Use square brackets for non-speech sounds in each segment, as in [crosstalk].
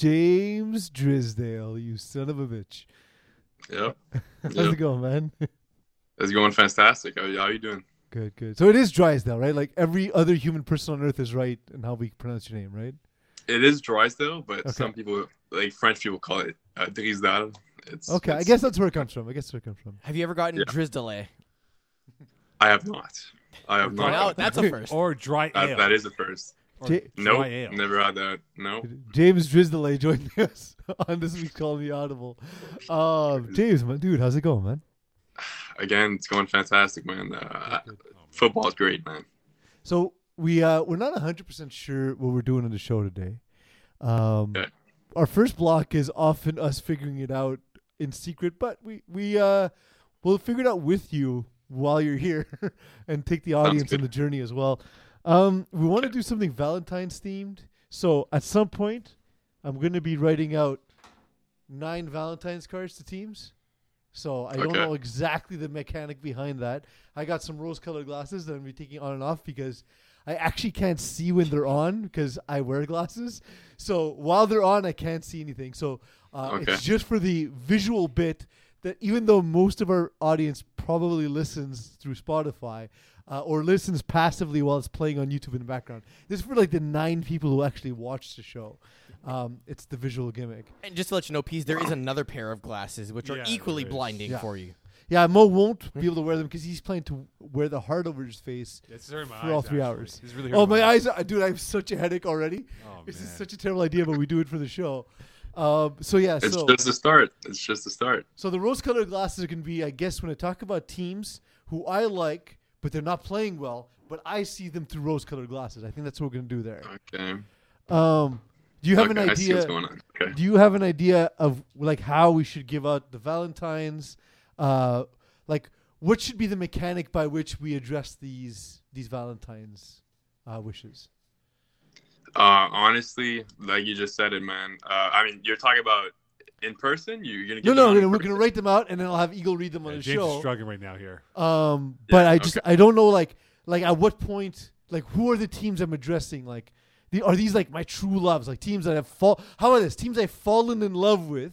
James Drisdale, you son of a bitch. Yep. [laughs] How's Yep. it going, man? It's going fantastic. How, how you doing? good, good. So it is Drysdale, right? Like every other human person on earth is right in how we pronounce your name, right? It is Drysdale, but Okay. some people, like French people, call it uh, Drisdale. It's Okay, I guess that's where it comes from. I guess where it comes from. Have you ever gotten Yeah. Drisdale? I have not. I have Dry Well, not. that's a first. Or dry ale. That, that is a first. Or J- Nope, never had that. No. James Drisdale joining [laughs] us on this week's Call Me Audible. Um, James, man, dude, how's it going, man? [sighs] Again, it's going fantastic, man. Uh, football's great, man. So we uh we're not hundred percent sure what we're doing on the show today. Um, Okay. our first block is often us figuring it out in secret, but we we uh we'll figure it out with you while you're here [laughs] and take the audience on the journey as well. Um, we want to do something Valentine's themed, so at some point, I'm going to be writing out nine Valentine's cards to teams. So I don't know exactly the mechanic behind that. I got some rose-colored glasses that I'm be taking on and off because I actually can't see when they're on because I wear glasses. So while they're on, I can't see anything. So uh, Okay. it's just for the visual bit that even though most of our audience probably listens through Spotify uh, or listens passively while it's playing on YouTube in the background, this is for like the nine people who actually watch the show. Um, it's the visual gimmick. And just to let you know, Pease, there is another pair of glasses which are Yeah, equally there is. blinding Yeah. for you. Yeah, Mo won't be able to wear them because he's planning to wear the heart over his face It's hurting my for all eyes, three actually. hours. It's really Oh, hurting my eyes, are, dude! I have such a headache already. Oh, This is man. such a terrible idea, but we do it for the show. Um, so yeah, It's so just the start. It's just the start. so the rose-colored glasses are going to be, I guess, when I talk about teams who I like, but they're not playing well, but I see them through rose-colored glasses. I think that's what we're going to do there. Okay. Um, do you have okay, an I see what's idea? going on. Okay. Do you have an idea of like how we should give out the Valentines? Uh, like what should be the mechanic by which we address these these Valentines uh, wishes? Uh, honestly, like you just said it, man. Uh, I mean, you're talking about in person. You- You're gonna No, give no, no, we're gonna write them out, and then I'll have Eagle read them on Yeah, the James is show. struggling right now here. Um, but Yeah, I just okay. I don't know like like at what point like who are the teams I'm addressing like the, are these like my true loves like teams that have fall how about this teams I've fallen in love with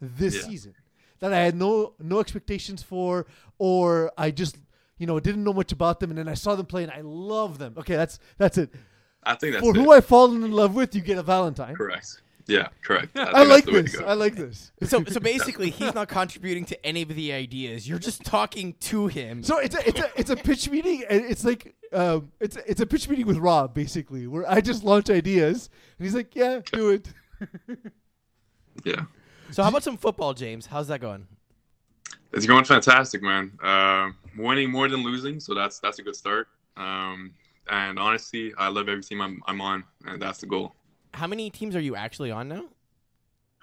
this Yeah. season that I had no no expectations for or I just you know didn't know much about them and then I saw them play and I love them okay that's that's it I think that's for it. who I've fallen in love with you get a Valentine correct. Yeah, correct. [laughs] I, think that's like the way to this. I like this So, [laughs] so basically, he's not contributing to any of the ideas. You're just talking to him. So it's a it's a it's a pitch meeting and it's like um it's a, it's a pitch meeting with Rob basically where I just launch ideas and he's like yeah do it Yeah, So, how about some football, James? How's that going? it's going fantastic, man. Uh, winning more than losing, so that's that's a good start. Um, and honestly, I love every team I'm I'm on, and that's the goal. How many teams are you actually on now?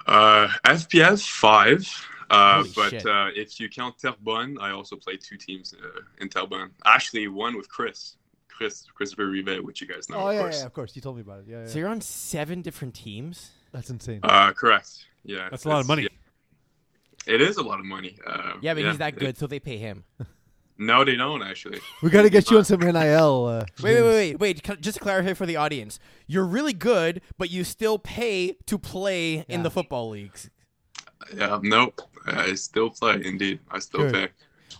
Uh, FPS five. Uh, but uh, if you count Terrebonne, I also play two teams uh, in Terrebonne. Actually, one with Chris, Chris Christopher Rivet, which you guys know, oh of yeah, course. yeah of course you told me about it yeah, yeah. So you're on seven different teams. that's insane Uh, correct. Yeah, That's a lot of money. yeah. It is a lot of money. Uh, Yeah, but he's that it- good, so they pay him. [laughs] no, they don't actually. we got to get you on some NIL uh, Wait, wait, wait, wait, wait. Just to clarify for the audience, you're really good, but you still pay to play in the football leagues. Yeah, nope. I still play. Indeed, I still Good. pay.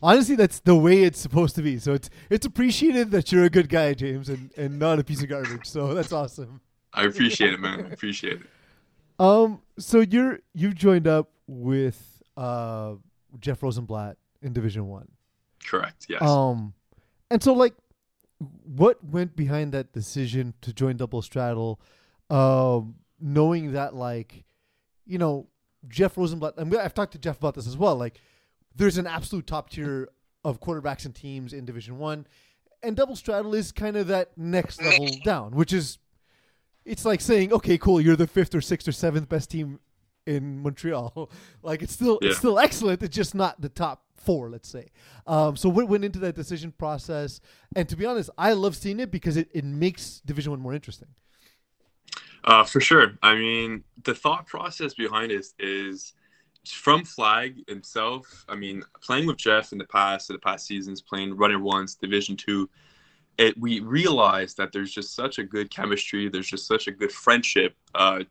honestly that's the way it's supposed to be so it's it's appreciated that you're a good guy James and and not a piece of garbage so that's awesome I appreciate it, man. I appreciate it. um so you're you joined up with uh Jeff Rosenblatt in Division One Correct. Yes. Um, and so like, what went behind that decision to join Double Straddle? Um, knowing that like, you know, Jeff Rosenblatt. I'm, I've talked to Jeff about this as well. Like, there's an absolute top tier of quarterbacks and teams in Division One, and Double Straddle is kind of that next level down, which is, it's like saying, okay, cool, you're the fifth or sixth or seventh best team in Montreal. [laughs] like it's still it's still excellent. It's just not the top four, let's say. Um, so what went into that decision process? And to be honest, I love seeing it because it, it makes Division One more interesting. Uh, for sure. I mean, the thought process behind it is from Flag himself. I mean, playing with Jeff in the past, in the past seasons, playing Runner Ones, Division Two, it we realized that there's just such a good chemistry. There's just such a good friendship uh,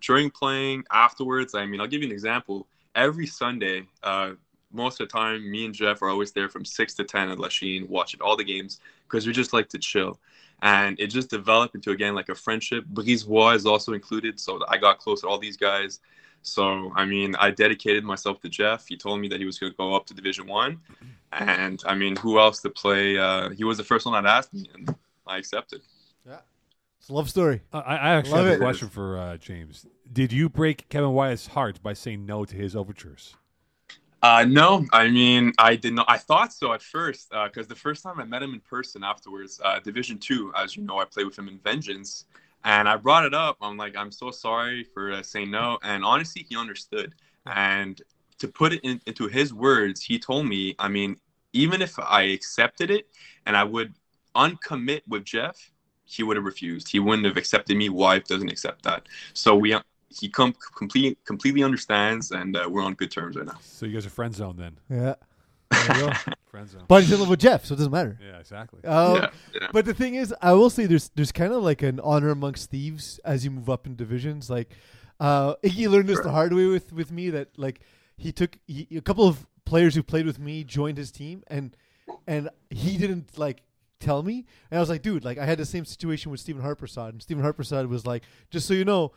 during playing, afterwards. I mean, I'll give you an example. Every Sunday, uh, most of the time, me and Jeff are always there from six to ten at Lachine, watching all the games because we just like to chill. And it just developed into again like a friendship. Brisebois is also included, so I got close to all these guys. So I mean, I dedicated myself to Jeff. He told me that he was going to go up to Division One, and I mean, who else to play? Uh, he was the first one that asked me, and I accepted. It's a love story. Uh, I, I actually Love have it. a question for uh, James. Did you break Kevin Wyatt's heart by saying no to his overtures? Uh, no, I mean, I did not. I thought so at first because the first time I met him in person afterwards, uh, Division Two, as you know, I played with him in Vengeance, and I brought it up. I'm like, I'm so sorry for uh, saying no, and honestly, he understood. And to put it in, into his words, he told me, I mean, even if I accepted it and I would uncommit with Jeff, he would have refused. He wouldn't have accepted me. Wife doesn't accept that. So we he com- complete, completely understands, and uh, we're on good terms right now. So you guys are friend zone then. Yeah. There. [laughs] Friend zone. but he's in love with Jeff, so it doesn't matter. Yeah, exactly. Um, yeah, yeah. But the thing is, I will say there's there's kind of like an honor amongst thieves as you move up in divisions. Like, uh, Iggy learned this the hard way with with me that like he took he, a couple of players who played with me joined his team and and he didn't like tell me and I was like, dude, like I had the same situation with Stephen Harpersad and Stephen Harpersad was like, just so you know.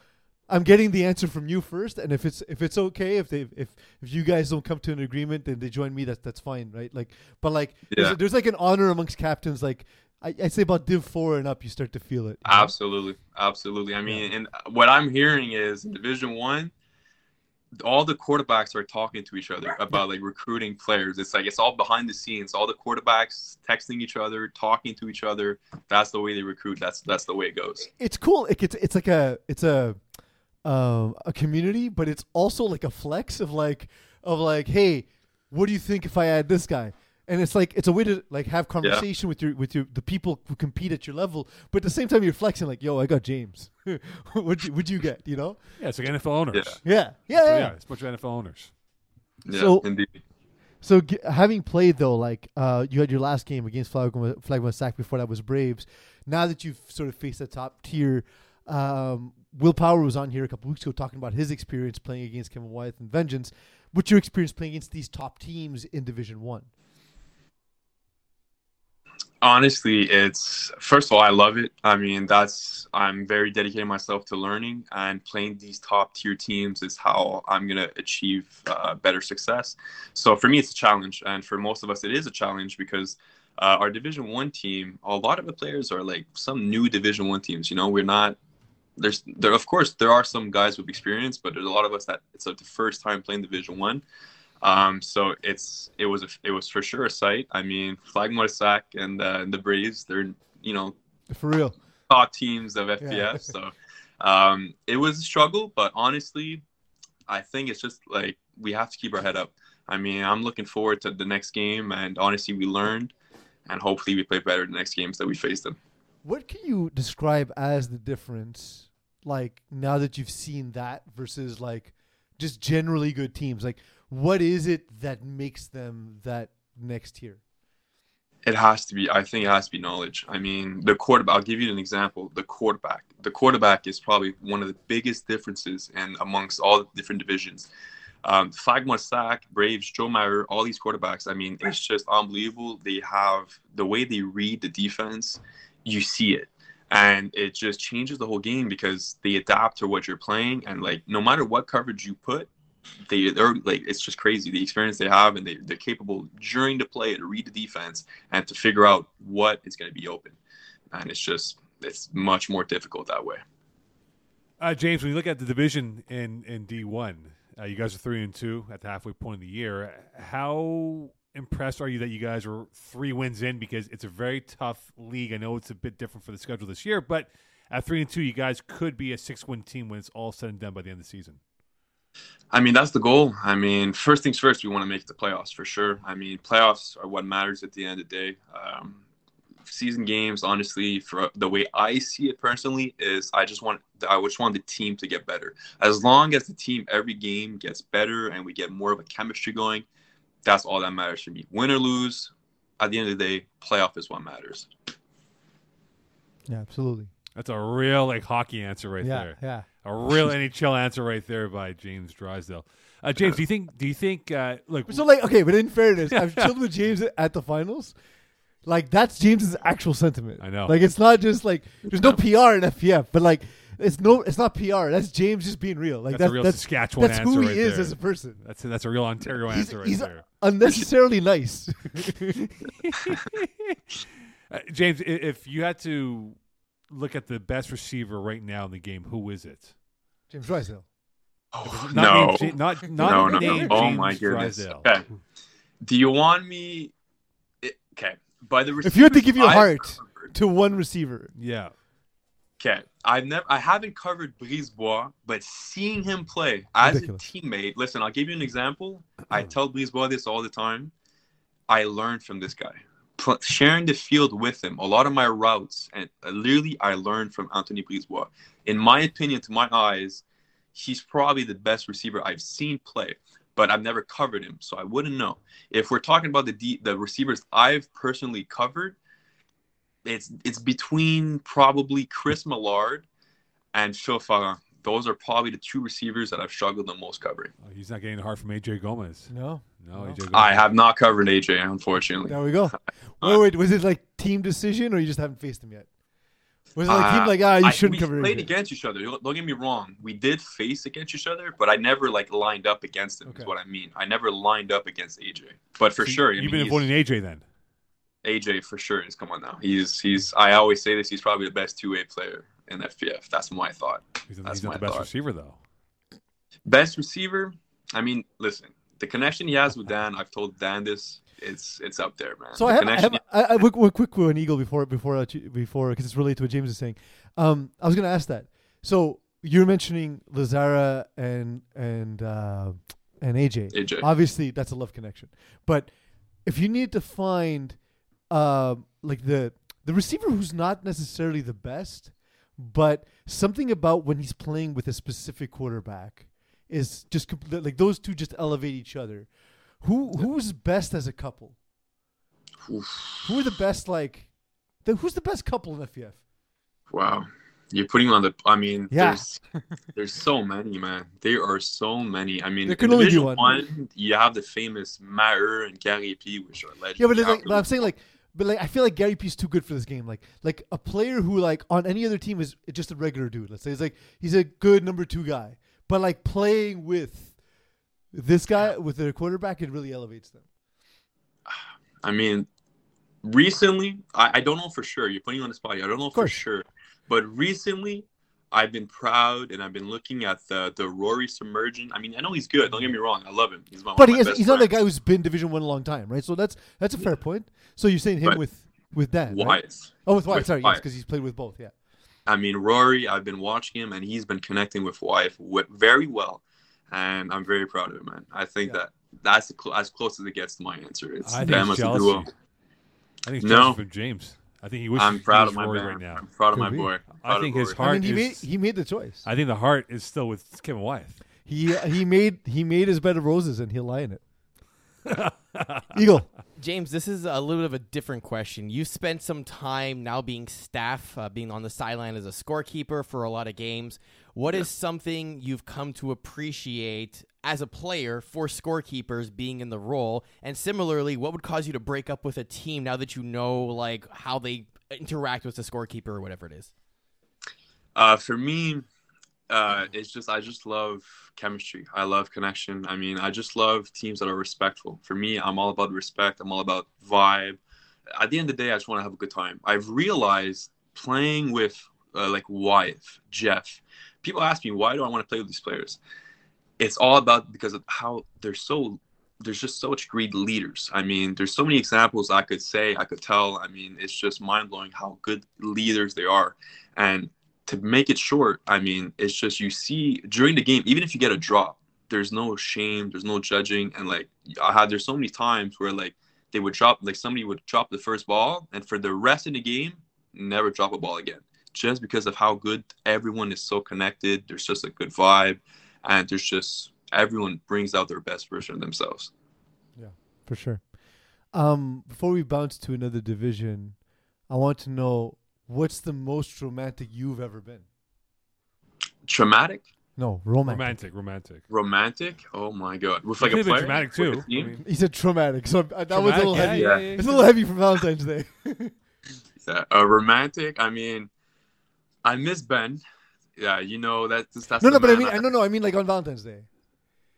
I'm getting the answer from you first, and if it's if it's okay, if they if if you guys don't come to an agreement and they join me, that's that's fine, right? Like, but like, there's, Yeah. there's like an honor amongst captains. Like, I, I say about Div four and up, you start to feel it. you know? Absolutely, absolutely. I mean, and what I'm hearing is Division One, all the quarterbacks are talking to each other about like recruiting players. It's like it's all behind the scenes. All the quarterbacks texting each other, talking to each other. That's the way they recruit. That's that's the way it goes. It's cool. It, it's it's like a it's a um a community, but it's also like a flex of like of like, hey, what do you think if I add this guy? And it's like it's a way to like have conversation with your with your the people who compete at your level, but at the same time you're flexing like, yo, I got James. [laughs] what'd you what'd you get? You know? Yeah, it's like NFL owners. Yeah. Yeah, yeah, So, yeah. yeah, it's a bunch of NFL owners. Yeah, So- indeed. So g- having played though, like uh, you had your last game against Flagma Flagma Sack before that was Braves. Now that you've sort of faced the top tier, um, Will Power was on here a couple weeks ago talking about his experience playing against Kevin Wyeth and Vengeance. What's your experience playing against these top teams in Division One? Honestly, it's first of all, I love it. I mean, that's I'm very dedicated myself to learning and playing these top tier teams is how I'm gonna achieve uh, better success. So for me, it's a challenge, and for most of us, it is a challenge because uh, our Division One team, a lot of the players are like some new Division One teams. You know, we're not. There's there of course there are some guys with experience, but there's a lot of us that it's like the first time playing Division One. Um, so it's it was a, it was for sure a sight. I mean, Flagmore Sack and uh, the Braves, they're you know For real. top teams of FPF. Yeah. So um, it was a struggle, but honestly, I think it's just like we have to keep our head up. I mean, I'm looking forward to the next game, and honestly, we learned, and hopefully, we play better the next games that we face them. What can you describe as the difference, like now that you've seen that versus like just generally good teams? Like, what is it that makes them that next tier? It has to be. I think it has to be knowledge. I mean, the quarterback. I'll give you an example. The quarterback. The quarterback is probably one of the biggest differences in amongst all the different divisions. Um, Flagmore Sack, Braves, Joe Meyer, all these quarterbacks. I mean, it's just unbelievable. They have the way they read the defense. You see it, and it just changes the whole game because they adapt to what you're playing, and like no matter what coverage you put, they they're like it's just crazy the experience they have, and they they're capable during the play to read the defense and to figure out what is going to be open. And it's just it's much more difficult that way. Uh, James, when you look at the division in in D one, uh, you guys are three and two at the halfway point of the year. How impressed are you that you guys are three wins in? Because it's a very tough league. I know it's a bit different for the schedule this year, but at three and two, you guys could be a six win team when it's all said and done by the end of the season. I mean, that's the goal. I mean, first things first, we want to make the playoffs for sure. I mean, playoffs are what matters at the end of the day. Um, season games, honestly, for the way I see it personally, is I just want I just want the team to get better. As long as the team every game gets better and we get more of a chemistry going, that's all that matters for me. Win or lose, at the end of the day, playoff is what matters. Yeah, absolutely. That's a real like hockey answer right yeah, there. yeah. A real NHL answer right there by James Drysdale. Uh, James, do you think? Do you think? Uh, look, So like, okay, but in fairness, I've [laughs] chilled with James at the finals. Like that's James's actual sentiment. I know. Like it's not just like there's no PR in FPF, but like it's no, it's not PR. That's James just being real. Like that's, that's a real that's, Saskatchewan that's answer who he right is there. as a person. That's that's a real Ontario He's, answer right he's there. unnecessarily nice. [laughs] Uh, James, if you had to look at the best receiver right now in the game, who is it? James Drysdale. Oh, Not no. named Ja- not not no, no, named no. Oh James my goodness. Drysdale. Okay. Do you want me? it- Okay. By the If you had to give your I've heart covered- to one receiver, Yeah. Okay, I've never, I haven't covered Brisebois, but seeing him play as Ridiculous. a teammate. Listen, I'll give you an example. I [clears throat] tell Brisebois this all the time. I learned from this guy, Pl- sharing the field with him. A lot of my routes, and uh, literally, I learned from Anthony Brisebois. In my opinion, to my eyes, he's probably the best receiver I've seen play. But I've never covered him, so I wouldn't know. If we're talking about the D, the receivers I've personally covered, it's it's between probably Chris Millard and Phil Farran. Those are probably the two receivers that I've struggled the most covering. Oh, he's not getting the heart from AJ Gomez. no. No, No. AJ Gomez. I have not covered AJ, unfortunately. There we go. [laughs] Wait, wait, was it like team decision, or you just haven't faced him yet? Was it like Uh, team like ah, you I- shouldn't we cover played AJ? against each other. Don't don't get me wrong. We did face against each other, but I never like lined up against him. Okay. Is what I mean. I never lined up against AJ. But for So sure, You've mean, been avoiding AJ then. AJ for sure is come on now. He's he's. I always say this. He's probably the best two way player in FPF. That's my thought. He's, That's he's not my the best thought. receiver though. Best receiver. I mean, listen, the connection he has with Dan. I've told Dan this. It's it's up there, man. So The I have, I connection have I, I, quick, quick, quick one, Eagle, before before uh, before because it's related to what James is saying. Um, I was going to ask that. So you're mentioning Lazara and and uh, and AJ. AJ. Obviously, that's a love connection. But if you need to find um, like the the receiver who's not necessarily the best, but something about when he's playing with a specific quarterback is just compl- like those two just elevate each other. Who who's best as a couple? Oof. Who are the best like? The, who's the best couple in FPF? Wow. You're putting on the. I mean, Yeah. there's there's so many, man. There are so many. I mean, There can only be one. one, you have the famous Maher and Gary P, which are legends. Yeah, but, like, but I'm saying like, but like I feel like Gary P's too good for this game. Like like a player who like on any other team is just a regular dude. Let's say he's like he's a good number two guy, but like playing with this guy with their quarterback, it really elevates them. I mean, recently, I, I don't know for sure. You're putting on the spot. I don't know for sure. But recently, I've been proud and I've been looking at the the Rory Submergent. I mean, I know he's good. Don't get me wrong. I love him. He's my, But one he of my is, best he's not a friends. guy who's been Division One a long time, right? So that's that's a fair point. So you're saying him But- with with Dan, right? Oh, with Wyatt. With Sorry, yes, because he's played with both. Yeah. I mean, Rory, I've been watching him and he's been connecting with Wyatt wi- very well. And I'm very proud of him, man. I think Yeah. that that's cl- as close as it gets to my answer. It's I think them it's as a duo. I think it's No. from James. I think he wishes I'm he proud was of my Rory right now. I'm proud of my be. boy. I Proud of think his heart I mean, he made is. he made the choice. I think the heart is still with Kevin Wyeth. He he made he made his bed of roses and he'll lie in it. [laughs] Eagle. James, this is a little bit of a different question. You spent some time now being staff, uh, being on the sideline as a scorekeeper for a lot of games. What is something you've come to appreciate as a player for scorekeepers being in the role? And similarly, what would cause you to break up with a team now that you know like how they interact with the scorekeeper or whatever it is? Uh, for me, uh, it's just I just love chemistry. I love connection. I mean, I just love teams that are respectful. For me, I'm all about respect. I'm all about vibe. At the end of the day, I just want to have a good time. I've realized playing with uh, like Wyatt, Jeff. People ask me why do I want to play with these players. It's all about because of how they're so. There's just so much great leaders. I mean, there's so many examples I could say, I could tell. I mean, it's just mind blowing how good leaders they are. And to make it short, I mean, it's just you see during the game, even if you get a drop, there's no shame, there's no judging, and like I had there's so many times where like they would drop, like somebody would drop the first ball, and for the rest of the game, never drop a ball again, just because of how good everyone is so connected. There's just a good vibe, and there's just everyone brings out their best version of themselves. Yeah, for sure. Um, before we bounce to another division, I want to know what's the most romantic you've ever been? Traumatic, No, romantic. Romantic, romantic. romantic. Oh my god, with like could a have been player, dramatic too. a I mean, He said traumatic, so uh, that was a little traumatic, heavy. yeah, Yeah. yeah, It's a little heavy for Valentine's Day. [laughs] Yeah, a romantic. I mean, I miss Ben. Yeah, you know that. That's no, the no, but I mean, I no, no, I mean like on Valentine's Day,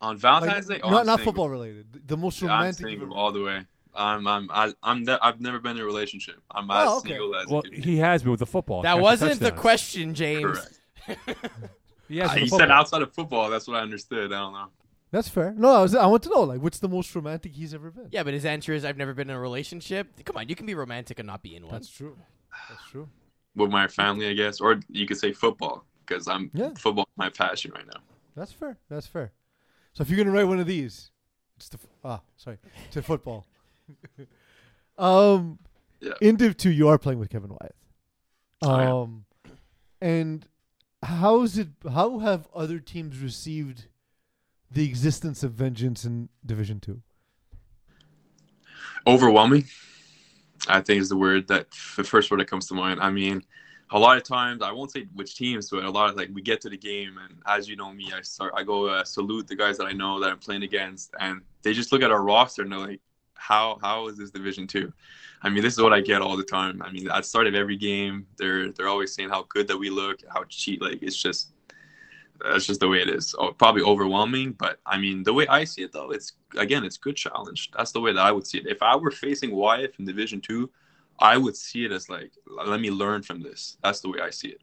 on like, Valentine's Day. Oh, not I'm not football related. The most romantic. Yeah, I'm romantic. you've single ever- all the way. I'm I'm I, I'm ne- I've never been in a relationship. I'm Oh, as okay. single as well, it can be. he has been with the football. That wasn't the question, James. Correct. [laughs] He has Uh, with he said outside of football. That's what I understood. I don't know. That's fair. No, I was. I want to know like what's the most romantic he's ever been. yeah, but his answer is I've never been in a relationship. Come on, you can be romantic and not be in one. That's true. That's true. With my family, I guess, or you could say football because I'm Yeah. football is my passion right now. That's fair. That's fair. So if you're gonna write one of these, it's the ah sorry to football. [laughs] um, Yeah. in Div two, you are playing with Kevin Wyeth. Am. Um, and how's it? How have other teams received the existence of Vengeance in Division two? Overwhelming, I think is the word that the first word that comes to mind. I mean, a lot of times I won't say which teams, but a lot of like we get to the game and as you know me, I start I go uh, salute the guys that I know that I'm playing against, and they just look at our roster and they're like, how how is this Division two? I mean, this is what I get all the time. I mean, at the start of every game, they're they're always saying how good that we look, how cheat. Like it's just that's just the way it is. Oh, probably overwhelming, but I mean, the way I see it though, it's again, it's good challenge. That's the way that I would see it. If I were facing Wyeth in Division Two, I would see it as like, let me learn from this. That's the way I see it.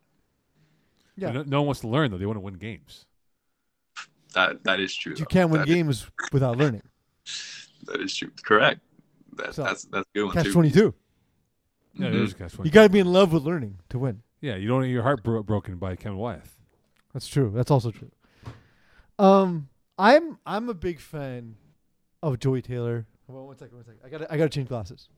Yeah. No, no one wants to learn though. They want to win games. That that is true. You though. can't win That is- games without learning. [laughs] that is true. Correct. That, So, that's that's a good one Catch twenty two. Yeah, Mhm. it is catch You got to be in love with learning to win. Yeah, you don't get your heart bro- broken by Kevin Wyeth. That's true. That's also true. Um, I'm I'm a big fan of Joey Taylor. Hold on one second, one second. I gotta I gotta change glasses.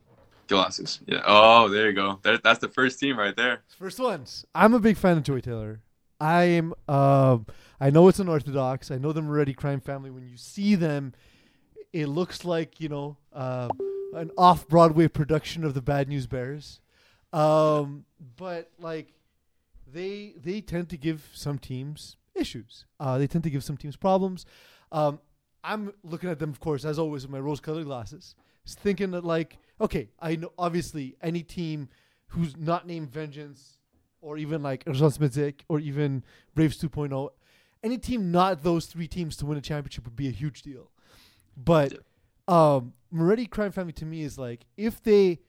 Glasses. Yeah. Oh, there you go. There, that's the first team right there. First ones. I'm a big fan of Joey Taylor. I'm um I know it's unorthodox. I know the Moretti crime family. When you see them, it looks like, you know, uh, an off Broadway production of the Bad News Bears. Um, but like they they tend to give some teams issues. Uh, they tend to give some teams problems. Um, I'm looking at them, of course, as always, with my rose-colored glasses, thinking that like, okay, I know obviously any team who's not named Vengeance or even like Medzik or even Braves 2.0, any team not those three teams to win a championship would be a huge deal. But um, Moretti Crime Family to me is like if they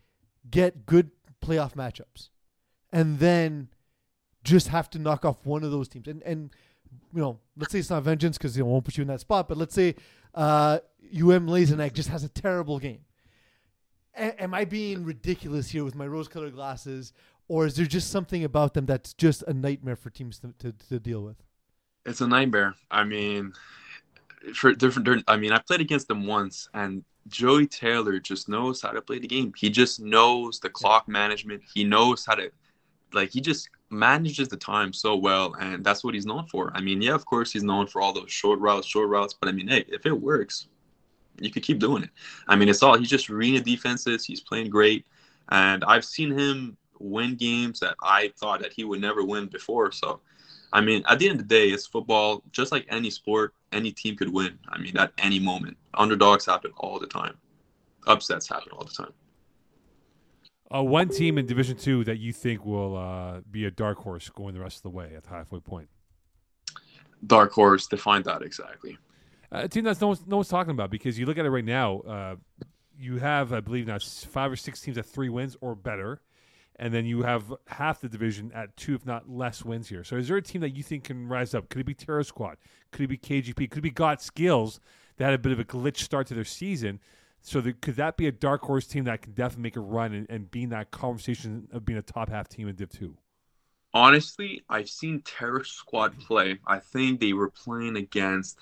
get good playoff matchups and then just have to knock off one of those teams and and you know let's say it's not vengeance because they won't put you in that spot but let's say uh um Lazenek just has a terrible game a- am i being ridiculous here with my rose colored glasses or is there just something about them that's just a nightmare for teams to, to, to deal with It's a nightmare. I mean, for different. different- I mean, I played against them once, and Joey Taylor just knows how to play the game. He just knows the clock management. He knows how to, like, he just manages the time so well, and that's what he's known for. I mean, yeah, of course, he's known for all those short routes, short routes, but I mean, hey, if it works, you could keep doing it. I mean, it's all he's just reading defenses. He's playing great, and I've seen him win games that I thought that he would never win before. So. I mean, at the end of the day, it's football. Just like any sport, any team could win. I mean, at any moment. Underdogs happen all the time. Upsets happen all the time. Uh, one team in Division Two that you think will uh, be a dark horse going the rest of the way at the halfway point. Dark horse, define that exactly. Uh, a team that's no one's, no one's talking about because you look at it right now. Uh, you have, I believe, now five or six teams at three wins or better, and then you have half the division at two, if not less, wins here. So, is there a team that you think can rise up? Could it be Terror Squad? Could it be KGP? Could it be Got Skills that had a bit of a glitch start to their season? So, the, could that be a dark horse team that can definitely make a run and, and be in that conversation of being a top half team in Div Two? Honestly, I've seen Terror Squad play. I think they were playing against.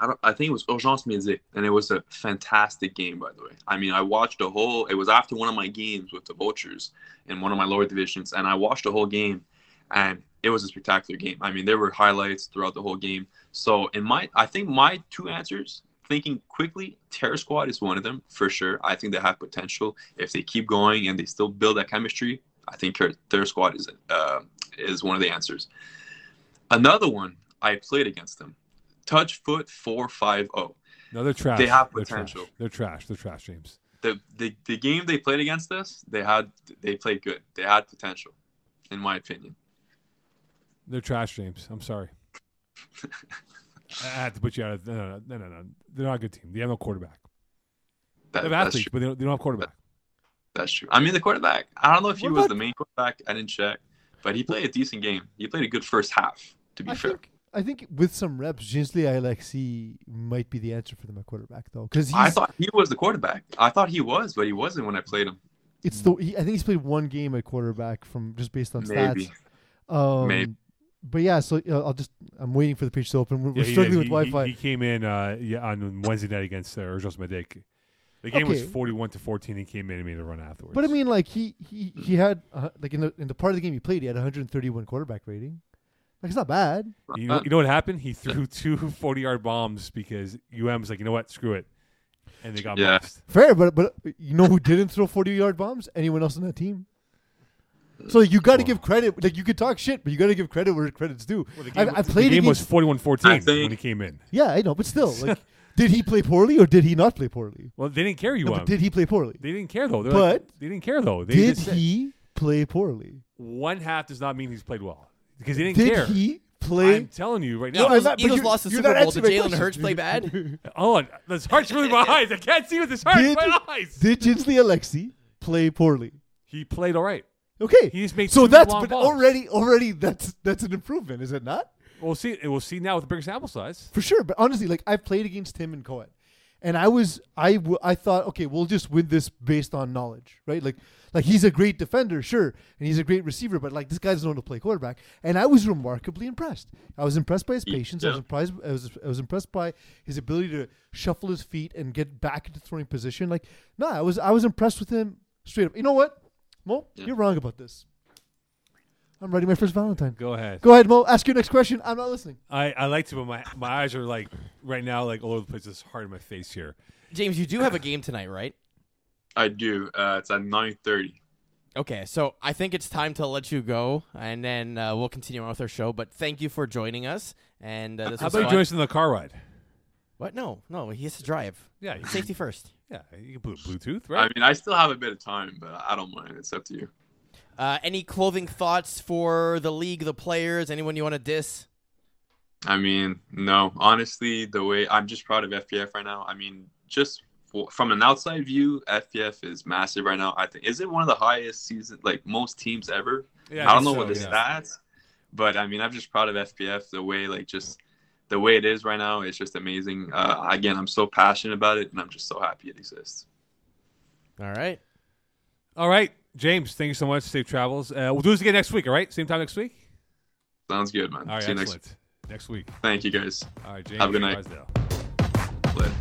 I don't. I think it was Urgence Music, and it was a fantastic game, by the way. I mean, I watched the whole. It was after one of my games with the Vultures in one of my lower divisions, and I watched the whole game, and it was a spectacular game. I mean, there were highlights throughout the whole game. So, in my, I think my two answers, thinking quickly, Terror Squad is one of them for sure. I think they have potential if they keep going and they still build that chemistry. I think their squad is uh, is one of the answers. Another one I played against them, Touch Foot four five zero. No, they're trash. They have They're trash. potential. They're trash. They're trash, James. The, the the game they played against us, they had they played good. They had potential, in my opinion. They're trash, James. I'm sorry. [laughs] I had to put you out of no, no, no, no, no. They're not a good team. They have no quarterback. That, They have that's athletes, true. but they don't, they don't have quarterback. That's true. I mean, the quarterback. I don't know if he What was about- the main quarterback. I didn't check, but he played a decent game. He played a good first half. To be I fair, think I think with some reps, Jinsley Alexi might be the answer for them at quarterback though, because I thought he was the quarterback. I thought he was, but he wasn't when I played him. it's the he, I think he's played one game at quarterback from just based on Maybe. stats. Um, Maybe. But yeah, so uh, I'll just I'm waiting for the page to open. We're, Yeah, we're he struggling did. with He- Wi-Fi. He, he came in uh, yeah, on Wednesday night against uh, Urgos Medek. The game was 41 to 14. He came in and made a run afterwards. but I mean, like he he he had uh, like in the in the part of the game he played, he had 131 quarterback rating. Like it's not bad. you know, you know what happened? He threw [laughs] two 40 yard bombs because UM was like, you know what, screw it, and they got Yeah. boxed. Fair, but but you know who didn't throw 40 yard bombs? Anyone else on that team? So like, you got to Well. give credit. Like you could talk shit, but you got to give credit where credit's due. Well, the I, game, I the played game was against. 41 14 when he came in. yeah, I know, but still, [laughs] like, did he play poorly or did he not play poorly? Well, they didn't care UM. No, but did he play poorly? they didn't care though. They're But like, they didn't care though. They Did just he play poorly? one half does not mean he's played well because he didn't Did care. he play? I'm telling you right now. I'm Eagles, not- but Eagles you're- lost the you're Super Bowl. Did Jalen Hurts play bad? [laughs] oh, on, this heart's really my eyes. I can't see with this heart. Did- my eyes. Did Jinsley Alexi play poorly? he played all right. Okay, He just made so two that's long but balls. already already that's that's an improvement, is it not? We'll see. We'll see now with the bigger sample size. For sure, but honestly, like I've played against him and Coed, and I was I w- I thought okay, we'll just win this based on knowledge, right? Like like he's a great defender, sure, and he's a great receiver, but like this guy doesn't know how to play quarterback, and I was remarkably impressed. I was impressed by his Yeah. patience. I was impressed. I was I was impressed by his ability to shuffle his feet and get back into throwing position. Like no, I was I was impressed with him straight up. You know what, Mo, Yeah. you're wrong about this. I'm writing my first Valentine. Go ahead. Go ahead, Mo. Ask your next question. I'm not listening. I, I like to, but my, my eyes are like right now, like all over the place. It's hard in my face here. James, you do have a game tonight, right? [coughs] I do. Uh, it's at nine thirty. Okay, so I think it's time to let you go, and then uh, we'll continue on with our show. But thank you for joining us, and uh, this How was about you join us in the car ride? What? No, no, he has to drive. Yeah, Safety first. Yeah, you can put Bluetooth, right? I mean, I still have a bit of time, but I don't mind. It's up to you. Uh, any clothing thoughts for the league, the players? Anyone you want to diss? I mean, no, honestly, the way I'm just proud of FPF right now. I mean, just for, from an outside view, FPF is massive right now. I think is it one of the highest season, like most teams ever. yeah, I don't think know what the yeah. stats, but I mean, I'm just proud of FPF. The way, like, just the way it is right now, it's just amazing. Uh, again, I'm so passionate about it, and I'm just so happy it exists. All right. All right, James. Thank you so much. Safe travels. Uh, we'll do this again next week. All right, same time next week. Sounds good, man. All right, See you excellent. next. Next week. Thank you, guys. All right, James. Have a good night. Later.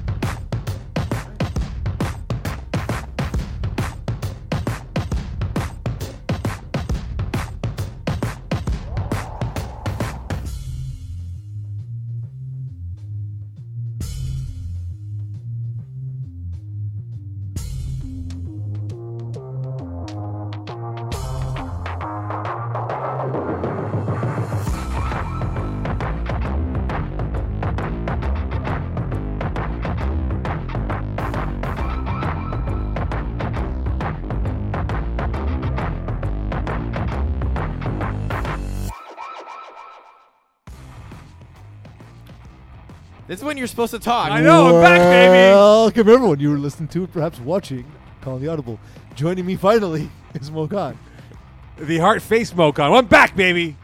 When you're supposed to talk. I know, I'm back, baby. Welcome everyone. You were listening to, perhaps watching, calling the audible. Joining me finally [laughs] is Mo Khan. The heart face Mo Khan. I'm back, baby.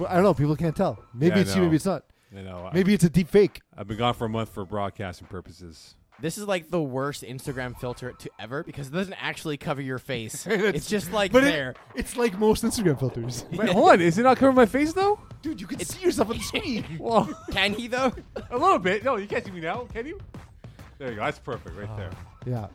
Well, I don't know. People can't tell. Maybe Yeah, I it's you. know. Maybe it's not. You know, I- Maybe it's a deep fake. I've been gone for a month for broadcasting purposes. This is like the worst Instagram filter to ever because it doesn't actually cover your face. [laughs] it's just like But it- there. it's like most Instagram filters. [laughs] Wait, hold on. Is it not covering my face though? Dude, you can see yourself on the screen. [laughs] Well, Can he though? a little bit. No, you can't see me now. Can you? There you go. That's perfect right there. yeah.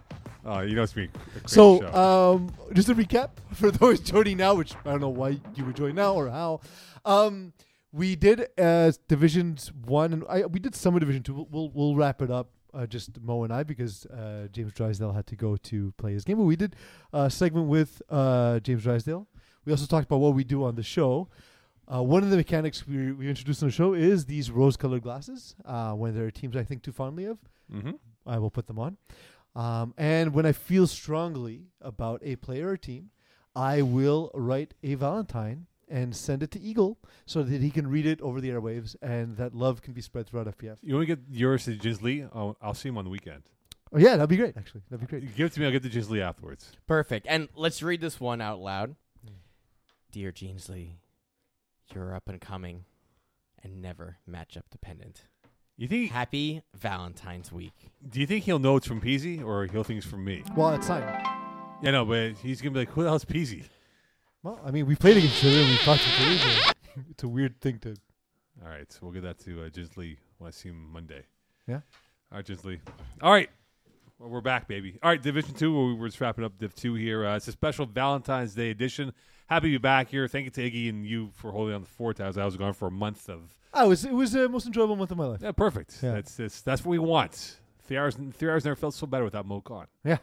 Oh, you know it's me. a So, show. um, just a recap for those joining now, which I don't know why you would join now or how. Um, we did uh, divisions one, and I, we did some of division two. We'll, we'll we'll wrap it up uh, just Mo and I because uh, James Drysdale had to go to play his game. But we did a segment with uh, James Drysdale. We also talked about what we do on the show. Uh, one of the mechanics we, we introduced on the show is these rose-colored glasses. Uh, when there are teams I think too fondly of, Mm-hmm. I will put them on. Um, and when I feel strongly about a player or team, I will write a Valentine and send it to Eagle so that he can read it over the airwaves and that love can be spread throughout FPF. You want to get yours to Ginsley? I'll, I'll see him on the weekend. Oh yeah, that'd be great. Actually, that'd be great. You give it to me. I'll get to Ginsley afterwards. Perfect. And let's read this one out loud. Hmm. Dear Jeansley, you're up and coming and never matchup dependent. You think? Happy Valentine's Week. Do you think he'll know it's from Peasy or he'll think it's from me? Well, it's fine. Yeah, no, but he's gonna be like, "Who the hell's Peasy?" Well, I mean, we played against each other and we talked to each other. [laughs] It's a weird thing to. All right, so we'll get that to uh, Ginsley when I see him Monday. Yeah. All right, Ginsley. All right. Well, we're back, baby. All right, Division Two. We're just wrapping up Div Two here. Uh, it's a special Valentine's Day edition. Happy to be back here. Thank you to Iggy and you for holding on the fort as I was gone for a month of. Oh, it was it was the most enjoyable month of my life. Yeah, perfect. Yeah. That's that's that's what we want. Three hours. Three hours never felt so better without Mo Khan. Yeah.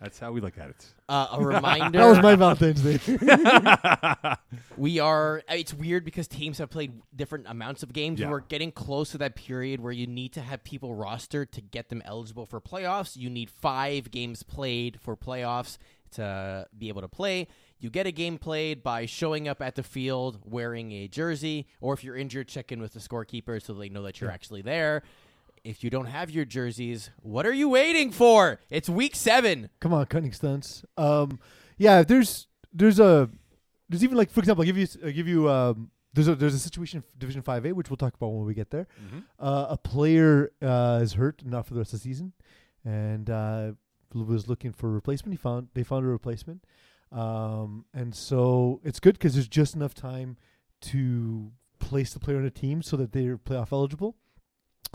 That's how we look at it. Uh, a [laughs] reminder. That was my Valentine's Day. [laughs] we are. It's weird because teams have played different amounts of games. Yeah. We're getting close to that period where you need to have people rostered to get them eligible for playoffs. You need five games played for playoffs to be able to play. You get a game played by showing up at the field wearing a jersey, or if you're injured, check in with the scorekeeper so they know that you're actually there. If you don't have your jerseys, what are you waiting for? It's week seven. Come on, cutting stunts. Um, yeah, there's there's a there's even like for example, I'll give you I'll give you um there's a there's a situation Division Five A which we'll talk about when we get there. Mhm. Uh, a player uh, is hurt, not for the rest of the season, and uh, was looking for a replacement. He found they found a replacement, um, and so it's good because there's just enough time to place the player on a team so that they're playoff eligible.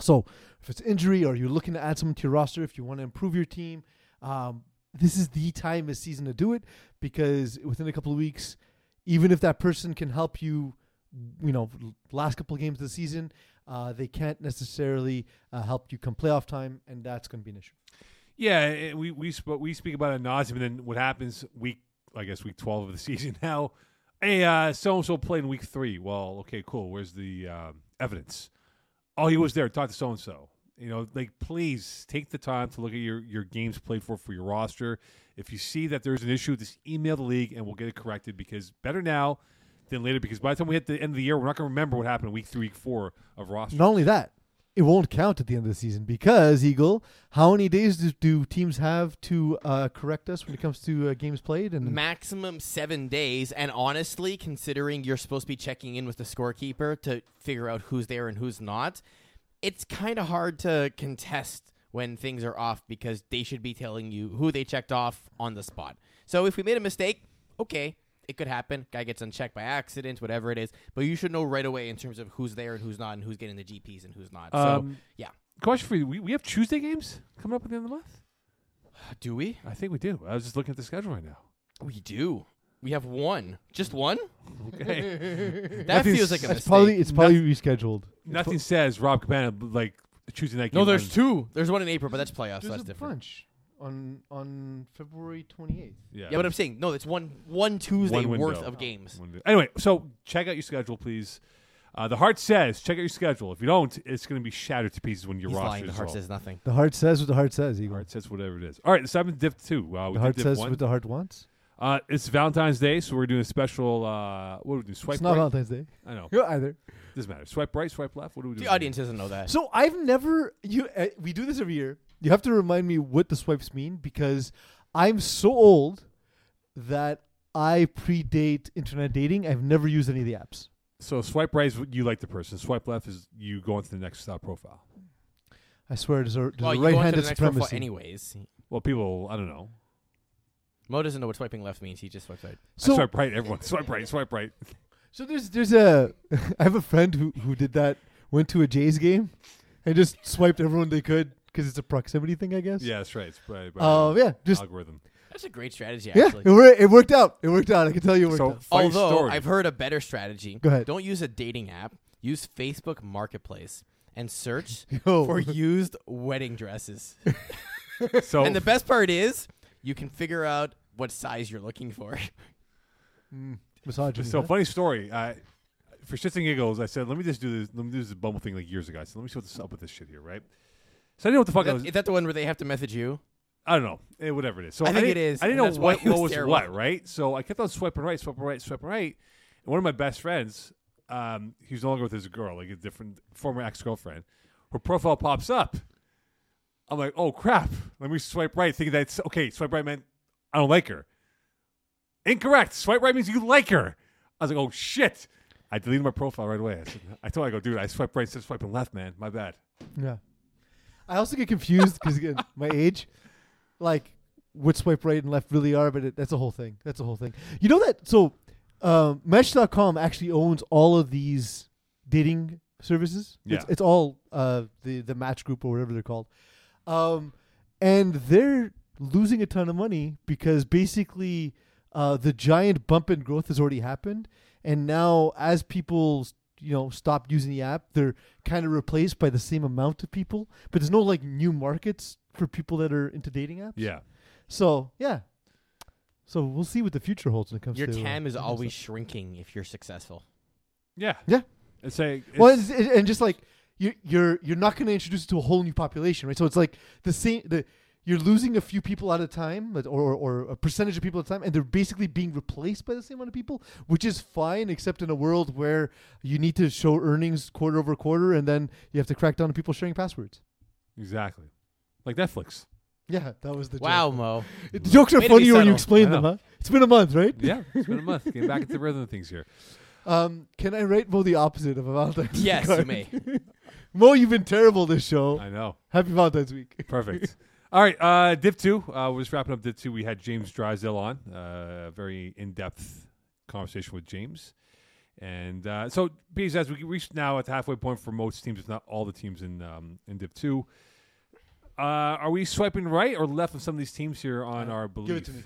So if it's injury or you're looking to add someone to your roster, if you want to improve your team, um, this is the time this season to do it because within a couple of weeks, even if that person can help you, you know, last couple of games of the season, uh, they can't necessarily uh, help you come playoff time, and that's going to be an issue. Yeah, eh, we we spoke we speak about it nauseum, and then what happens week I guess week twelve of the [laughs] season now. Hey, so and so played in week three. Well, okay, cool. Where's the um, evidence? Oh, he was there. Talk to so and so. You know, like please take the time to look at your your games played for for your roster. If you see that there's an issue, just email the league and we'll get it corrected. Because better now than later. Because by the time we hit the end of the year, we're not going to remember what happened week three, week four of roster. Not only that, it won't count at the end of the season because Eagle. How many days do, do teams have to uh, correct us when it comes to uh, games played? And maximum seven days. And honestly, considering you're supposed to be checking in with the scorekeeper to figure out who's there and who's not, it's kind of hard to contest when things are off because they should be telling you who they checked off on the spot. So if we made a mistake, okay, it could happen. Guy gets unchecked by accident, whatever it is. But you should know right away in terms of who's there and who's not, and who's getting the GPs and who's not. so Um, yeah. Question for you: we, we have Tuesday games coming up at the end of the month. [sighs] do we? I think we do. I was just looking at the schedule right now. We do. We have one. Just one? [laughs] Okay. [laughs] That Nothing's- feels like a it's mistake. probably it's probably rescheduled. Nothing says Rob Cabana like Tuesday night. No, there's on- two. There's one in April, but that's playoffs, so that's a different. bunch on on February 28th. Yeah, Yeah, but I'm saying no. It's one one Tuesday One worth of games. One day. Anyway, so check out your schedule, please. Uh, the heart says check out your schedule. If you don't, it's going to be shattered to pieces when your He's roster lying. The is heart all- says nothing. The heart says what the heart says. Eagle. Heart says whatever it is. All right, the seventh div two. Uh, we the heart says one. what the heart wants. uh, it's Valentine's Day, so we're doing a special. Uh, what do we do? Swipe it's not right. Valentine's Day. I know. Yeah, [laughs] either. Doesn't matter. Swipe right, swipe left. What do we do? The audience doesn't know that. So I've never you. Uh, we do this every year. You have to remind me what the swipes mean because I'm so old that I predate internet dating. I've never used any of the apps. So swipe right is what you like the person. Swipe left is you go into the next uh, profile. I swear, there's a, there's well, a you go into right-handed the next profile supremacy. anyways. Well, people, I don't know. Mo doesn't know what swiping left means. He just swipes right. I swipe right. Everyone [laughs] swipe right. Swipe right. So there's there's a [laughs] I have a friend who who did that. Went to a Jays game and just swiped everyone they could because it's a proximity thing, I guess. Yeah, that's right. It's by, by Oh yeah, just algorithm. That's a great strategy, yeah. actually. It, wor- it worked out. It worked out. I can tell you it worked So out. funny Although story. I've heard a better strategy. Go ahead. Don't use a dating app. Use Facebook Marketplace. and search [laughs] Yo. for used wedding dresses. [laughs] So And the best part is you can figure out what size you're looking for. Mm, misogyny. So huh? funny story. Uh, for shits and giggles, I said, "Let me just do this. Let me do this Bumble thing like years ago." I said, "Let me see what's up with this shit here, right?" So I didn't know what the fuck Is I that, was. is that the one where they have to message you? I don't know, eh, whatever it is. So I think didn't- it is, I didn't and know that's why what, it what was was terrible. what, right? So I kept on swiping right, swiping right, swiping right, and one of my best friends, um, he's no longer with his girl, like a different former ex girlfriend. Her profile pops up. I'm like, oh crap! Let me swipe right, thinking that's okay. Swipe right meant I don't like her. Incorrect. Swipe right means you like her. I was like, oh shit! I deleted my profile right away. I, said, I told her, I go, dude, I swipe right instead of swiping left, man. My bad. Yeah. I also get confused because again, [laughs] my age, like what swipe right and left really are, but it, that's a whole thing. That's a whole thing. You know that? So, um, Match.com actually owns all of these dating services. It's, Yeah. it's all uh, the the Match Group or whatever they're called, um, and they're losing a ton of money because basically uh, the giant bump in growth has already happened, and now as people you know stop using the app, they're kind of replaced by the same amount of people, but there's no like new markets for people that are into dating apps. Yeah. So yeah. So we'll see what the future holds when it comes Your to uh, TAM is always stuff. shrinking if you're successful. Yeah. Yeah. It's a. It's, well, it's, it- and just like you, you're you're not going to introduce it to a whole new population, right? So it's like the same the you're losing a few people at a time, but- or or a percentage of people at a time, and they're basically being replaced by the same amount of people, which is fine, except in a world where you need to show earnings quarter over quarter, and then you have to crack down on people sharing passwords. exactly. Like Netflix. Yeah, that was the Wow, joke. Mo. The jokes are Way funnier when you explain them, huh? It's been a month, right? Yeah, it's been a month. Getting back into the rhythm of things here. [laughs] Um, can I rate Mo the opposite of a Valentine's Yes, card? you may. [laughs] Mo, you've been terrible this show. I know. Happy Valentine's Week. Perfect. [laughs] All right, uh, Div 2. Uh, we're just wrapping up Div 2. We had James Drysdale on. Uh, a very in depth conversation with James. And uh, so, Bees, as we reach now at the halfway point for most teams, if not all the teams in um, in Div 2, uh, are we swiping right or left of some of these teams here on our belief? Give it to me.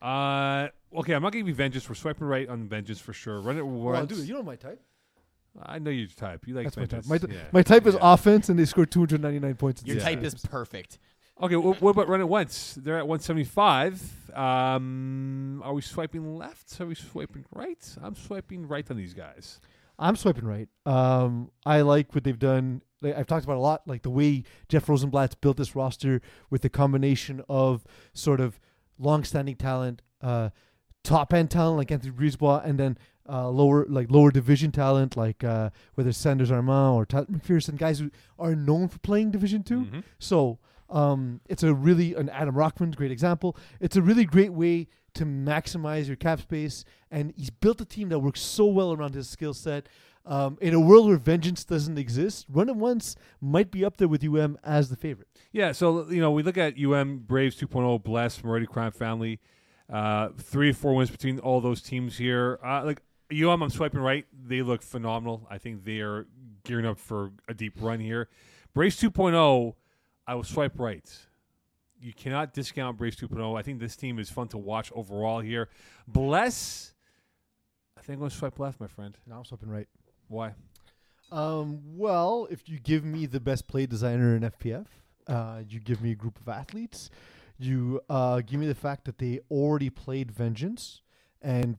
Uh, okay, I'm not going to be Vengeance. We're swiping right on Vengeance for sure. Run it Well, once. dude, you know my type. I know your type. You like That's my type. Vengeance. My, t- Yeah. my type is Yeah. offense, and they scored 299 points. Your Yeah. type is perfect. Okay, wh- what about run it once? They're at 175. Um, are we swiping left? Are we swiping right? I'm swiping right on these guys. I'm swiping right. Um, I like what they've done. Like, I've talked about a lot, like the way Jeff Rosenblatt's built this roster with the combination of sort of long-standing talent, uh, top end talent like Anthony Brisebois, and then uh, lower like lower division talent like uh, whether it's Sanders Armand or Tyler McPherson, guys who are known for playing Division 2 Mhm. So um, it's a really an Adam Rockman, great example. It's a really great way to maximize your cap space, and he's built a team that works so well around his skill set. Um, in a world where vengeance doesn't exist, Run It Once might be up there with UM as the favorite. Yeah, so you know we look at UM Braves 2.0, Bless, Moretti Crime Family, uh, three or four wins between all those teams here. Uh, like UM, I'm swiping right. They look phenomenal. I think they are gearing up for a deep run here. Braves 2.0, I will swipe right. You cannot discount Braves 2.0. I think this team is fun to watch overall here. Bless, I think I'm going to swipe left, my friend. Now I'm swiping right. Why? Um, well, if you give me the best play designer in FPF, uh, you give me a group of athletes, you uh, give me the fact that they already played Vengeance, and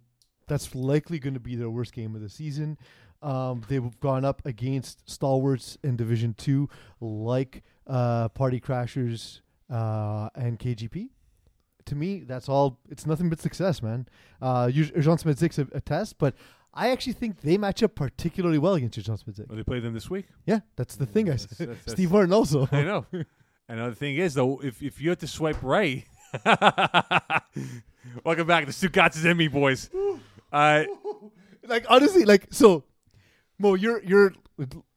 that's likely going to be their worst game of the season. Um, they've gone up against stalwarts in Division Two, like uh, Party Crashers uh, and KGP. To me, that's all. It's nothing but success, man. Uh, Jean Smedzik a, a test, but I actually think they match up particularly well against Jean Smedzik. Will they play them this week? Yeah, that's the thing I said. that's- [laughs] that's- Steve Martin also. [laughs] I know. Another thing is though, if if you have to swipe right, [laughs] welcome back to and me, boys. Uh, like honestly, like so, Mo, you're you're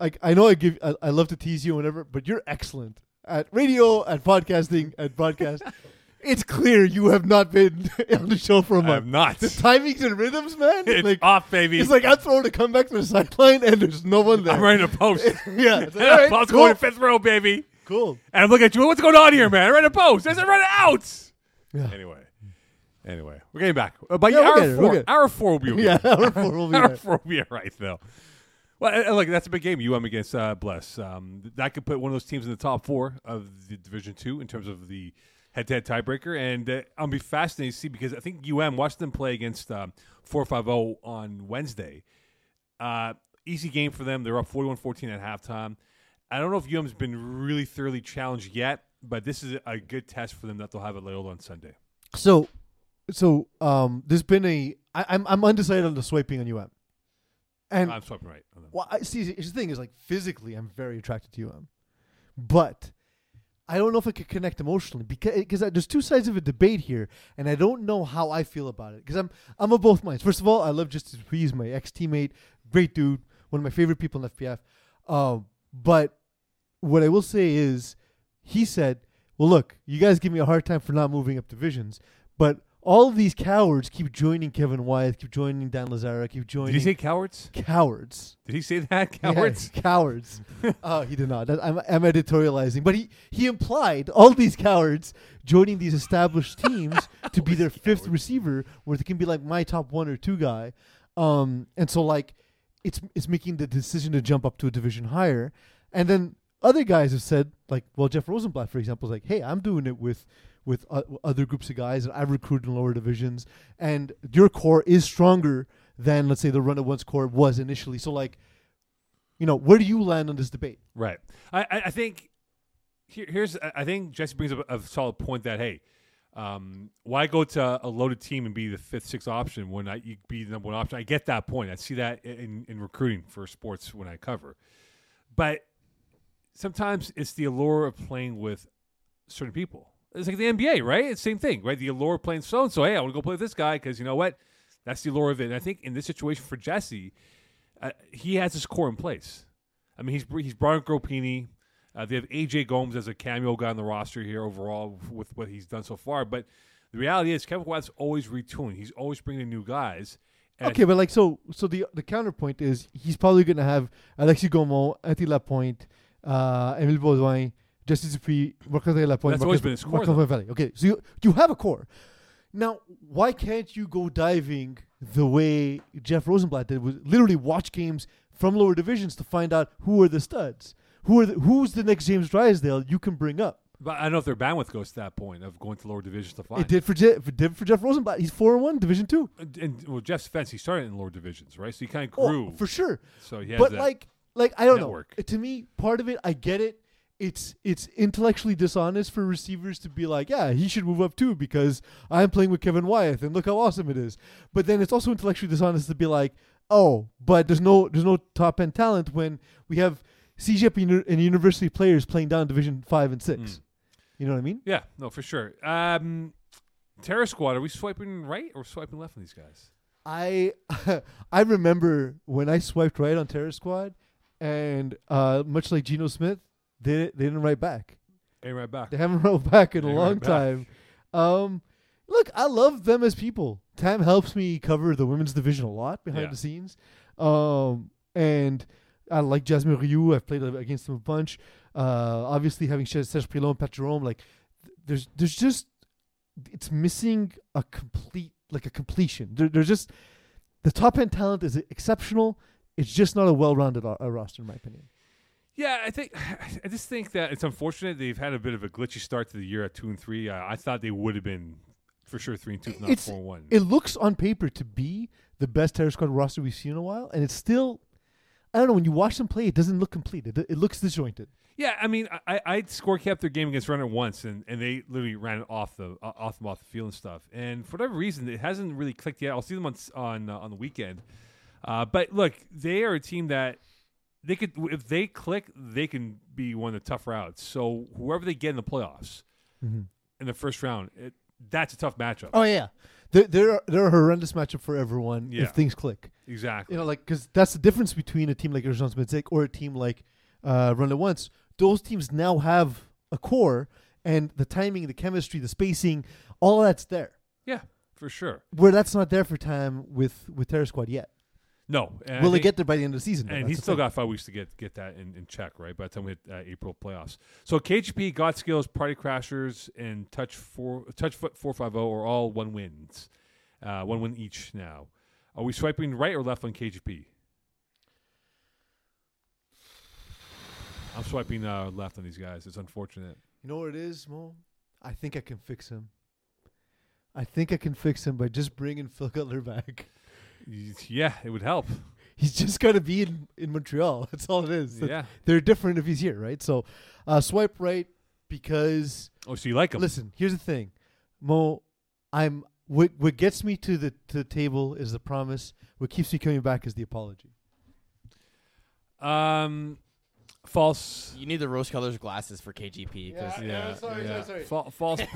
like I know I give I, I love to tease you whenever, but you're excellent at radio, at podcasting, at broadcast. [laughs] it's clear you have not been [laughs] on the show for a I'm month. not. The timings and rhythms, man. It's like off, baby. it's like I'm throwing to come back to the sideline and there's no one there. I'm ready a post. [laughs] yeah, it's like, all right, Ball's cool, going to fifth row, baby. cool. And I'm looking at you. What's going on here, man? I ready to post. There's a run out. Yeah. Anyway, anyway, we're getting back. Uh, by Yeah, hour we'll four, hour four will be okay. Yeah, hour four will be hour right. four will be all right, though. Well, look, that's a big game. UM against uh, Bless. Um, that could put one of those teams in the top four of the Division Two in terms of the head-to-head tiebreaker, and uh, I'll be fascinated to see because I think UM watched them play against um, four five zero on Wednesday. Uh, easy game for them. They're up 41-14 at halftime. I don't know if UM's been really thoroughly challenged yet, but this is a good test for them that they'll have at Loyola on Sunday. So, so um, there's been a. I, I'm I'm undecided on the swiping on UM, and I'm swiping right. well, I see. The thing is, like physically, I'm very attracted to you, UM, but I don't know if I could connect emotionally because because there's two sides of a debate here, and I don't know how I feel about it because I'm I'm of both minds. First of all, I love Justice He's my ex teammate, great dude, one of my favorite people in FPF. Um, but what I will say is, he said, "Well, look, you guys give me a hard time for not moving up divisions, but." All of these cowards keep joining Kevin Wyeth, keep joining Dan Lazara, keep joining Did he say cowards? cowards. Did he say that? Yeah, Cowards? [laughs] cowards. uh, [laughs] he did not. I'm, I'm editorializing, but he he implied all these cowards joining these established teams [laughs] to be their fifth receiver, where they can be like my top one or two guy. Um, and so like it's it's making the decision to jump up to a division higher, and then other guys have said like, well, Jeff Rosenblatt, for example, is like, hey, I'm doing it with with uh, other groups of guys that I've recruited in lower divisions, and your core is stronger than let's say the run at once core was initially. So like, you know, where do you land on this debate? Right. I, I, think here, here's I think Jesse brings up a, a solid point that hey, um, why go to a loaded team and be the fifth, sixth option when I you be the number one option? I get that point. I see that in, in recruiting for sports when I cover, but sometimes it's the allure of playing with certain people. It's like the NBA, right? It's the same thing, right? The allure of playing so and so. Hey, I want to go play with this guy because you know what? That's the allure of it. And I think in this situation for Jesse, uh, he has his core in place. I mean, he's he's in Gropini. Uh, they have AJ Gomes as a cameo guy on the roster here overall with what he's done so far. But the reality is, Kevin Watt's always retooling. He's always bringing in new guys. And Okay, but like so, so the the counterpoint is he's probably going to have Alexis Gaumont, Anthony Lapointe, uh, Emile Baudouin, Justice Dupuis, Marc-André Lapointe. That's always Marcus- been his core, Marc-André Okay, so you you have a core. Now, why can't you go diving the way Jeff Rosenblatt did? Was literally watch games from lower divisions to find out who are the studs, who are the, who's the next James Drysdale you can bring up. But I don't know if their bandwidth goes to that point of going to lower divisions to find. It did for Jeff, it did for Jeff Rosenblatt. He's four and one, Division two. And, and well, Jeff's defense, he started in lower divisions, right? So he kind of Oh, grew. for sure. so he has but that. like like I don't network. know. To me, part of it, I get it. It's it's intellectually dishonest for receivers to be like, yeah, he should move up too because I'm playing with Kevin Wyeth and look how awesome it is. But then it's also intellectually dishonest to be like, oh, but there's no there's no top end talent when we have CJP and university players playing down Division five and six. Mm. You know what I mean? yeah, no, for sure. Um, Terror Squad, are we swiping right or swiping left on these guys? I [laughs] I remember when I swiped right on Terror Squad, and uh, much like Geno Smith, they they didn't write back. Hey, right back. They haven't [laughs] wrote back in a They long write back. time. Um, look, I love them as people. Tam helps me cover the women's division a lot behind Yeah. the scenes. Um, and I like Jasmine Ryu. I've played against them a bunch. Uh, obviously having Serge Prilon and Pat Jerome, like th- there's there's just it's missing a complete like a completion. There, there's just the top end talent is exceptional. It's just not a well-rounded uh, roster, in my opinion. Yeah, I think [sighs] I just think that it's unfortunate they've had a bit of a glitchy start to the year at two and three. Uh, I thought they would have been for sure three and two, not It's- four and one. It looks on paper to be the best Terror Squad roster we've seen in a while, and it's still. I don't know. When you watch them play, it doesn't look complete. It, it looks disjointed. yeah, I mean, I I score kept their game against Runner once, and, and they literally ran it off the uh, off them off the field and stuff. And for whatever reason, it hasn't really clicked yet. I'll see them on on uh, on the weekend. Uh, but look, they are a team that they could if they click, they can be one of the tough routes. So whoever they get in the playoffs in the first round, it, that's a tough matchup. Oh yeah, they're they're, they're a horrendous matchup for everyone Yeah. if things click. Exactly. You know, like because that's the difference between a team like Urgence Medzik or a team like uh, Run It Once. Those teams now have a core, and the timing, the chemistry, the spacing, all that's there. yeah, for sure. Where that's not there for time with with Terror Squad yet. No, and Will they think- get there by the end of the season? though? And That's he's still thing. got five weeks to get get that in, in check, right? By the time we hit uh, April playoffs. So KGP, God Skills, Party Crashers, and Touch Four, Touch Foot Four Five Zero are all one wins, uh, one win each now. Are we swiping right or left on KGP? I'm swiping uh, left on these guys. It's unfortunate. You know what it is, Mo? I think I can fix him. I think I can fix him by just bringing Phil Cutler back. Y- Yeah, it would help. He's just gonna be in, in Montreal. [laughs] That's all it is. That- Yeah. They're different if he's here, right? So uh, swipe right because Oh, so you like him? listen. Here's the thing, Mo. I'm what what gets me to the to the table is the promise. What keeps me coming back is the apology. Um, false. You need the rose colors glasses for KGP because Yeah. sorry, sorry, sorry. Fa- false. [laughs]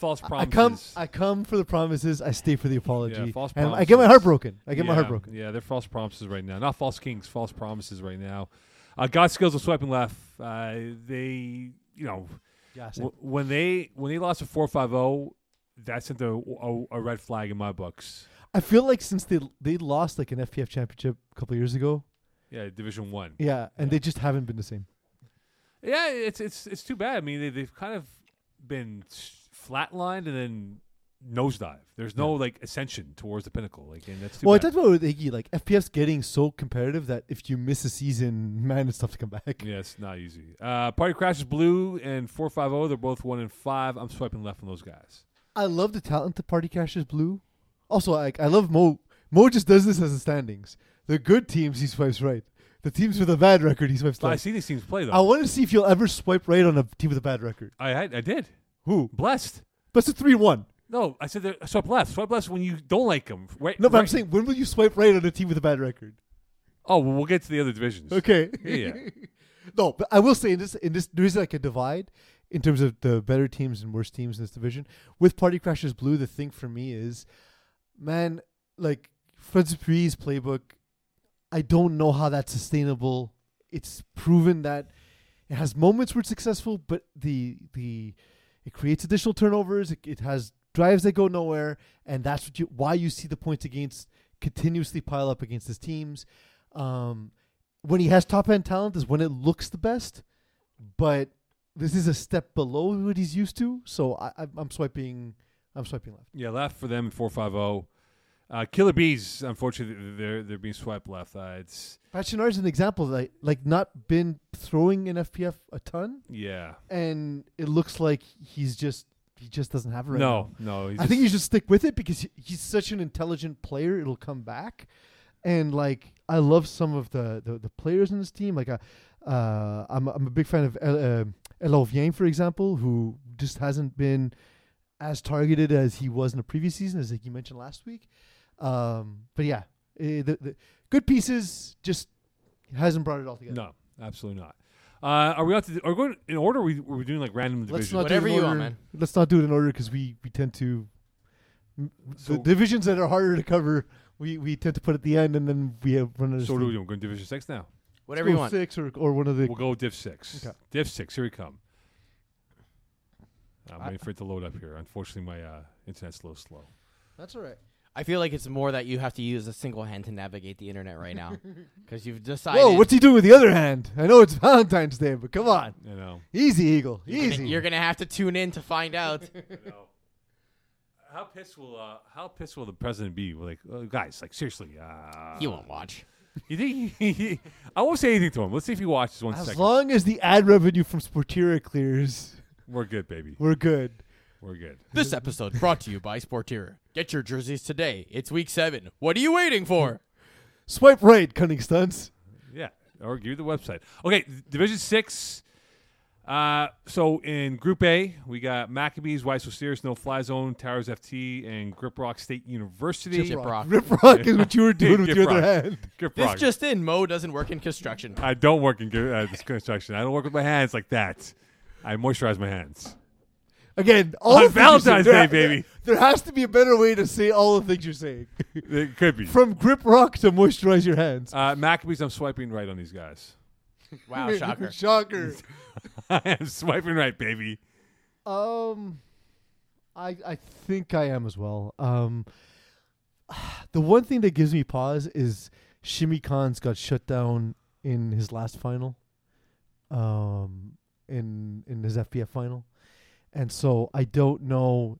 false I promises. come I come for the promises. I stay for the apology. Yeah, false and I get my heart broken. I get my heart broken. Yeah, they're false promises right now. Not false kings, false promises right now. Uh, God skills are swiping left. Uh, they, you know, Yeah, w- when they when they lost a four five zero, that sent a, a, a red flag in my books. I feel like since they they lost like an FPF championship a couple years ago, Yeah, Division One. yeah, and Yeah. they just haven't been the same. Yeah, it's it's it's too bad. I mean, they, they've kind of been s- flatlined and then nosedive. There's no like ascension towards the pinnacle. Like, and that's too Well, I talked about with Iggy, like FPF's getting so competitive that if you miss a season, [laughs] man, it's tough to come back. Yeah, it's not easy. Uh, Party Crashers Blue and 450. They're both 1 and 5. I'm swiping left on those guys. I love the talent that Party Crashers Blue. Also, like I love Mo. Mo just does this as the standings. The good teams he swipes right. The teams with a bad record he swipes But I see these teams play, though. I want to see if you'll ever swipe right on a team with a bad record. I, I I did. Who? Blessed. Blessed three one. No, I said that- swipe left. Swipe left when you don't like them. Right, No, but I'm right- saying when will you swipe right on a team with a bad record? Oh, well, we'll get to the other divisions. Okay. Yeah. [laughs] no, but I will say in this in this there is like a divide in terms of the better teams and worse teams in this division. With Party Crashers Blue, the thing for me is, man, like Fred Dupree's playbook, I don't know how that's sustainable. It's proven that it has moments where it's successful, but the the it creates additional turnovers. It, it has drives that go nowhere, and that's what you why you see the points against continuously pile up against his teams. Um, when he has top end talent is when it looks the best, but this is a step below what he's used to. So I, I'm swiping, I'm swiping left. Yeah, left for them in 450. Uh, Killer Bees, unfortunately, they're they're being swiped left. Uh, it's Pat is an example like like not been throwing in FPF a ton, yeah. and it looks like he's just he just doesn't have it right no, now. no. he's I think you just- should stick with it because he- he's such an intelligent player. It'll come back, and like I love some of the the, the players in this team. Like, uh, uh, I'm I'm a big fan of El, uh, Vien, for example, who just hasn't been as targeted as he was in the previous season, as like you mentioned last week. Um, but yeah, eh, the, the good pieces just hasn't brought it all together. no, absolutely not. Uh, are we on to? Are we going in order? Or we are we doing like random Let's divisions? not Whatever do it in you order. want, man. Let's not do it in order because we we tend to So- the divisions that are harder to cover. We, we tend to put at the end, and then we have run out of So what are we steam. doing? We're going Division Six now. Whatever Let's you go want. Six or or one of the. We'll go Div Six. Okay. Div Six. Here we come. I'm I- waiting for it to load up here. Unfortunately, my uh, internet's a little slow. That's all right. I feel like it's more that you have to use a single hand to navigate the internet right now [laughs] because you've decided. Whoa, what's he doing with the other hand? I know it's [laughs] Valentine's Day, but come on, You know. easy, Eagle, you're gonna, easy. you're gonna have to tune in to find [laughs] out. How pissed will uh, how pissed will the president be? Like, uh, guys, like seriously, uh, he won't watch. You think? He, I won't say anything to him. Let's see if he watches one as second. long as the ad revenue from Sportira clears, We're good, baby. we're good. We're good. This episode brought to you by Sportira. Get your jerseys today. It's week seven. What are you waiting for? Swipe right, cunning stunts. Yeah, or give you the website. Okay, Division Six. Uh, so in Group A, we got Maccabees, Weiss Steers, No Fly Zone, Towers FT, and Grip Rock State University. Chip Rock. Rip rock is what you were doing [laughs] with Grip your other hand. Grip Rock. This just in: Mo doesn't work in construction. I don't work in uh, construction. I don't work with my hands like that. I moisturize my hands. Again, all On the things you're Valentine's saying- Day, baby. There has to be a better way to say all the things you're saying. [laughs] It could be. From grip rock to moisturize your hands. Uh, Maccabees, I'm swiping right on these guys. [laughs] Wow, shocker. [laughs] Shocker. I am swiping right, baby. Um, I I think I am as well. Um, [sighs] the one thing that gives me pause is Shimmy Khan's got shut down in his last final. Um, in in his FPF final, and so I don't know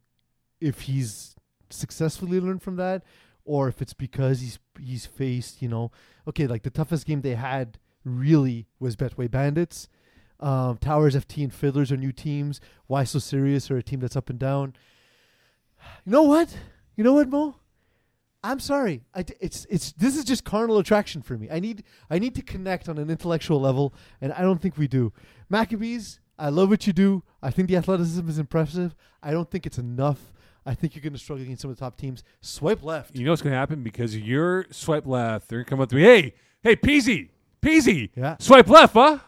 if he's successfully learned from that, or if it's because he's he's faced you know okay like the toughest game they had really was Betway Bandits. Um, Towers FT and Fiddlers are new teams. Why So Serious are a team that's up and down. [sighs] You know what? You know what, Mo? I'm sorry. I it's it's this is just carnal attraction for me. I need I need to connect on an intellectual level, and I don't think we do. Maccabees, I love what you do. I think the athleticism is impressive. I don't think it's enough. I think you're going to struggle against some of the top teams. Swipe left. You know what's going to happen because you're swipe left. They're going to come up to me. Hey, hey, Peasy, Peasy, Yeah. swipe left, huh?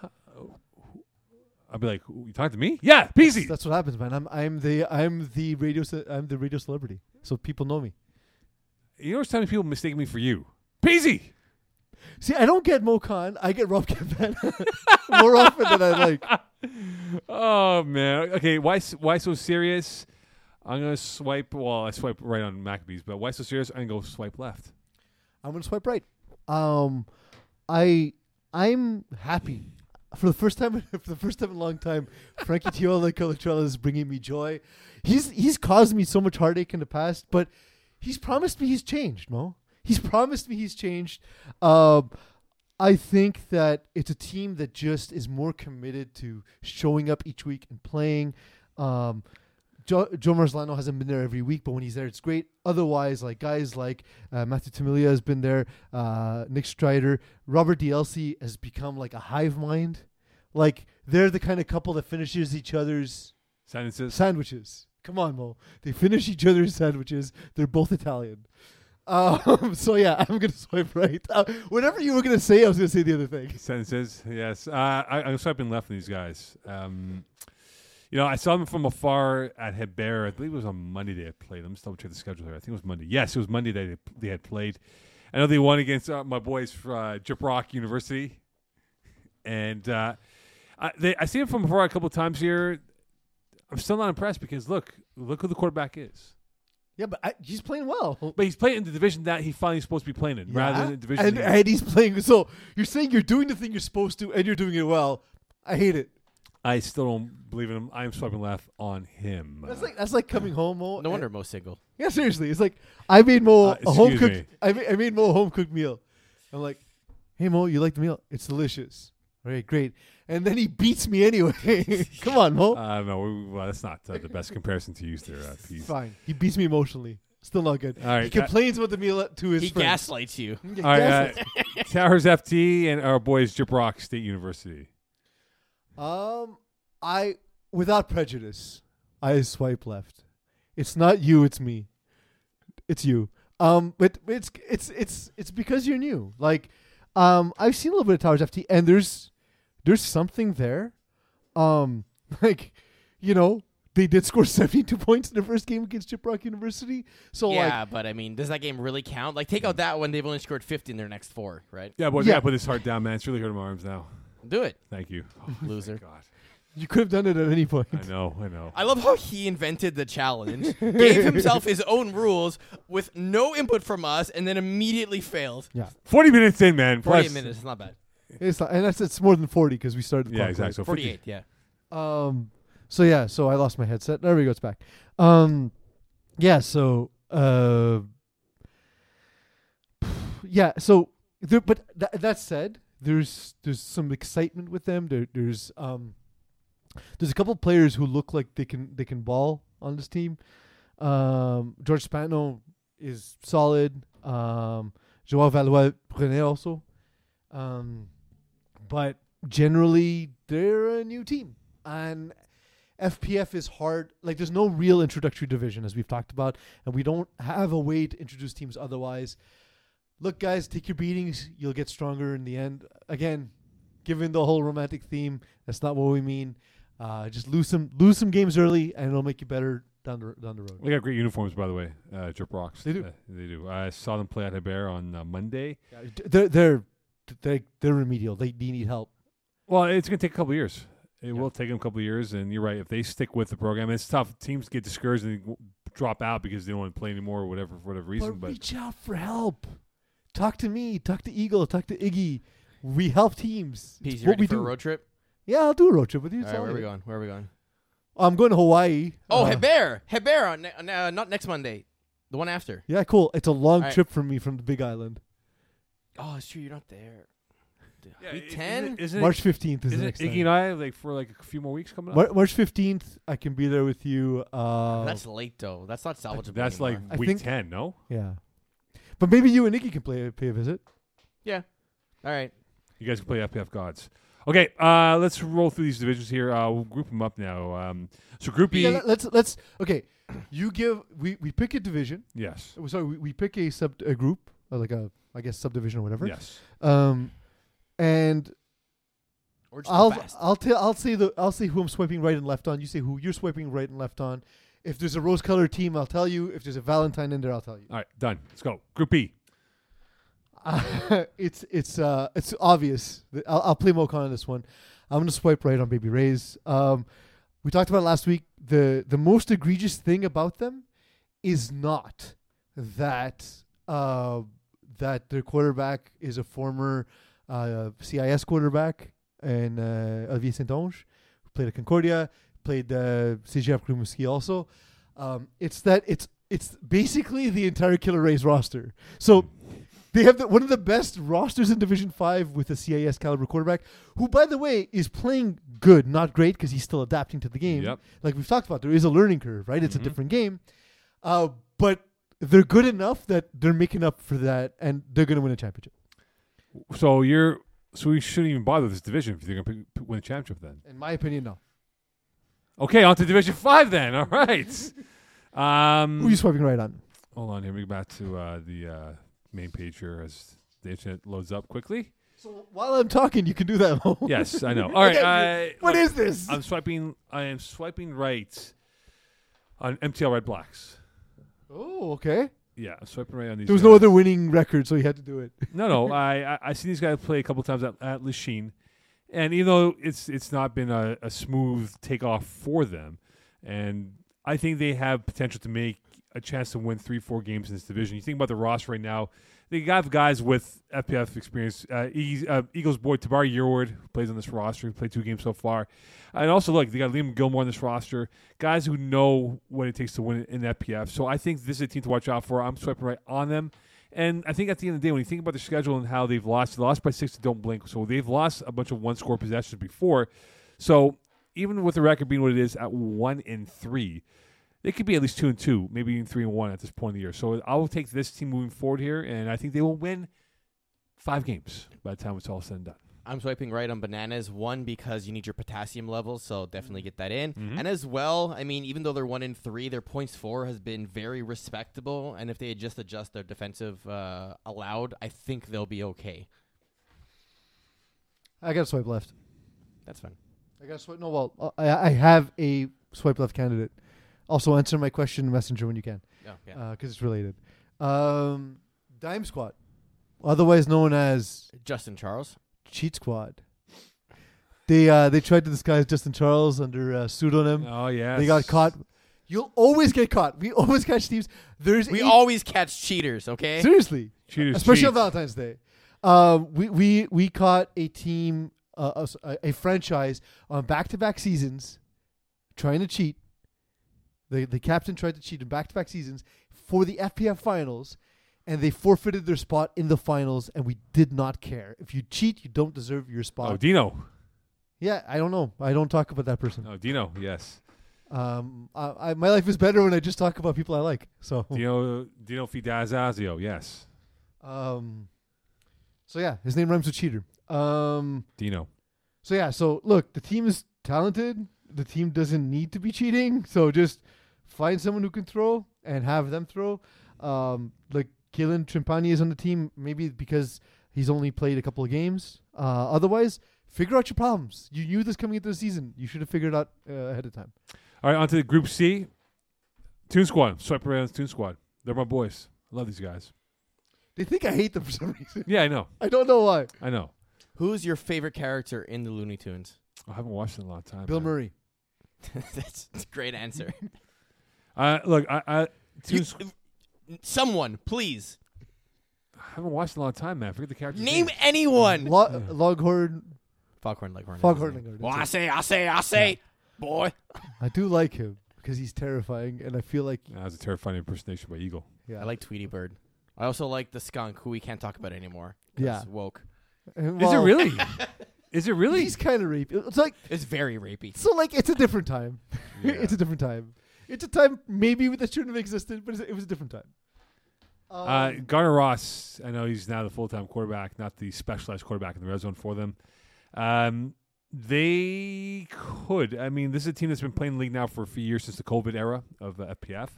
I'll be like, you talking to me? Yeah, Peasy. That's what happens, man. I'm I'm the I'm the radio ce- I'm the radio celebrity, so people know me. You know what's time people mistake me for you? Peasy. See, I don't get Mo Khan. I get Rob [laughs] Cavan more often than I like. [laughs] Oh man. Okay, why why so serious? I'm gonna swipe. Well, I swipe right on Maccabees, but why so serious? I'm gonna go swipe left. I'm gonna swipe right. Um, I I'm happy for the first time [laughs] for the first time in a long time. Frankie Tiola Colatrella is bringing me joy. He's he's caused me so much heartache in the past, but he's promised me he's changed. Mo, he's promised me he's changed. Um, I think that it's a team that just is more committed to showing up each week and playing. Um, Joe, Joe hasn't been there every week, but when he's there, it's great. Otherwise, like guys like uh, Matthew Tamilia has been there, uh, Nick Strider, Robert DLC has become like a hive mind. Like they're the kind of couple that finishes each other's Sentences. sandwiches. Come on, Mo. They finish each other's sandwiches. They're both Italian. Um, [laughs] so yeah, [laughs] I'm gonna swipe right. Uh, whatever you were gonna say, I was gonna say the other thing. Sentences. Yes. Uh, I, I'm swiping left on these guys. Um, you know, I saw them from afar at Hebert. I believe it was on Monday they had played. Let me double check the schedule here. I think it was Monday. Yes, it was Monday they, they had played. I know they won against uh, my boys from uh, Rock University, and uh, I, they, I see them from afar a couple times here. I'm still not impressed because look, look who the quarterback is. Yeah, but I, he's playing well. [laughs] But he's playing in the division that he finally supposed to be playing in, rather than the division. and, he- and he's playing. So you're saying you're doing the thing you're supposed to, and you're doing it well. I hate it. I still don't believe in him. I am swiping left on him. That's like that's like coming home. Mo, No wonder Mo's single. Yeah, seriously, it's like I made Mo Uh, a home excuse cooked. me. I made, I made Mo a home cooked meal. I'm like, hey Mo, you like the meal? It's delicious. All right, great. And then he beats me anyway. [laughs] Come on, Mo. I don't know. We- Well, that's not uh, the best comparison to use there, uh, [laughs] Pease. All Fine. He beats me emotionally. Still not good. All right, he complains about the meal to his He friends. gaslights you. [laughs] He uh, all right. Uh, Towers FT and our boys Jabrock State University. Um, I without prejudice, I swipe left. It's not you, it's me. It's you. Um, but it's it's it's it's because you're new. Like, um, I've seen a little bit of Towers FT, and there's there's something there. Um, [laughs] like, you know, they did score [laughs] 72 points in the first game against Chip Rock University. So like, yeah, but I mean, does that game really count? Like, take out that one; they've only scored 50 in their next four, right? Yeah, boys. Yeah. Yeah, put this heart down, man. It's really hurting my arms now. Do it, Thank you. [laughs] Oh, loser. God, you could have done it at any point. I know, I know. I love how he invented the challenge, gave himself his own rules with no input from us, and then immediately failed. Yeah, Forty minutes in, man. 40 Plus- minutes, it's not bad. It's not, and that's it's more than 40 because we started. The Yeah, clock exactly. late. So 48, 50 yeah. Um. So yeah. So I lost my headset. There we go. It's back. Um. Yeah. So. Uh. Yeah. So. There, but th- that said, there's there's some excitement with them. There, there's um. There's a couple players who look like they can they can ball on this team. Um. George Spano is solid. Um. Joao Valois Brenet also. Um. But generally, they're a new team and FPF is hard. Like, there's no real introductory division, as we've talked about, and we don't have a way to introduce teams otherwise. Look, guys, take your beatings. You'll get stronger in the end. Again, given the whole romantic theme, that's not what we mean. Uh, just lose some lose some games early, and it'll make you better down the down the road. They got great uniforms, by the way. Uh, Jip Rocks. They do. Uh, they do. I saw them play at Hebert on uh, Monday. Yeah, They're they're they're, they're remedial. They, they need help. Well, it's going to take a couple of years. It Yeah. will take them a couple of years, and you're right. If they stick with the program, it's tough. Teams get discouraged and w- drop out because they don't want to play anymore or whatever for whatever reason. but But reach out for help. Talk to me. Talk to Eagle. Talk to Iggy. We help teams. Peace, you what ready we for do. a road trip? Yeah, I'll do a road trip with you. All It's right, all where are we going? Where are we going? I'm going to Hawaii. Oh, Uh, Heber. Hebert on, ne- on uh, not next Monday. The one after. Yeah, cool. It's a long All right. trip for me from the Big Island. Oh, it's true. You're not there. Yeah, Week isn't 10? March fifteenth is Isn't the it next Iggy time. and I like for like a few more weeks coming up? Mar- March fifteenth, I can be there with you. Uh, That's late though. That's not salvageable. That's anymore. I like week think- ten, no? yeah, but maybe you and Nikki can play pay a visit. yeah. All right. You guys can play FPF gods. Okay, uh, let's roll through these divisions here. Uh, we'll group them up now. Um, so Group B, Yeah, let- let's let's okay. You give we we pick a division. yes, Sorry, we, we pick a sub a group or like a I guess subdivision or whatever. yes. Um, and Or just I'll the fast. I'll tell I'll say the I'll say who I'm swiping right and left on. You say who you're swiping right and left on. If there's a rose colored team, I'll tell you. If there's a Valentine in there, I'll tell you. All right, done. Let's go. Group B. [laughs] it's it's uh it's obvious. I'll, I'll play Mo Khan on this one. I'm gonna swipe right on Baby Rays. Um, we talked about it last week. The the most egregious thing about them is not that uh that their quarterback is a former uh, CIS quarterback and uh, Olivier Saint-Onge, who played at Concordia, played uh, CGF Rimouski also. Um, it's that it's it's basically the entire Killer Rays roster. So they have the, one of the best rosters in Division Five with a CIS caliber quarterback, who, by the way, is playing good, not great, because he's still adapting to the game. Yep. Like we've talked about, there is a learning curve, right? It's Mhm. a different game, uh, but they're good enough that they're making up for that, and they're going to win a championship. So you're so we shouldn't even bother this division if you're going to win a championship. Then In my opinion, no. okay, on to Division Five. Then [laughs] all right. Um, Who are you swiping right on? hold on here. We go back to uh, the uh, main page here as the internet loads up quickly. So while I'm talking, you can do that. Yes, I know. [laughs] All right. Okay, Uh, what look, is this? I'm swiping. I am swiping right on MTL Red Blacks. Oh, okay. Yeah, swiping right on these. There was guys. no other winning record, so he had to do it. No, no. [laughs] I, I I seen these guys play a couple times at, at Lachine, and even though it's it's not been a, a smooth takeoff for them, and I think they have potential to make a chance to win three, four games in this division. You think about the roster right now; they have guys with FPF experience. Uh, Eagles, uh, Eagles boy Tabari who plays on this roster. He played two games so far, and also look, they got Liam Gilmore on this roster. Guys who know what it takes to win in FPF. So I think this is a team to watch out for. I'm swiping right on them. And I think at the end of the day, when you think about the schedule and how they've lost, they lost by six to Don't Blink. So they've lost a bunch of one score possessions before. So even with the record being what it is at one and three, they could be at least two and two, maybe even three and one at this point in the year. So I will take this team moving forward here, and I think they will win five games by the time it's all said and done. I'm swiping right on bananas. One because you need your potassium levels, so definitely get that in. Mhm. And as well, I mean, even though they're one in three, their points four has been very respectable. And if they just adjust their defensive uh, allowed, I think they'll be okay. I got to swipe left. That's fine. I got to swipe. No, well, uh, I, I have a swipe left candidate. Also, answer my question in Messenger when you can, Oh, yeah. because it's related. Um, Dime Squad, otherwise known as Justin Charles. Cheat Squad. They uh, they tried to disguise Justin Charles under a pseudonym. Oh yeah, They got caught. You'll always get caught. We [laughs] always catch teams. There's We eight- always catch cheaters, okay? seriously, Cheaters especially on. Valentine's Day. Um, we we we caught a team, uh, a, a franchise on back-to-back seasons, trying to cheat. The the captain tried to cheat in back-to-back seasons for the FPF finals, and they forfeited their spot in the finals. And we did not care. If you cheat, you don't deserve your spot. Oh Dino. yeah, I don't know. I don't talk about that person. Oh Dino. Yes. Um, I, I, my life is better when I just talk about people I like. So, Dino. Dino Fidazazio. Yes. um, so yeah, his name rhymes with cheater. Um, Dino. so yeah, so look, the team is talented. The team doesn't need to be cheating. So just find someone who can throw and have them throw. Um, like Kalen Trimpani is on the team, maybe because he's only played a couple of games. Uh, otherwise, figure out your problems. You knew this coming into the season. You should have figured it out uh, ahead of time. All right, on to Group C. Toon Squad. Swipe around Toon Squad. They're my boys. I love these guys. They think I hate them for some reason. Yeah, I know. [laughs] I don't know why. I know. Who's your favorite character in the Looney Tunes? I haven't watched it in a long time. Bill man. Murray. that's, [laughs] that's a great answer. [laughs] Uh, look, I, I, Toon You- Squ- someone, please. I haven't watched in a long time, man. I forget the character. Name anyone. Lo- Loghorn. Foghorn Leghorn. Foghorn Leghorn. Well, I say, I say, I say, boy. I do like him because he's terrifying, and I feel like That was a terrifying impersonation by Eagle. yeah, I like Tweety Bird. I also like the skunk, who we can't talk about anymore. Yeah. woke. Uh, Is it really? [laughs] Is it really? He's kind of rapey. It's like It's very rapey. so. Like it's a different time. Yeah. [laughs] it's a different time. It's a time maybe that shouldn't have existed, but it was a different time. Uh, Um, Garner Ross, I know he's now the full time quarterback, not the specialized quarterback in the red zone for them. Um, they could. I mean, this is a team that's been playing the league now for a few years since the COVID era of uh, FPF.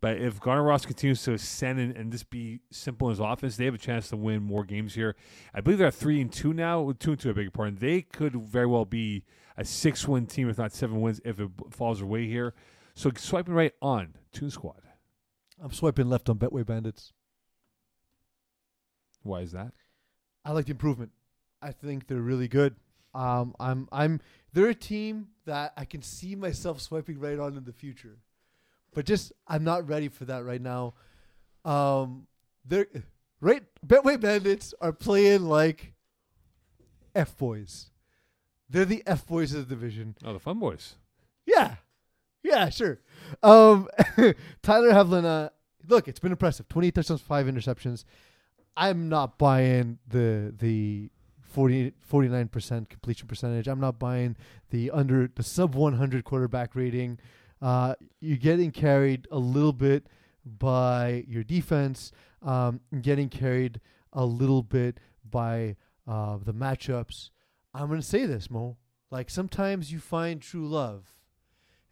But if Garner Ross continues to ascend and, and just be simple in his offense, they have a chance to win more games here. I believe they're at three and two now, with two and two, I beg your pardon. They could very well be a six win team, if not seven wins, if it falls their way here. So swiping right on Toon Squad. I'm swiping left on Betway Bandits. Why is that? I like the improvement. I think they're really good. Um, I'm I'm they're a team that I can see myself swiping right on in the future, but just I'm not ready for that right now. Um, they're right. Betway Bandits are playing like f boys. They're the f boys of the division. Oh, the Fun Boys. Yeah, yeah, sure. Um, [laughs] Tyler Havlin. Uh, look, it's been impressive. Twenty touchdowns, five interceptions. I'm not buying the the 49 percent completion percentage. I'm not buying the under the sub one hundred quarterback rating. Uh, you're getting carried a little bit by your defense. Um, getting carried a little bit by uh, the matchups. I'm gonna say this, Mo. Like sometimes you find true love,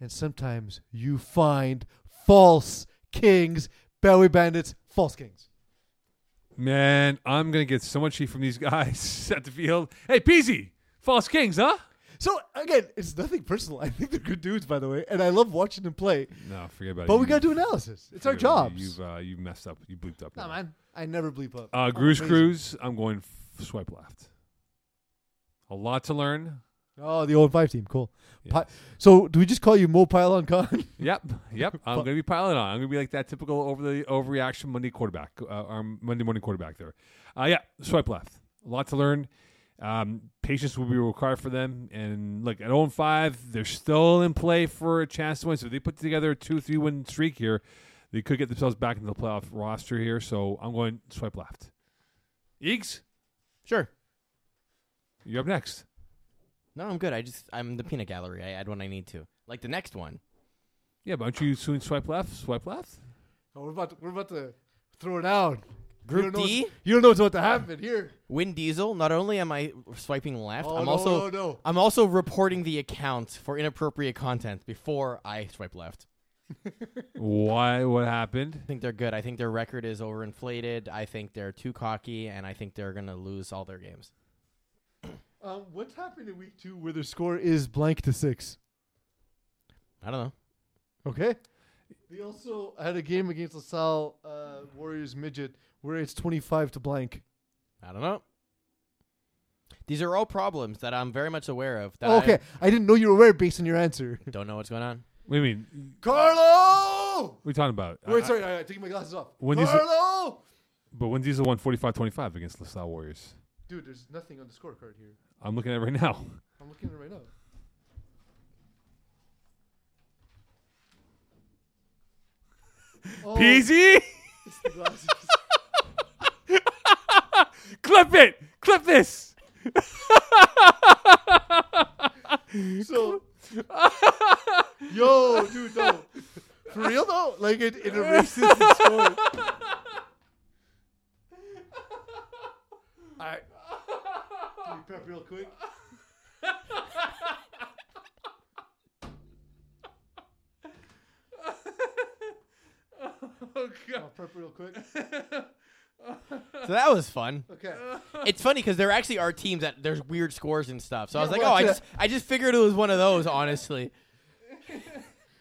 and sometimes you find false kings, belly bandits, false kings. Man, I'm gonna get so much heat from these [laughs] guys at the field. Hey, Peasy, False Kings, huh? So again, it's nothing personal. I think they're good dudes, by the way, and I love watching them play. No, forget about it. But we You- gotta do analysis. It's our forget about it. jobs. You've uh, you messed up. You bleeped up. Nah, man, I never bleep up. Uh, amazing. Cruise. I'm going f- swipe left. A lot to learn. Oh, the old five team, cool. Yeah. Pi- So, do we just call you Mo Pylon Khan? [laughs] Yep, yep. I'm going to be piling on. I'm going to be like that typical over the overreaction Monday quarterback, uh, our Monday morning quarterback there. Uh, yeah, swipe left. A lot to learn. Um, patience will be required for them. And look, at 0 5, they're still in play for a chance to win. So if they put together a 2 3 win streak here, they could get themselves back into the playoff roster here. So I'm going swipe left. Eags, Sure. you're up next. No, I'm good. I just I'm the peanut gallery. I add when I need to. Like the next one. Yeah, but don't you soon swipe left? Swipe left? Oh, we're about to, we're about to throw it out. Group you don't know D? what's- You don't know what's about to happen here. Win Diesel. Not only am I swiping left, Oh, I'm no, also no, no. I'm also reporting the account for inappropriate content before I swipe left. [laughs] Why? What happened? I think they're good. I think their record is overinflated. I think they're too cocky, and I think they're gonna lose all their games. Um, what's happened in week two where the score is blank to six? I don't know. Okay. They also had a game against LaSalle uh, Warriors midget where it's twenty-five to blank. I don't know. These are all problems that I'm very much aware of. That Oh, okay, I didn't know you were aware based on your answer. I [laughs] don't know what's going on. What do you mean? Carlo. What are you talking about? Wait, I- sorry, I, I, taking my glasses off. When these- Carlo. But when Diesel won 45-25 against LaSalle Warriors, Dude, there's nothing on the scorecard here. I'm looking at it right now. I'm looking at it right now. Oh, [laughs] Peasy, it's the glasses. [laughs] clip it, clip this. so, yo, dude, no, for real though, like it, it erases the score. Alright, [laughs] let me prep real quick. oh I'll prep real quick. So that was fun. Okay. It's funny because there actually are teams that there's weird scores and stuff. So I was like, well, oh, I yeah. just I just figured it was one of those. Honestly,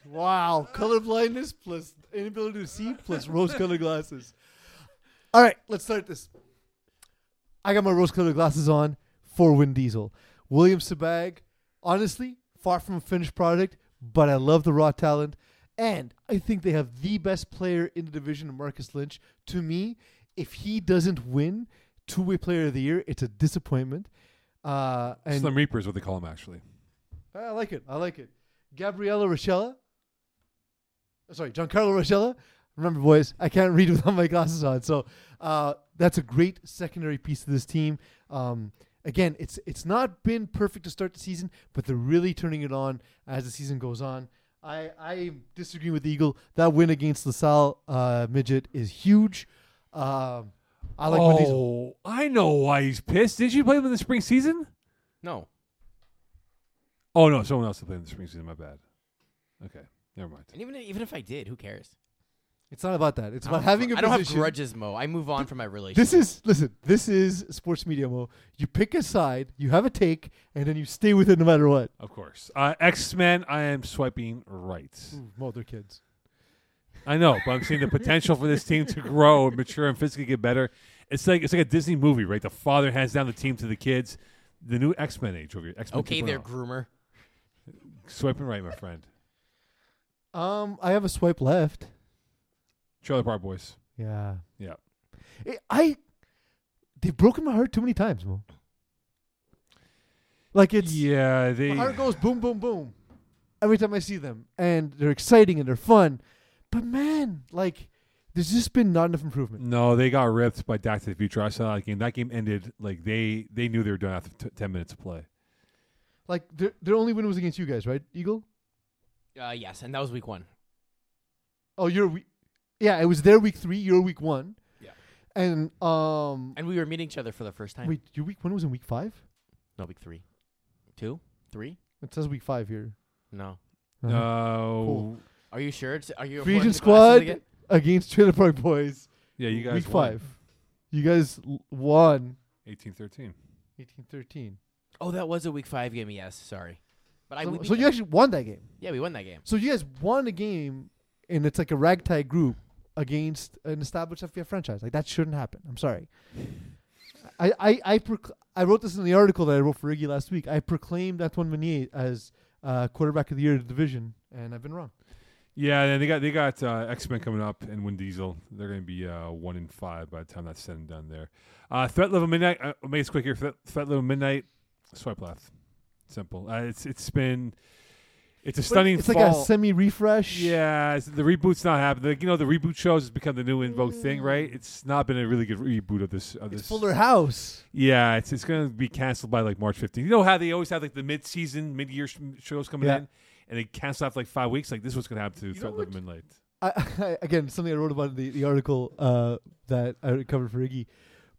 Wow, color blindness plus inability to see plus rose-colored glasses. All right, let's start this. I got my rose-colored glasses on for Win Diesel. William Sabag, honestly, far from a finished product, but I love the raw talent, and I think they have the best player in the division, Marcus Lynch. To me, if he doesn't win two-way player of the year, it's a disappointment. Uh, and Slim Reaper is what they call him, actually. I like it. I like it. Gabriella Rochella. uh, Sorry, Giancarlo Rochella. Remember, boys, I can't read [laughs] without my glasses on. So uh, that's a great secondary piece to this team. Um, again, it's it's not been perfect to start the season, but they're really turning it on as the season goes on. I I disagree with Eagle. That win against LaSalle uh, midget is huge. Um, I like Vin Diesel. oh, I know why he's pissed. Did you play him in the spring season? No. Oh no, someone else played in the spring season. My bad. Okay, never mind. And even even if I did, who cares? It's not about that. It's I about don't- having a I don't have position. grudges, Mo. I move on from my relationship. This is listen. This is sports media. Mo. You pick a side, you have a take, and then you stay with it no matter what. Of course, uh, X Men. I am swiping right. Ooh, Mo, they're kids. I know, but I'm seeing the potential for this team to grow and mature and physically get better. It's like it's like a Disney movie, right? The father hands down the team to the kids. The new X Men age over here. X Men. okay, there, groomer. Swiping right, my friend. Um, I have a swipe left. Trailer Park Boys. Yeah. Yeah. I, I they've broken my heart too many times, Mo. Like it's yeah, they. my heart goes boom, boom, boom every time I see them, and they're exciting and they're fun. But man, like there's just been not enough improvement. No, they got ripped by Back to the Future. I saw that game. That game ended like they they knew they were done after t- ten minutes of play. Like their their only win was against you guys, right, Eagle? Uh, yes, and that was week one. Oh, you're week. Yeah, it was their week three. You're week one. Yeah. And um, And we were meeting each other for the first time. wait, your week one was in week five. No, week three, two, three. It says week five here. No. Uh-huh. No. Cool. Are you sure? It's, are you Free affording agent the glasses squad again? against Trailer Park Boys. Yeah, you guys week won. five. You guys l- won 18-13. 18-13. Oh, that was a week five game. Yes, sorry, but I So, we so you actually won that game. yeah we won that game. So you guys won a game, and it's like a ragtag group against an established FPF franchise. Like that shouldn't happen. I'm sorry. I I I, proc- I wrote this in the article that I wrote for Iggy last week. I proclaimed Antoine Meunier as uh, quarterback of the year of the division, and I've been wrong. Yeah, and they got they got uh, X Men coming up and Win Diesel. They're going to be uh, one in five by the time that's said and done. There, uh, Threat Level Midnight. Uh, make this quick here. Threat, Threat Level Midnight. Swipe left. Simple. Uh, it's it's been it's a stunning It's fall. like a semi refresh. yeah, it's- the reboot's not happening. Like, you know, the reboot shows has become the new in vogue thing, right? It's not been a really good reboot of this. Of It's this. Fuller House. Yeah, it's it's going to be canceled by like March 15th. You know how they always have like the mid-season, mid-year sh- shows coming Yeah. in, and they cancel after like five weeks. Like this was going to happen to know Threat what? Midnight. I, [laughs] I, again, something I wrote about in the, the article uh, that I covered for Iggy.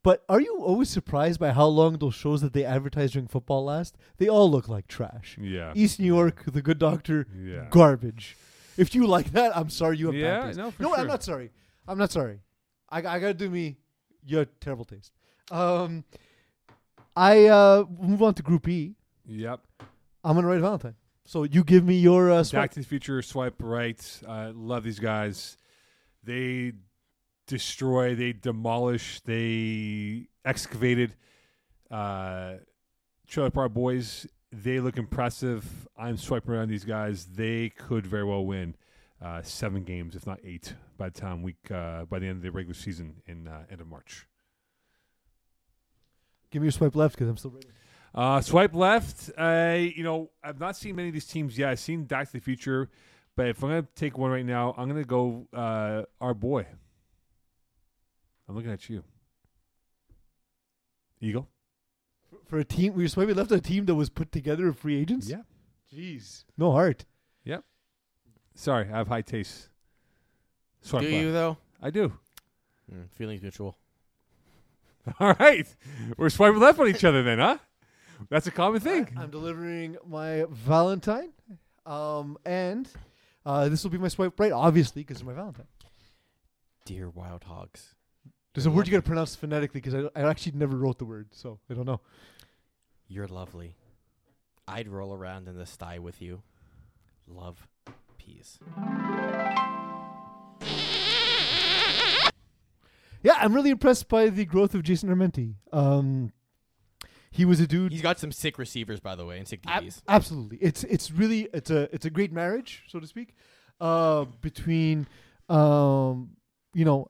But are you always surprised by how long those shows that they advertise during football last? They all look like trash. Yeah. East New York, The Good Doctor, Yeah. garbage. If you like that, I'm sorry you have Yeah, bad taste. no, for no, I'm not sorry. I'm not sorry. I, I gotta do me. You have terrible taste. Um, I uh move on to Group E. Yep. I'm gonna write Valentine. So you give me your uh, Back swipe. to the Future, swipe right. Uh, love these guys. They destroy, they demolish, they excavated. Uh, Trailer Park Boys, they look impressive. I'm swiping around these guys. They could very well win uh, seven games, if not eight, by the time week uh, by the end of the regular season in uh, end of March. Give me your swipe left because I'm still writing. Uh, swipe left. I, you know, I've not seen many of these teams yet. I've seen Back to the Future, but if I'm gonna take one right now, I'm gonna go uh, our boy. I'm looking at you, Eagle. For a team, we were swiping left a team that was put together of free agents. Yeah. Jeez, no heart. Yeah. Sorry, I have high taste. Swipe Do left. you though? I do. Mm, feelings mutual. [laughs] All right, we're swiping left on each other then, huh? That's a common thing. I, am delivering my Valentine, um, and uh, this will be my swipe right, obviously, because it's my Valentine. Dear Wild Hogs. There's a word you got to pronounce phonetically because I, I actually never wrote the word, so I don't know. You're lovely. I'd roll around in the sty with you. Love, peace. Yeah, I'm really impressed by the growth of Jason Armenti. Um, he was a dude. He's got some sick receivers, by the way, and sick Ab- DBs. absolutely, it's it's really it's a it's a great marriage, so to speak, uh, between um, you know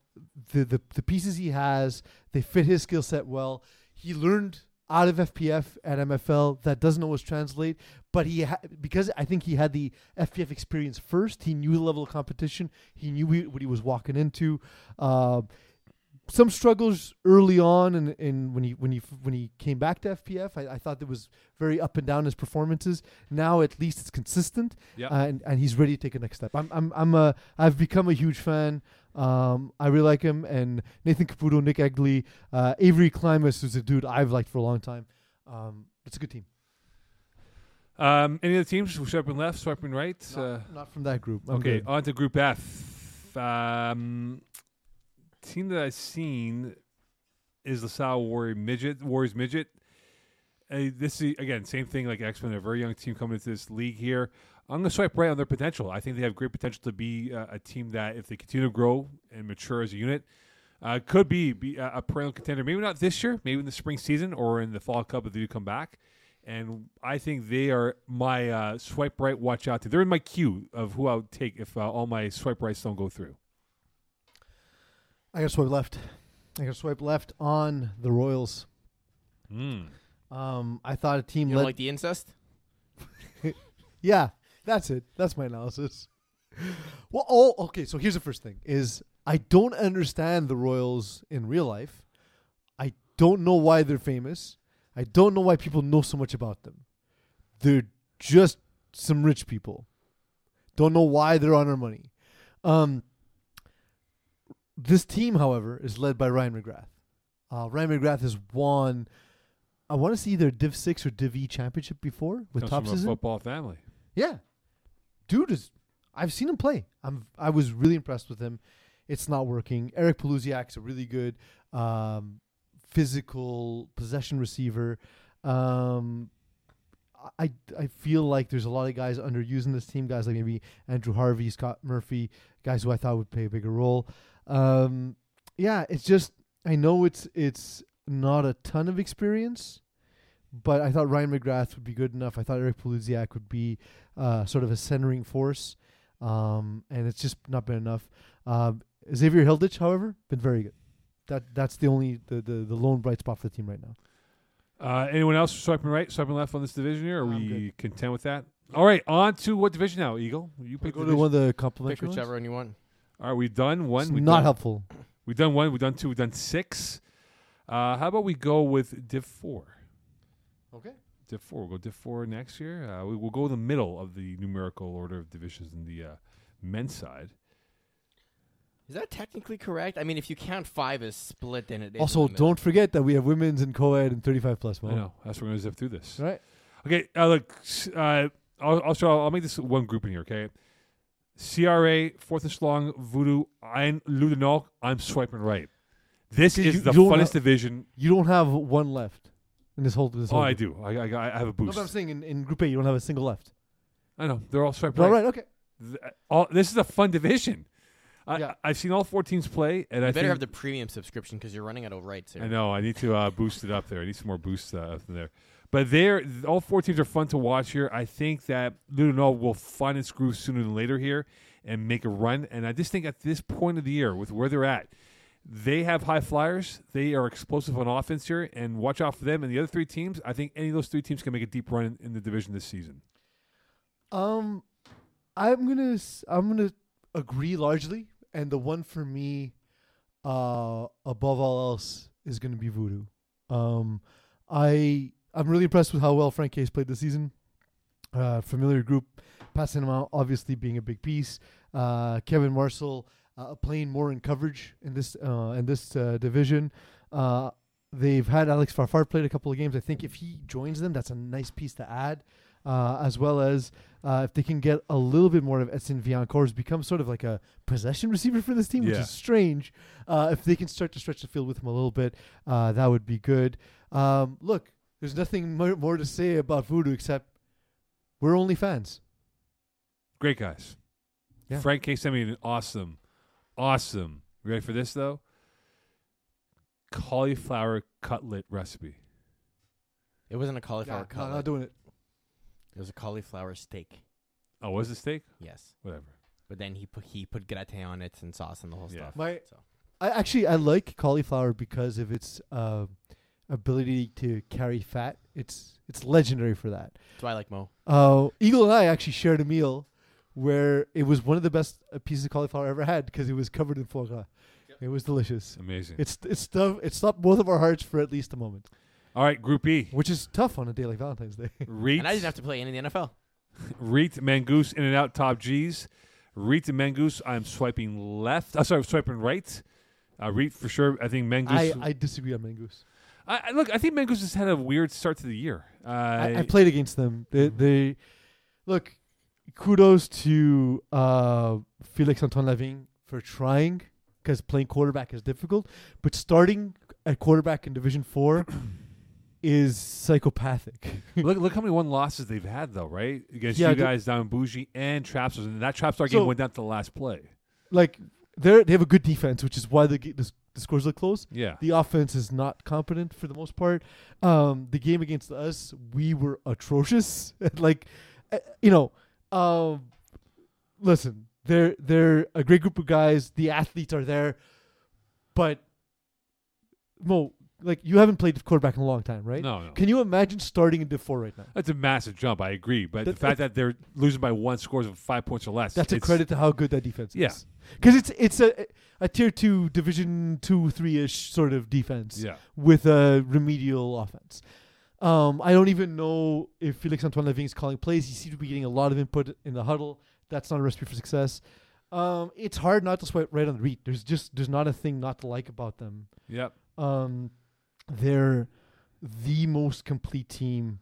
the, the the pieces he has. They fit his skill set well. He learned out of FPF at MFL. That doesn't always translate, but he ha- because I think he had the FPF experience first. He knew the level of competition. He knew what he was walking into. Uh, some struggles early on, and, and when he when he when he came back to FPF, I, I thought it was very up and down his performances. Now at least it's consistent, Yeah. uh, and and he's ready to take a next step. I'm I'm I'm a I've become a huge fan. Um, I really like him, and Nathan Caputo, Nick Egley, uh, Avery Klimas, who's a dude I've liked for a long time. Um, it's a good team. Um, any other teams? Swiping left, swiping right. Not, Uh, not from that group. I'm okay, good. on to Group F. Um, team that I've seen is the LaSalle Warrior Midget. Warriors Midget. Uh, this is again same thing like X Men, a very young team coming into this league here. I'm gonna swipe right on their potential. I think they have great potential to be uh, a team that, if they continue to grow and mature as a unit, uh, could be be a, a perennial contender. Maybe not this year, maybe in the spring season or in the fall cup if they do come back. And I think they are my uh, swipe right. Watch out to. They're in my queue of who I would take if uh, all my swipe rights don't go through. I got to swipe left. I got to swipe left on the Royals. Mm. Um, I thought a team You led. don't like the incest? [laughs] yeah, that's it. That's my analysis. Well, oh, okay. So here's the first thing: is I don't understand the Royals in real life. I don't know why they're famous. I don't know why people know so much about them. They're just some rich people. Don't know why they're on our money. Um, this team, however, is led by Ryan McGrath. Uh, Ryan McGrath has won, I want to see either Div Six or Div E championship before with Comes top from a season. football family. Yeah, dude is. I've seen him play. I'm. I was really impressed with him. It's not working. Eric Paluziak's a really good um, physical possession receiver. Um, I I feel like there's a lot of guys underusing this team. Guys like maybe Andrew Harvey, Scott Murphy, guys who I thought would play a bigger role. Um, yeah, it's just I know it's it's not a ton of experience, but I thought Ryan McGrath would be good enough. I thought Eric Paluziak would be uh, sort of a centering force, um, and it's just not been enough. Um, Xavier Hilditch, however, been very good. That that's the only the, the, the lone bright spot for the team right now. Uh, anyone else swiping right, swiping left on this division here? Are I'm we good. content with that? All right, on to what division now, Eagle? You pick Go the to one of the Pick complimentary ones. whichever one you want. All right, we done one. It's We've not done, helpful. We've done one. We've done two. We've done six. Uh, how about we go with Div four? Okay. Div four. We'll go Div four next year. Uh, we, we'll go the middle of the numerical order of divisions in the uh, men's side. Is that technically correct? I mean, if you count five as split, then it is. Also, the don't forget that we have women's and co-ed and 35 plus. I know. That's what we're gonna zip through this. right? Okay, uh, look, uh, I'll, I'll, show, I'll make this one group in here, okay? CRA, Fourth and Schlong, Voodoo, and Ludenol, I'm swiping right. This is you the don't funnest have- division. You don't have one left in this whole. This Oh, whole I do. I, I, I have a No, boost. but I'm saying in, in Group A, you don't have a single left. I know. They're all swiping All right. right. Okay. Th- all, this is a fun division. I, Yeah. I've seen all four teams play, and I better think, have the premium subscription because you're running out of rights here. I know. I need to uh, boost it up there. I need some more boosts uh, up there. But they're all four teams are fun to watch here. I think that Ludonol will find its groove sooner than later here and make a run. And I just think at this point of the year, with where they're at, they have high flyers. They are explosive on offense here, and watch out for them. And the other three teams, I think any of those three teams can make a deep run in, in the division this season. Um, I'm gonna I'm gonna agree largely, and the one for me, uh, above all else, is gonna be Voodoo. Um, I I'm really impressed with how well Frank Case played this season. Uh, familiar group, passing him out, obviously being a big piece. Uh, Kevin Marshall uh, playing more in coverage in this uh, in this uh, division. Uh, they've had Alex Farfar played a couple of games. I think if he joins them, that's a nice piece to add. Uh, as well as uh, if they can get a little bit more of Etienne Edson Viancours become sort of like a possession receiver for this team, which is strange. Uh, if they can start to stretch the field with him a little bit, uh, that would be good. Um, look, there's nothing more, more to say about Voodoo except we're only fans. Great guys. Yeah. Frank K sent me an awesome, awesome. You ready for this though? Cauliflower cutlet recipe. It wasn't a cauliflower Yeah, no, cutlet. not doing it. It was a cauliflower steak. Oh, was it steak? Yes, Whatever. but then he put he put gratin on it and sauce and the whole Yeah. stuff. My, So I actually I like cauliflower because of its uh, ability to carry fat. It's it's legendary for that. that's why I like Mo. Uh, Eagle and I actually shared a meal where it was one of the best uh, pieces of cauliflower I ever had because it was covered in foie gras. It was delicious. Amazing. It's it's stuff. It stopped both of our hearts for at least a moment, All right, Group E. which is tough on a day like Valentine's Day. Reet, [laughs] And I didn't have to play any in the NFL. Reet, Mangoose, In and Out, Top G's. Reet and Mangoose, I'm swiping left. Oh, sorry, swiping right. Uh, Reet for sure. I think Mangoose. I, I disagree on Mangoose. I, I- look. I think Mangoose has had a weird start to the year. Uh, I, I played against them. They, they look. Kudos to uh, Felix Antoine Lavigne for trying, because playing quarterback is difficult. But starting at quarterback in Division Four [coughs] is psychopathic. [laughs] look, look how many one losses they've had though, right? Against Yeah, you guys down in Bougie and Trapstars, and that Trapstar So- game went down to the last play. like they they have a good defense, which is why the g- the, s- the scores look close. Yeah, The offense is not competent for the most part. Um, the game against us, we were atrocious. [laughs] like, uh, you know, um, listen, they're they're a great group of guys. The athletes are there, but Mo, like you haven't played quarterback in a long time, right? no, no. Can you imagine starting in Div Four right now? That's a massive jump. I agree, but That- the fact that they're losing by one scores of five points or less. That's a credit to how good that defense Yeah. is. Because it's it's a a tier two, division two, three ish sort of defense. Yeah, with a remedial offense. Um, I don't even know if Felix Antoine Lavigne is calling plays. He seems to be getting a lot of input in the huddle. That's not a recipe for success. Um, it's hard not to sweat right on the read. There's just there's not a thing not to like about them. yep. Um, they're the most complete team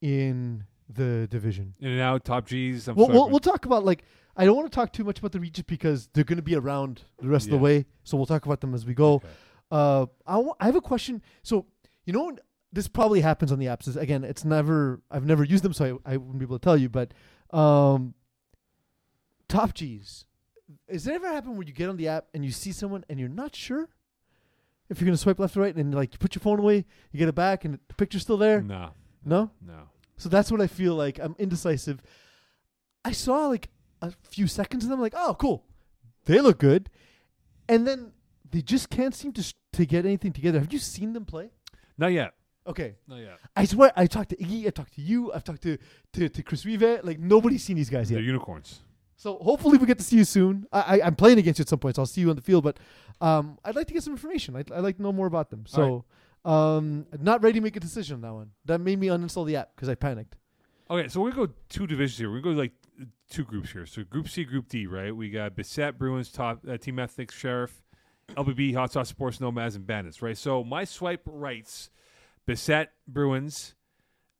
in the division. In and out, top G's. I'm We'll, we'll, we'll talk about like I don't want to talk too much about the just because they're going to be around the rest of the way. So we'll talk about them as we go. Okay. Uh, I I have a question. So you know, this probably happens on the apps. Is- Again, it's never. I've never used them, so I, I wouldn't be able to tell you. But um, top G's. Has it ever happened where you get on the app and you see someone and you're not sure if you're gonna swipe left or right, and like you put your phone away, you get it back, and the picture's still there? No, No. no. So that's what I feel like. I'm indecisive. I saw like a few seconds of them, like, oh, cool, they look good, and then they just can't seem to sh- to get anything together. Have you seen them play? Not yet. Okay, Not yet. I swear I talked to Iggy, I talked to you, I've talked to to, to Chris Rive. Like nobody's seen these guys yet. They're unicorns. So hopefully we get to see you soon. I, I I'm playing against you at some point, so I'll see you on the field. But um, I'd like to get some information. I'd, I'd like to know more about them. So um, not ready to make a decision on that one. That made me uninstall the app because I panicked. Okay, so we're go two divisions here. We're go like two groups here. So Group C, Group D, right? We got Bissett, Bruins, Top uh, Team Ethics, Sheriff, LBB, Hot Sauce Sports, Nomads, and Bandits, right? So my swipe rights, Bissett, Bruins,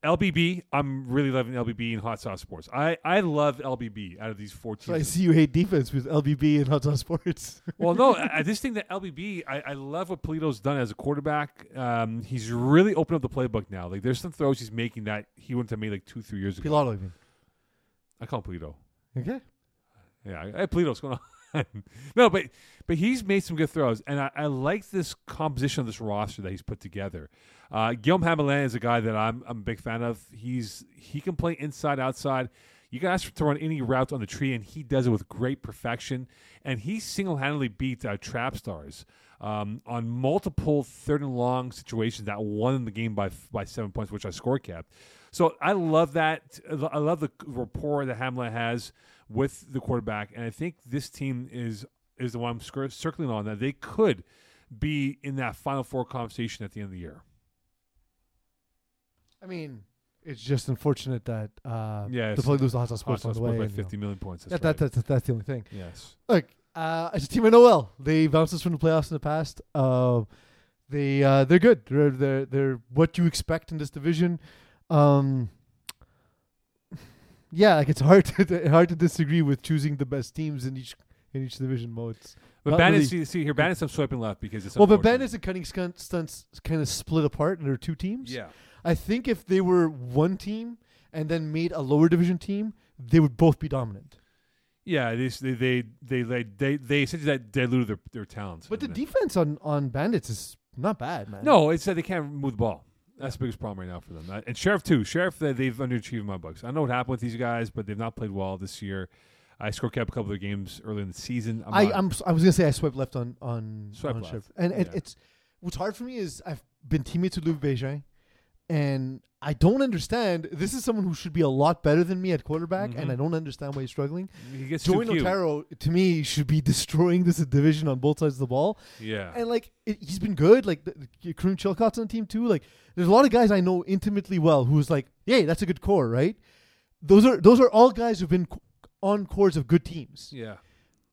LBB. I'm really loving LBB and Hot Sauce Sports. I I love LBB out of these four So I see you hate defense with LBB and Hot Sauce Sports. [laughs] well, no, I, I just think that LBB. I, I love what Polito's done as a quarterback. Um, he's really opened up the playbook now. Like there's some throws he's making that he wouldn't have made like two, three years ago. Pilato. I call him Polito. Okay. Yeah, hey, Polito, what's going on? [laughs] no, but but he's made some good throws, and I, I like this composition of this roster that he's put together. Uh, Guillaume Hamelin is a guy that I'm I'm a big fan of. He's he can play inside, outside. You can ask to run any route on the tree, and he does it with great perfection. And he single-handedly beats uh, Trap Stars um, on multiple third and long situations that won the game by by seven points, which I score capped. So I love that. I love the rapport that Hamelin has with the quarterback, and I think this team is is the one I'm circling on that they could be in that Final Four conversation at the end of the year. I mean, it's just unfortunate that uh, Yeah, the play lose the Hot Sauce Sports on the way. by and, you know. 50 million points. That's that, right. that's, that's the only thing. yes. Look, uh, it's a team I know well. They bounced us from the playoffs in the past. Uh, they uh, they're good. They're they're they're what you expect in this division. Um, yeah, like it's hard [laughs] to hard to disagree with choosing the best teams in each in each division. modes. But Bandits, really- see, see here, Bandits, I'm swiping left because it's well, but. Bandits and Cutting Stunt- Stunts kind of split apart, and there are two teams. Yeah. I think if they were one team and then made a lower division team, they would both be dominant. Yeah, they they they they they, they, they essentially diluted their, their talents. But the defense on on Bandits is not bad, man. No, it's that they can't move the ball. That's the biggest problem right now for them. Uh, And Sheriff too. Sheriff they, they've underachieved my books. I know what happened with these guys, but they've not played well this year. I score kept a couple of their games early in the season. I'm I not- I'm I was gonna say I swiped left on on, Swipe on left, Sheriff. and it, yeah. it's what's hard for me is I've been teammates with Louis Beijing, and I don't understand. This is someone who should be a lot better than me at quarterback, and Mhm. I don't understand why he's struggling. He gets Joey. Otero, to me, should be [laughs] destroying this division on both sides of the ball. Yeah. And like it, he's been good. Like Kareem Chilcott's on the team too. Like there's a lot of guys I know intimately well who's like, yay, that's a good core, right? Those are those are all guys who've been on cores of good teams. yeah.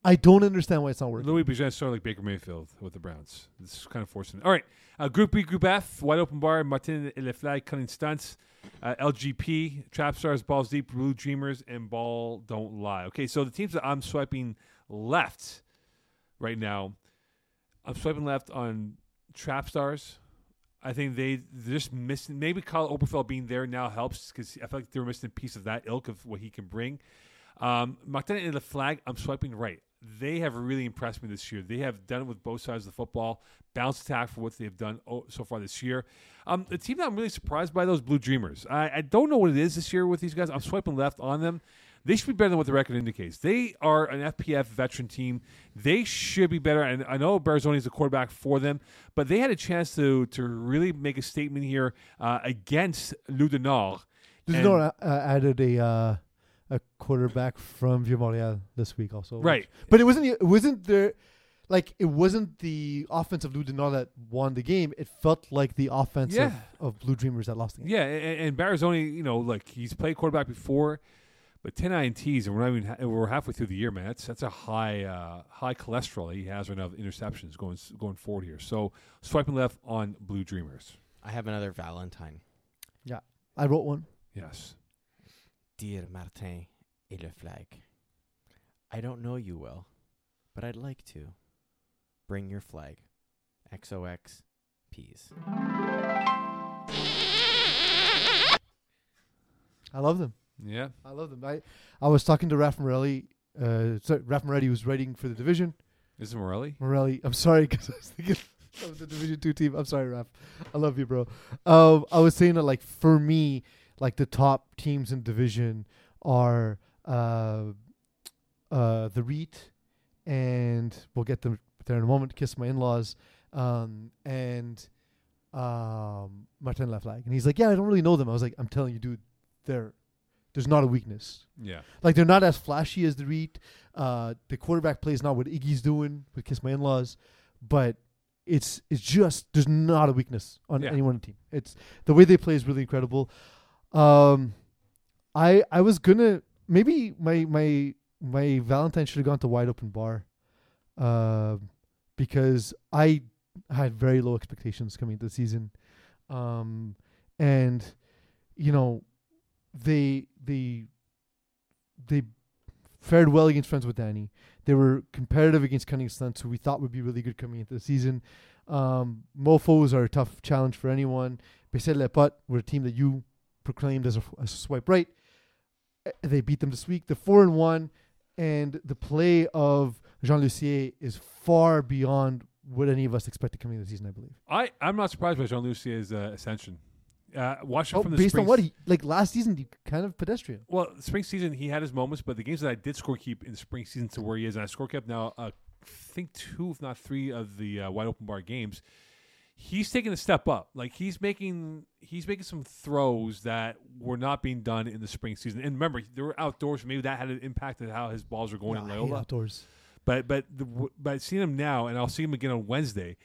I don't understand why it's not working. Louis Bijan started like Baker Mayfield with the Browns. Is kind of fortunate. All right. Uh, group B, Group F, Wide Open Bar, Martin et Leflag, Cunning Stunts, uh, LGP, Trap Stars, Balls Deep, Blue Dreamers, and Ball Don't Lie. Okay, so the teams that I'm swiping left right now, I'm swiping left on Trap Stars. I think they just missing. Maybe Kyle Oberfeld being there now helps because I feel like they were missing a piece of that ilk of what he can bring. Um, Martin and the flag, I'm swiping right. They have really impressed me this year. They have done it with both sides of the football, bounce attack for what they've done so far this year. Um, the team that I'm really surprised by those Blue Dreamers. I, I don't know what it is this year with these guys. I'm swiping left on them. They should be better than what the record indicates. They are an FPF veteran team. They should be better. And I know Barzoni is the quarterback for them, but they had a chance to to really make a statement here uh, against Lou de Nord. There's And- uh, added a uh, a quarterback from Vieux Montreal this week also. Right. But it wasn't it wasn't there like it wasn't the offense of Lou Denard that won the game. It felt like the offense Yeah. of, of Blue Dreamers that lost the game. Yeah, and, and Barazoni, you know, like he's played quarterback before, but 10 INTs, and we're not even ha- we're halfway through the year, man. That's that's a high uh, high cholesterol he has right now of interceptions going going forward here. So swiping left on Blue Dreamers. I have another Valentine. Yeah, I wrote one. Yes. Dear Martin et le Flag, I don't know you well, but I'd like to. Bring your flag. XOX peas. I love them. Yeah. I love them. I I was talking to Raf Morelli. Uh, sorry, Raf Morelli was writing for the division. Is it Morelli? Morelli, I'm sorry [laughs] because I was thinking of the Division Two team. I'm sorry, Raf. I love you, bro. Um, I was saying that like for me, like the top teams in division are uh, uh, the REIT, and we'll get them there in a moment. Kiss my in-laws, um, and um, Martin Laflag, and he's like, yeah, I don't really know them. I was like, I'm telling you, dude, they're there's not a weakness. Yeah. Like they're not as flashy as the REIT. Uh, the quarterback play is not what Iggy's doing with Kiss My In-Laws, but it's it's just there's not a weakness on Yeah. anyone on the team. It's the way they play is really incredible. Um, I I was gonna maybe my my my Valentine should have gone to wide open bar, um, because I had very low expectations coming into the season, um, and you know they they they fared well against Friends with Danny. They were competitive against Cunning Stunts, who we thought would be really good coming into the season. Um, Mofos are a tough challenge for anyone. Bessel Lepot were a team that you proclaimed as a, as a swipe right. Uh, They beat them this week. The four and one, and the play of Jean Lucier is far beyond what any of us expected coming into the season. I believe. I, I'm not surprised by Jean Lucier's uh, ascension. Uh, watching Oh, from the based on what he like last season, he kind of pedestrian. Well, spring season he had his moments, but the games that I did score keep in spring season to where he is, and I score kept now, uh, I think two, if not three, of the uh, wide open bar games. He's taking a step up. Like he's making he's making some throws that were not being done in the spring season. And remember, they were outdoors. Maybe that had an impact on how his balls were going Nah, in Loyola. outdoors. But but the, but seeing him now, and I'll see him again on Wednesday.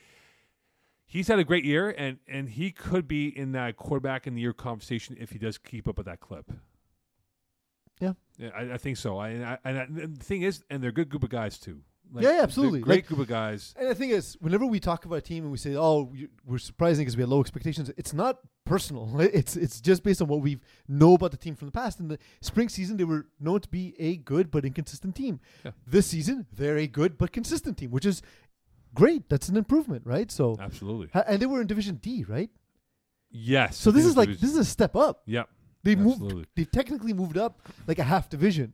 He's had a great year, and and he could be in that quarterback in the year conversation if he does keep up with that clip. Yeah. yeah, I, I think so. I, and I, and I, and the thing is, and they're a good group of guys too. Like, Yeah, yeah, absolutely. great Like- group of guys. And the thing is, whenever we talk about a team and we say, "Oh, we- we're surprising because we had low expectations," it's not personal. [laughs] It's it's just based on what we know about the team from the past. In the spring season, they were known to be a good but inconsistent team. Yeah. This season, they're a good but consistent team, which is great. That's an improvement, right? So, Absolutely. and they were in Division D, right? Yes. So this is like it's- this is a step up. Yep. They Absolutely. moved. They technically moved up like a half division,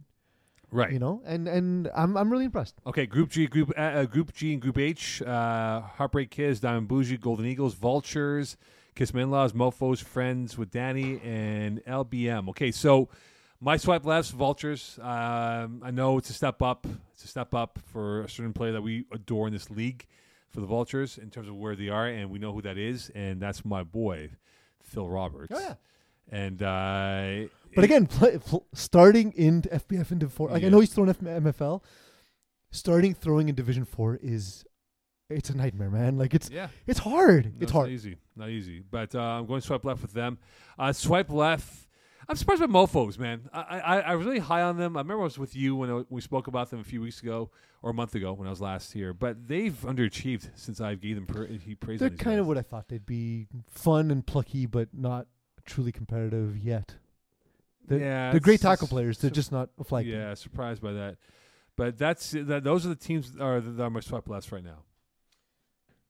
Right. you know. And and I'm I'm really impressed. Okay, Group G, Group uh, uh, Group G, and Group H. Uh, Heartbreak Kids, Diamond Bougie, Golden Eagles, Vultures, Kiss My In-Laws, Mofo's, Friends with Danny, and LBM. Okay, so my swipe left, Vultures. Um, I know it's a step up. It's a step up for a certain player that we adore in this league for the Vultures in terms of where they are, and we know who that is, and that's my boy, Phil Roberts. Oh yeah. And uh, But again, play, pl- starting in FPF into four, like I know he's thrown F- MFL. Starting throwing in Division Four is, it's a nightmare, man. Like it's yeah, it's hard. No, it's Not hard. easy, not easy. But uh, I'm going swipe left with them. Uh, swipe left. I'm surprised by Mofo's, man. I, I I was really high on them. I remember I was with you when I, we spoke about them a few weeks ago or a month ago when I was last here. But they've underachieved since I gave them pra- he praised. They're kind of what I thought they'd be: fun and plucky, but not truly competitive yet. They're, yeah, they're great it's- tackle players. They're sur- just not a flag. yeah, surprised by that. But that's that. Those are the teams that are that are my swipe lefts right now.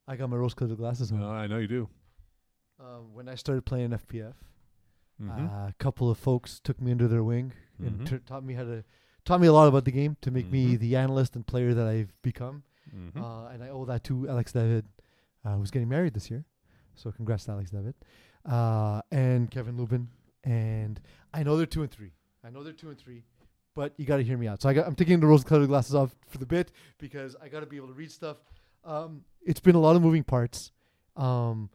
I got my rose-colored glasses on. Uh, I know you do. Um, when I started playing FPF, Mhm. uh, a couple of folks took me under their wing and Mhm. t- taught me how to taught me a lot about the game to make me Mhm. the analyst and player that I've become. Mhm. Uh, and I owe that to Alex David, uh, who's getting married this year. So congrats to Alex David. Uh, and Kevin Lubin. And I know they're two and three. I know they're two and three, but you got to hear me out. So I I'm taking the rose-colored glasses off for the bit because I got to be able to read stuff. Um, it's been a lot of moving parts. Um,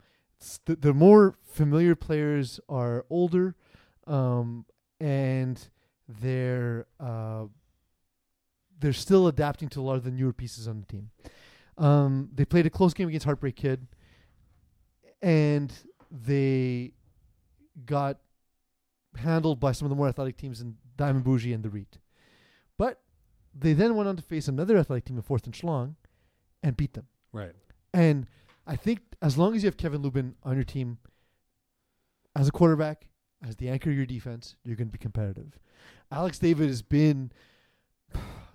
the, the more familiar players are older, um, and they're uh, they're still adapting to a lot of the newer pieces on the team. Um, they played a close game against Heartbreak Kid, and they got handled by some of the more athletic teams in Diamond Bougie and the Reet. But they then went on to face another athletic team in Fourth and Schlong and beat them. Right. And I think as long as you have Kevin Lubin on your team as a quarterback, as the anchor of your defense, you're going to be competitive. Alex David has been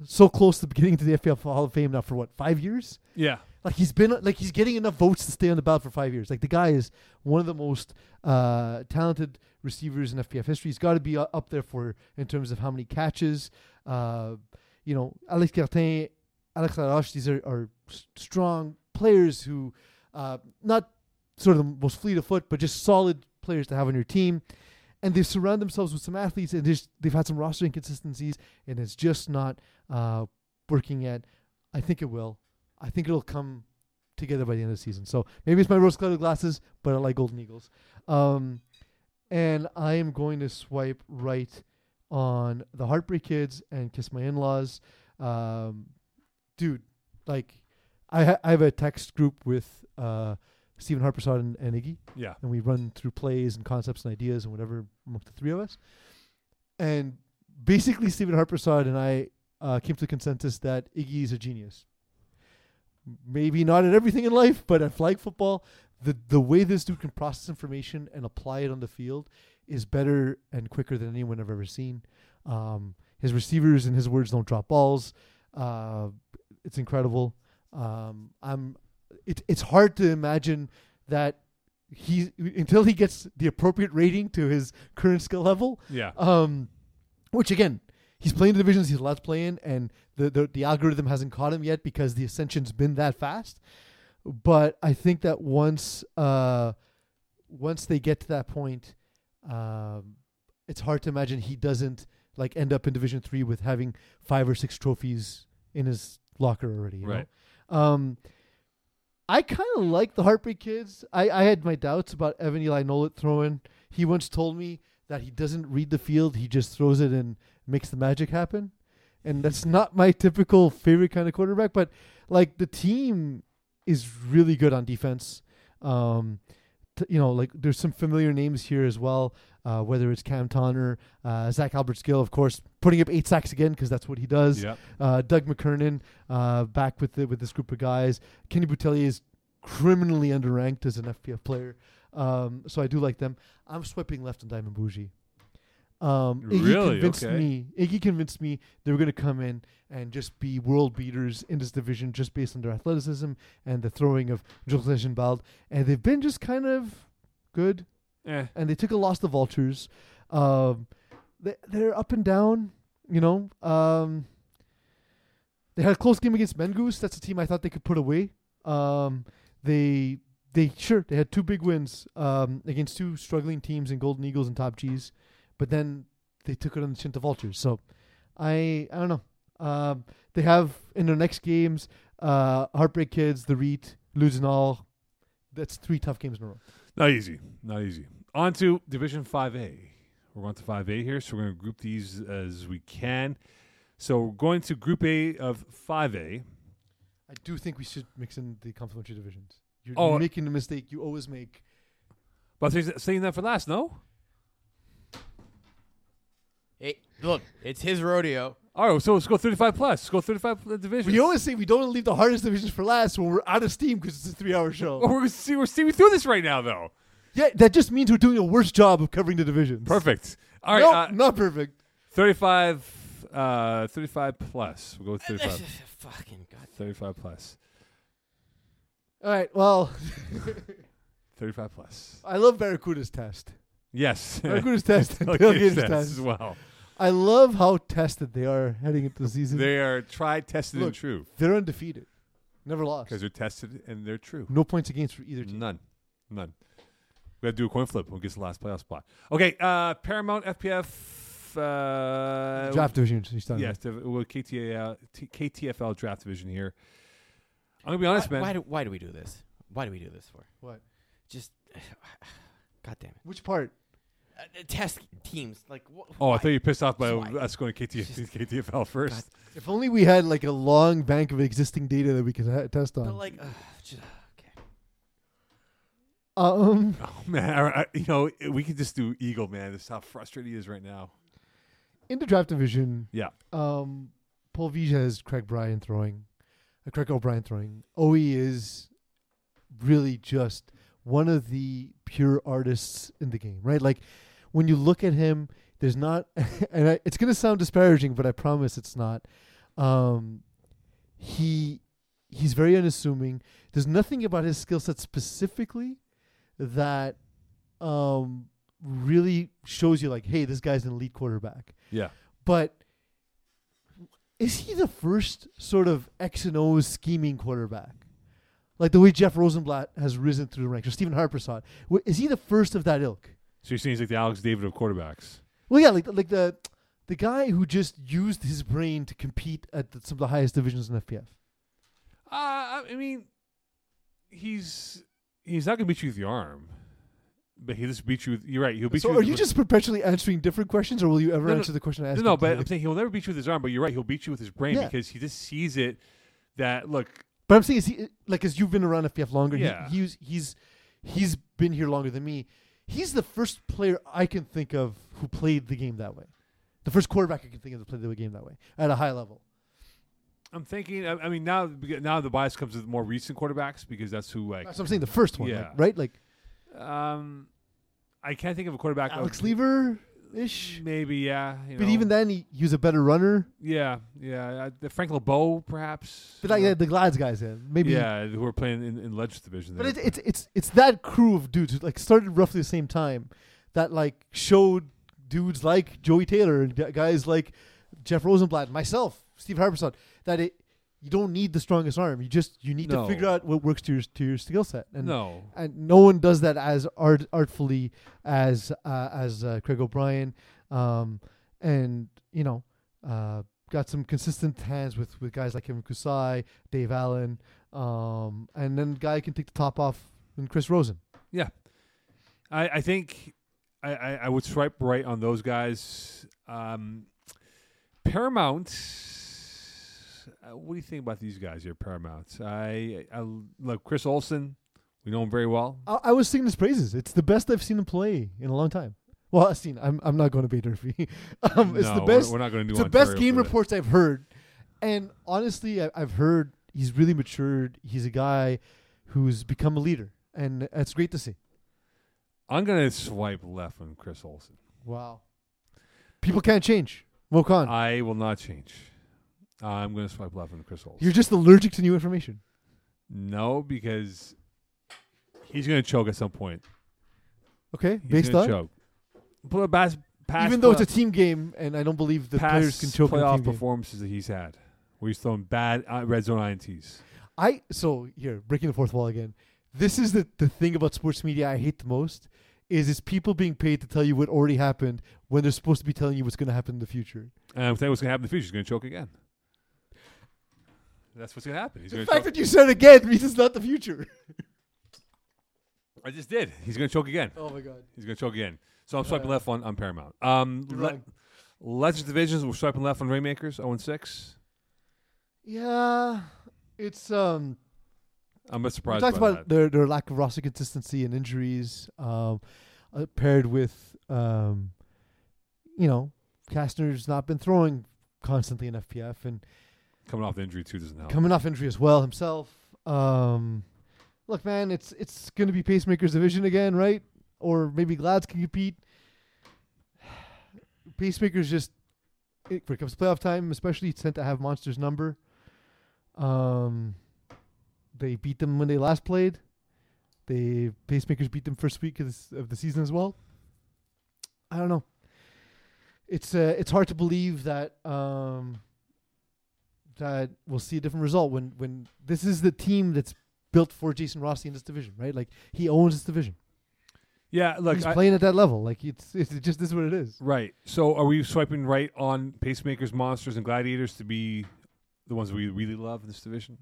so close to getting to the FPL Hall of Fame now for what five years? Yeah. Like he's been like he's getting enough votes to stay on the ballot for five years. Like the guy is one of the most uh, talented receivers in FPF history. He's got to be uh, up there for in terms of how many catches. Uh, you know, Alex Cartin, Alex Laroche. These are, are strong players who, uh, not sort of the most fleet of foot, but just solid players to have on your team. And they've surrounded themselves with some athletes, and they've had some roster inconsistencies, and it's just not uh, working yet. I think it will. I think it'll come together by the end of the season. So maybe it's my rose-colored glasses, but I like Golden Eagles. Um, and I am going to swipe right on the Heartbreak Kids and Kiss My In-Laws. Um, dude, like I ha- I have a text group with uh, Stephen Harpersod and, and Iggy, Yeah. and we run through plays and concepts and ideas and whatever amongst the three of us. And basically, Stephen Harpersod and I uh, came to the consensus that Iggy is a genius. Maybe not at everything in life, but at flag football, the the way this dude can process information and apply it on the field is better and quicker than anyone I've ever seen. Um, his receivers, in his words, don't drop balls. Uh, it's incredible. Um, I'm. It, it's hard to imagine that he until he gets the appropriate rating to his current skill level. Yeah. Um, which again, he's playing the divisions he's allowed to play in, and the, the the algorithm hasn't caught him yet because the ascension's been that fast. But I think that once uh, once they get to that point, um, it's hard to imagine he doesn't like end up in Division Three with having five or six trophies in his locker already. you know? Right. Um, I kind of like the Heartbreak Kids. I, I had my doubts about Evan Eli Nolet throwing. He once told me that he doesn't read the field; he just throws it and makes the magic happen. And that's not my typical favorite kind of quarterback. But like the team is really good on defense. Um, t- you know, like there's some familiar names here as well. Uh, whether it's Cam Tonner, uh, Zach Albert Skill, of course, putting up eight sacks again because that's what he does Yeah. uh, Doug McKernan uh, back with the, with this group of guys. Kenny Boutellier is criminally underranked as an FPF player, um, so I do like them. I'm swiping left on Diamond Bougie. Um, Iggy Really? convinced Okay. me. Iggy convinced me they were going to come in and just be world beaters in this division just based on their athleticism and the throwing of Jules Bald, and they've been just kind of good Eh. and they took a loss to Vultures. Um, they they're up and down, you know. Um, they had a close game against Mengoose. That's a team I thought they could put away. Um, they they sure they had two big wins um, against two struggling teams in Golden Eagles and Top G's, but then they took it on the chin to Vultures. So I I don't know. Um, they have in their next games uh, Heartbreak Kids, the Reet, losing all. That's three tough games in a row. Not easy. Not easy. On to Division 5A. We're going to 5A here, so we're going to group these as we can. So we're going to Group A of 5A. I do think we should mix in the complementary divisions. You're, Oh. making the mistake you always make. But saying that for last, no? Hey, look, it's his rodeo. All right, so let's go 35 plus. Let's go 35 divisions. We always say we don't leave the hardest divisions for last when we're out of steam because it's a three-hour show. Oh, we're, see, we're seeing through this right now, though. Yeah, that just means we're doing a worse job of covering the divisions. Perfect. All right, no, uh, not perfect. 35, uh, 35 plus. We'll go with [laughs] 35. Fucking god. 35 plus. All right. Well, [laughs] 35 plus. I love Barracuda's test. Yes. Barracuda's test and Tailgater's Tailgater's test test. as well. I love how tested they are heading into the [laughs] season. They are tried, tested, and true They're undefeated, never lost. because they're tested and they're true. No points against for either team. None. None. We got to do a coin flip. Who gets the last playoff spot? Okay. Uh, Paramount FPF. Uh, Draft division. He's talking Yes. The, well, KTAL, T, KTFL draft division here. I'm gonna be honest, why, man. Why do, why do we do this? Why do we do this for? What? Just, [sighs] god damn it. Which part? Uh, test teams like. Wh- oh, I why? thought you pissed off by Why? us going to KTF, Just- [laughs] KTFL first. If only we had like a long bank of existing data that we could ha- test But on. like, uh, just, okay. Um, [laughs] Oh man, I, I- you know we could just do Eagle, man. This is how frustrated he is right now. in the draft division, Yeah. um, Paul Vija is Craig Bryan throwing, uh, Craig O'Brien throwing. Oe is really just one of the pure artists in the game, right? Like when you look at him, there's not, [laughs] and I, it's going to sound disparaging, but I promise it's not. Um, he he's very unassuming. There's nothing about his skill set specifically that um really shows you like, hey, this guy's an elite quarterback Yeah. but is he the first sort of X and O scheming quarterback? Like the way Jeff Rosenblatt has risen through the ranks, or Stephen Harper saw it. Is he the first of that ilk? So you're saying he's like the Alex David of quarterbacks. Well, yeah, like like the the guy who just used his brain to compete at the, some of the highest divisions in FPF. Uh, I mean, he's he's not gonna beat you with the arm, but he'll just beat you. With, you're right. He'll beat So, you. are you just perpetually answering different questions, or will you ever No, no. answer the question I asked? no, no? But? I'm saying he'll never beat you with his arm. But you're right. He'll beat you with his brain Yeah. because he just sees it. That look, But I'm saying, is he like as you've been around FPF longer? Yeah. He, he's he's he's been here longer than me. He's the first player I can think of who played the game that way. The first quarterback I can think of that played the game that way at a high level. I'm thinking. I, I mean, now now the bias comes with more recent quarterbacks because that's who like. That's what I'm saying. The first one, Yeah. like, right? Like Um, I can't think of a quarterback. Alex of, Lever ish. Maybe, yeah. you But know. even then, he, he was a better runner. yeah, yeah. Uh, the Frank LeBeau, perhaps. But like the Glads guys, yeah, maybe. yeah, who are playing in, in Legends division. But there. it, it's it's it's that crew of dudes who like started roughly the same time that like showed dudes like Joey Taylor and guys like Jeff Rosenblatt, myself, Steve Harperson, that it you don't need the strongest arm. You just you need No. to figure out what works to your to your skill set. And no. and no one does that as art artfully as uh, as uh, Craig O'Brien, um, and you know, uh, got some consistent hands with with guys like Kevin Kusai, Dave Allen, um, and then guy can take the top off and Chris Rosen. Yeah, I, I think I, I, I would swipe right on those guys. Um, Paramount. Uh, what do you think about these guys here, Paramount? I, I look Chris Olson. We know him very well. I, I was singing his praises. It's the best I've seen him play in a long time. Well, I've seen. I'm I'm not going to be Durfee. [laughs] um, it's No, the best. We're, not going to do it's the best game reports I've heard, and honestly, I, I've heard he's really matured. He's a guy who's become a leader, and it's great to see. I'm going to swipe left on Chris Olson. Wow, people can't change. Mo Khan, I will not change. I'm going to swipe left on Chris Olson. you're just allergic to new information. no, because he's going to choke at some point. Okay, He's based gonna on choke. Bas- past even though it's a team game, and I don't believe the past players can choke a playoff team game. performances that he's had, where he's throwing bad uh, red zone ints. I so here breaking the fourth wall again. This is the the thing about sports media I hate the most is it's people being paid to tell you what already happened when they're supposed to be telling you what's going to happen in the future. And I'm saying what's going to happen in the future. He's going to choke again. That's what's going to happen. He's The going fact choke. that you said it again means it's not the future. I just did. He's going to choke again. Oh my god. He's going to choke again. So I'm swiping left on, on Paramount. Um, You're le- wrong. Legends Divisions, we're swiping left on Rainmakers, 0 6. Yeah, it's um. I'm a bit We surprised talked by about that. their their lack of roster consistency and injuries, um, uh, paired with um, you know, Kastner's not been throwing constantly in FPF and Coming off the injury, too, doesn't help. coming off injury as well himself. Um, look, man, it's it's going to be Pacemakers division again, right? Or maybe Glads can compete. [sighs] Pacemakers just it, when it comes to playoff time, especially tend to have monsters number. Um, they beat them when they last played. They Pacemakers beat them first week of, this, of the season as well. I don't know. It's uh, it's hard to believe that um, that we'll see a different result when when this is the team that's built for Jason Rossi in this division, right? Like he owns this division. Yeah, look, He's I- playing at that level. Like it's it's just this is what it is. Right. So are we swiping right on pacemakers, monsters, and gladiators to be the ones we really love in this division?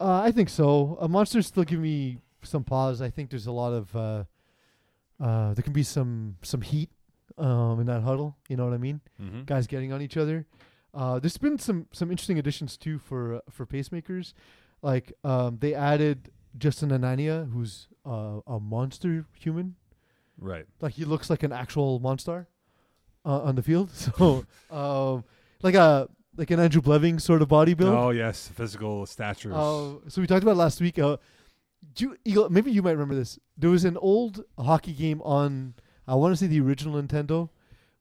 Uh, I think so. Uh, monsters still give me some pause. I think there's a lot of uh, uh, there can be some some heat um, in that huddle. You know what I mean? Mm-hmm. Guys getting on each other. Uh, there's been some some interesting additions too for uh, for pacemakers. Like um, they added Justin Anania, who's uh, a monster human. Right. like he looks like an actual monster uh, on the field. [laughs] So, um, like a like an Andrew Bleving sort of body build. Oh yes, physical stature. Uh, so we talked about last week. Uh, do you, Eagle, maybe you might remember this. There was an old hockey game on I want to say the original Nintendo,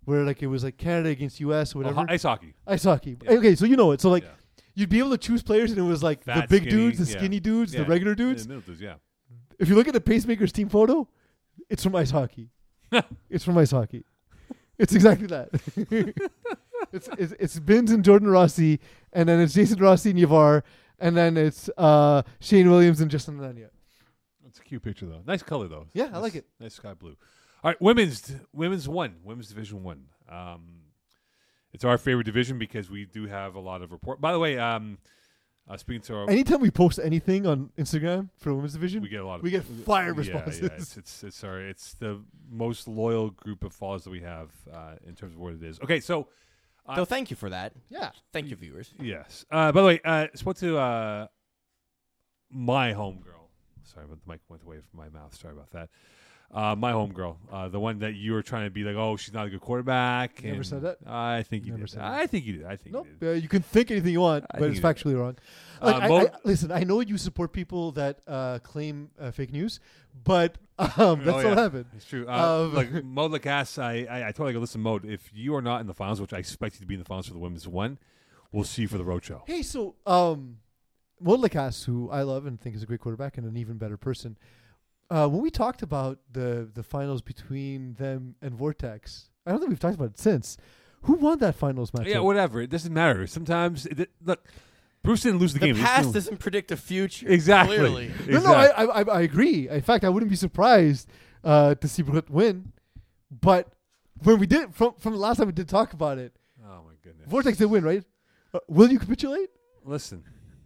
where like it was like Canada against U.S. or Oh, whatever. ice hockey. Ice hockey. Yeah. Okay, so you know it. So like Yeah. you'd be able to choose players, and it was like the big skinny, dudes, the skinny dudes, the regular dudes. the dudes, yeah. If you look at the pacemakers team photo, it's from ice hockey. [laughs] it's from ice hockey. It's exactly that. [laughs] it's, it's it's Bins and Jordan Rossi, and then it's Jason Rossi and Yavar, and then it's uh, Shane Williams and Justin Anania. That's a cute picture though. Nice color though. Yeah, I like it. Nice sky blue. All right, women's women's one, women's division one. Um, it's our favorite division because we do have a lot of report. By the way, um, uh, speaking to our, Anytime we post anything on Instagram for women's division, we get a lot of we get fire responses. Yeah, it's it's it's our it's the most loyal group of followers that we have uh, in terms of what it is. Okay, so uh, So thank you for that. yeah. Thank you, viewers. Yes. Uh, by the way, uh, spoke to uh, my homegirl. Sorry, but the mic went away from my mouth. Sorry about that. Uh, my homegirl, uh, the one that you were trying to be like, oh, she's not a good quarterback. Never and said that? I think you Never did. said that. I think you did. I think Nope. you did. Uh, you can think anything you want, I but it's factually wrong. Like, Uh, I, Mo- I, listen, I know you support people that uh, claim uh, fake news, but [laughs] um, that's Oh, what happened. It's true. Um, like [laughs] Mo Lacasse, I, I, I told her, listen, Mo, if you are not in the finals, which I expect you to be in the finals for the women's one, we'll see you for the road show. Hey, so um, Modlikas, who I love and think is a great quarterback and an even better person, uh, when we talked about the the finals between them and Vortex, I don't think we've talked about it since. Who won that finals match? Yeah, whatever. It doesn't matter. Sometimes, it, look, Brutes didn't lose the, The game. He past doesn't predict the future. Exactly. Clearly. No, no, I, I, I agree. In fact, I wouldn't be surprised uh, to see Brooklyn win. But when we did, from from the last time we did talk about it, Oh my goodness. Vortex did win, right? Uh, will you capitulate? Listen,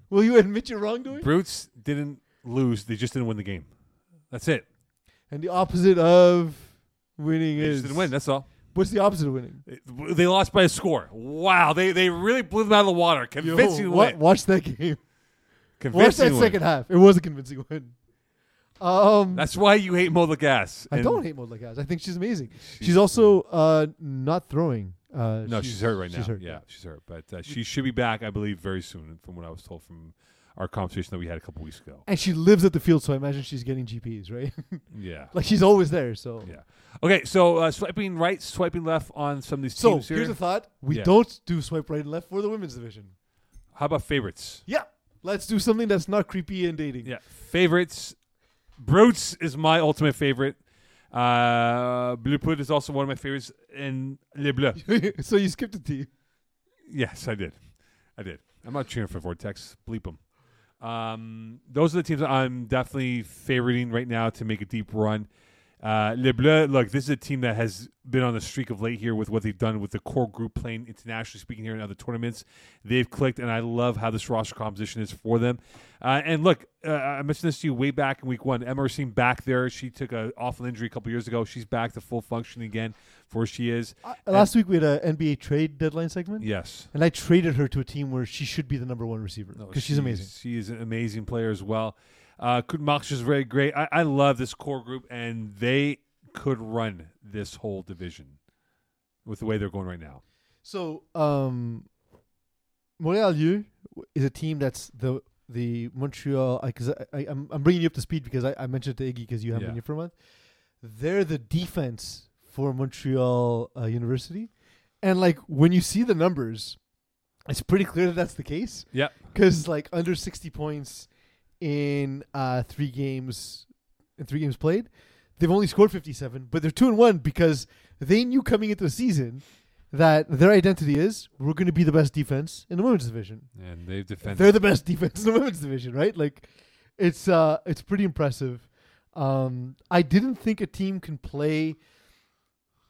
Will you admit your wrongdoing? Brutes didn't lose. They just didn't win the game. That's it. And the opposite of winning They is just didn't win. That's all. What's the opposite of winning? It- They lost by a score. Wow. They they really blew them out of the water. Convincing Yo, win. watch that game. Watch Convincing that win. second half. It was a convincing win. Um, That's why you hate Mo Gas. I don't hate Maud Lagas. I think she's amazing. She's, also uh, not throwing. Uh, No, she's, hurt right now. She's hurt. Yeah, she's hurt. But uh, she should be back, I believe, very soon. From what I was told from our conversation that we had a couple weeks ago. And she lives at the field, so I imagine she's getting GPs, right? [laughs] Yeah. like she's always there. So, Yeah. Okay, so uh, swiping right, swiping left on some of these so teams here. here's a thought: we Yeah. don't do swipe right and left for the women's division. How about favorites? Yeah, let's do something that's not creepy and dating. Yeah, favorites. Brutes is my ultimate favorite. Uh, Bleu Poudre is also one of my favorites. And Le Bleu. [laughs] so you skipped a team. Yes, I did. I did. I'm not cheering for Vortex. Bleep them. Um, those are the teams I'm definitely favoriting right now to make a deep run. Uh, Le Bleu, look, this is a team that has been on a streak of late here with what they've done with the core group playing internationally speaking here in other tournaments. They've clicked, and I love how this roster composition is for them. Uh, and look, uh, I mentioned this to you way back in week one. Emma Racine back there. She took an awful injury a couple years ago. She's back to full function again for she is. Uh, last week we had an NBA trade deadline segment, Yes. and I traded her to a team where she should be the number one receiver No, because she's amazing. She is an amazing player as well. Uh, Marks is very great. I, I love this core group, and they could run this whole division with the way they're going right now. So, um, Montreal U is a team that's the the Montreal. Because I, I, I'm I'm bringing you up to speed because I, I mentioned it to Iggy because you haven't Yeah. been here for a month. They're the defense for Montreal uh, University, and like when you see the numbers, it's pretty clear that that's the case. Yep. Because like under 60 points in uh, three games, in three games played, they've only scored 57, but they're two and one because they knew coming into the season that their identity is we're going to be the best defense in the women's division. And they've defended. They're the best [laughs] defense in the women's division, right? Like, it's uh, it's pretty impressive. Um, I didn't think a team can play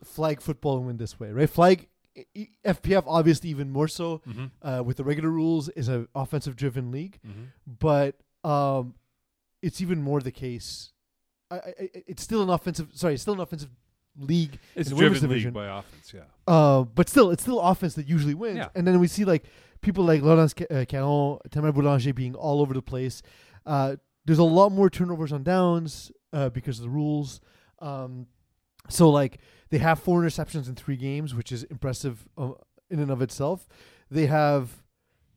flag football and win this way, right? Flag e- FPF obviously even more so Mhm. uh, with the regular rules is an offensive driven league, Mhm. but um, it's even more the case. I, I, it's still an offensive. Sorry, it's still an offensive league. It's in the driven division. league by offense, yeah. Uh, but still, it's still offense that usually wins. Yeah. And then we see like people like Laurence uh, Caron, Tamara Boulanger being all over the place. Uh, there's a lot more turnovers on downs uh, because of the rules. Um, so like they have four interceptions in three games, which is impressive uh, in and of itself. They have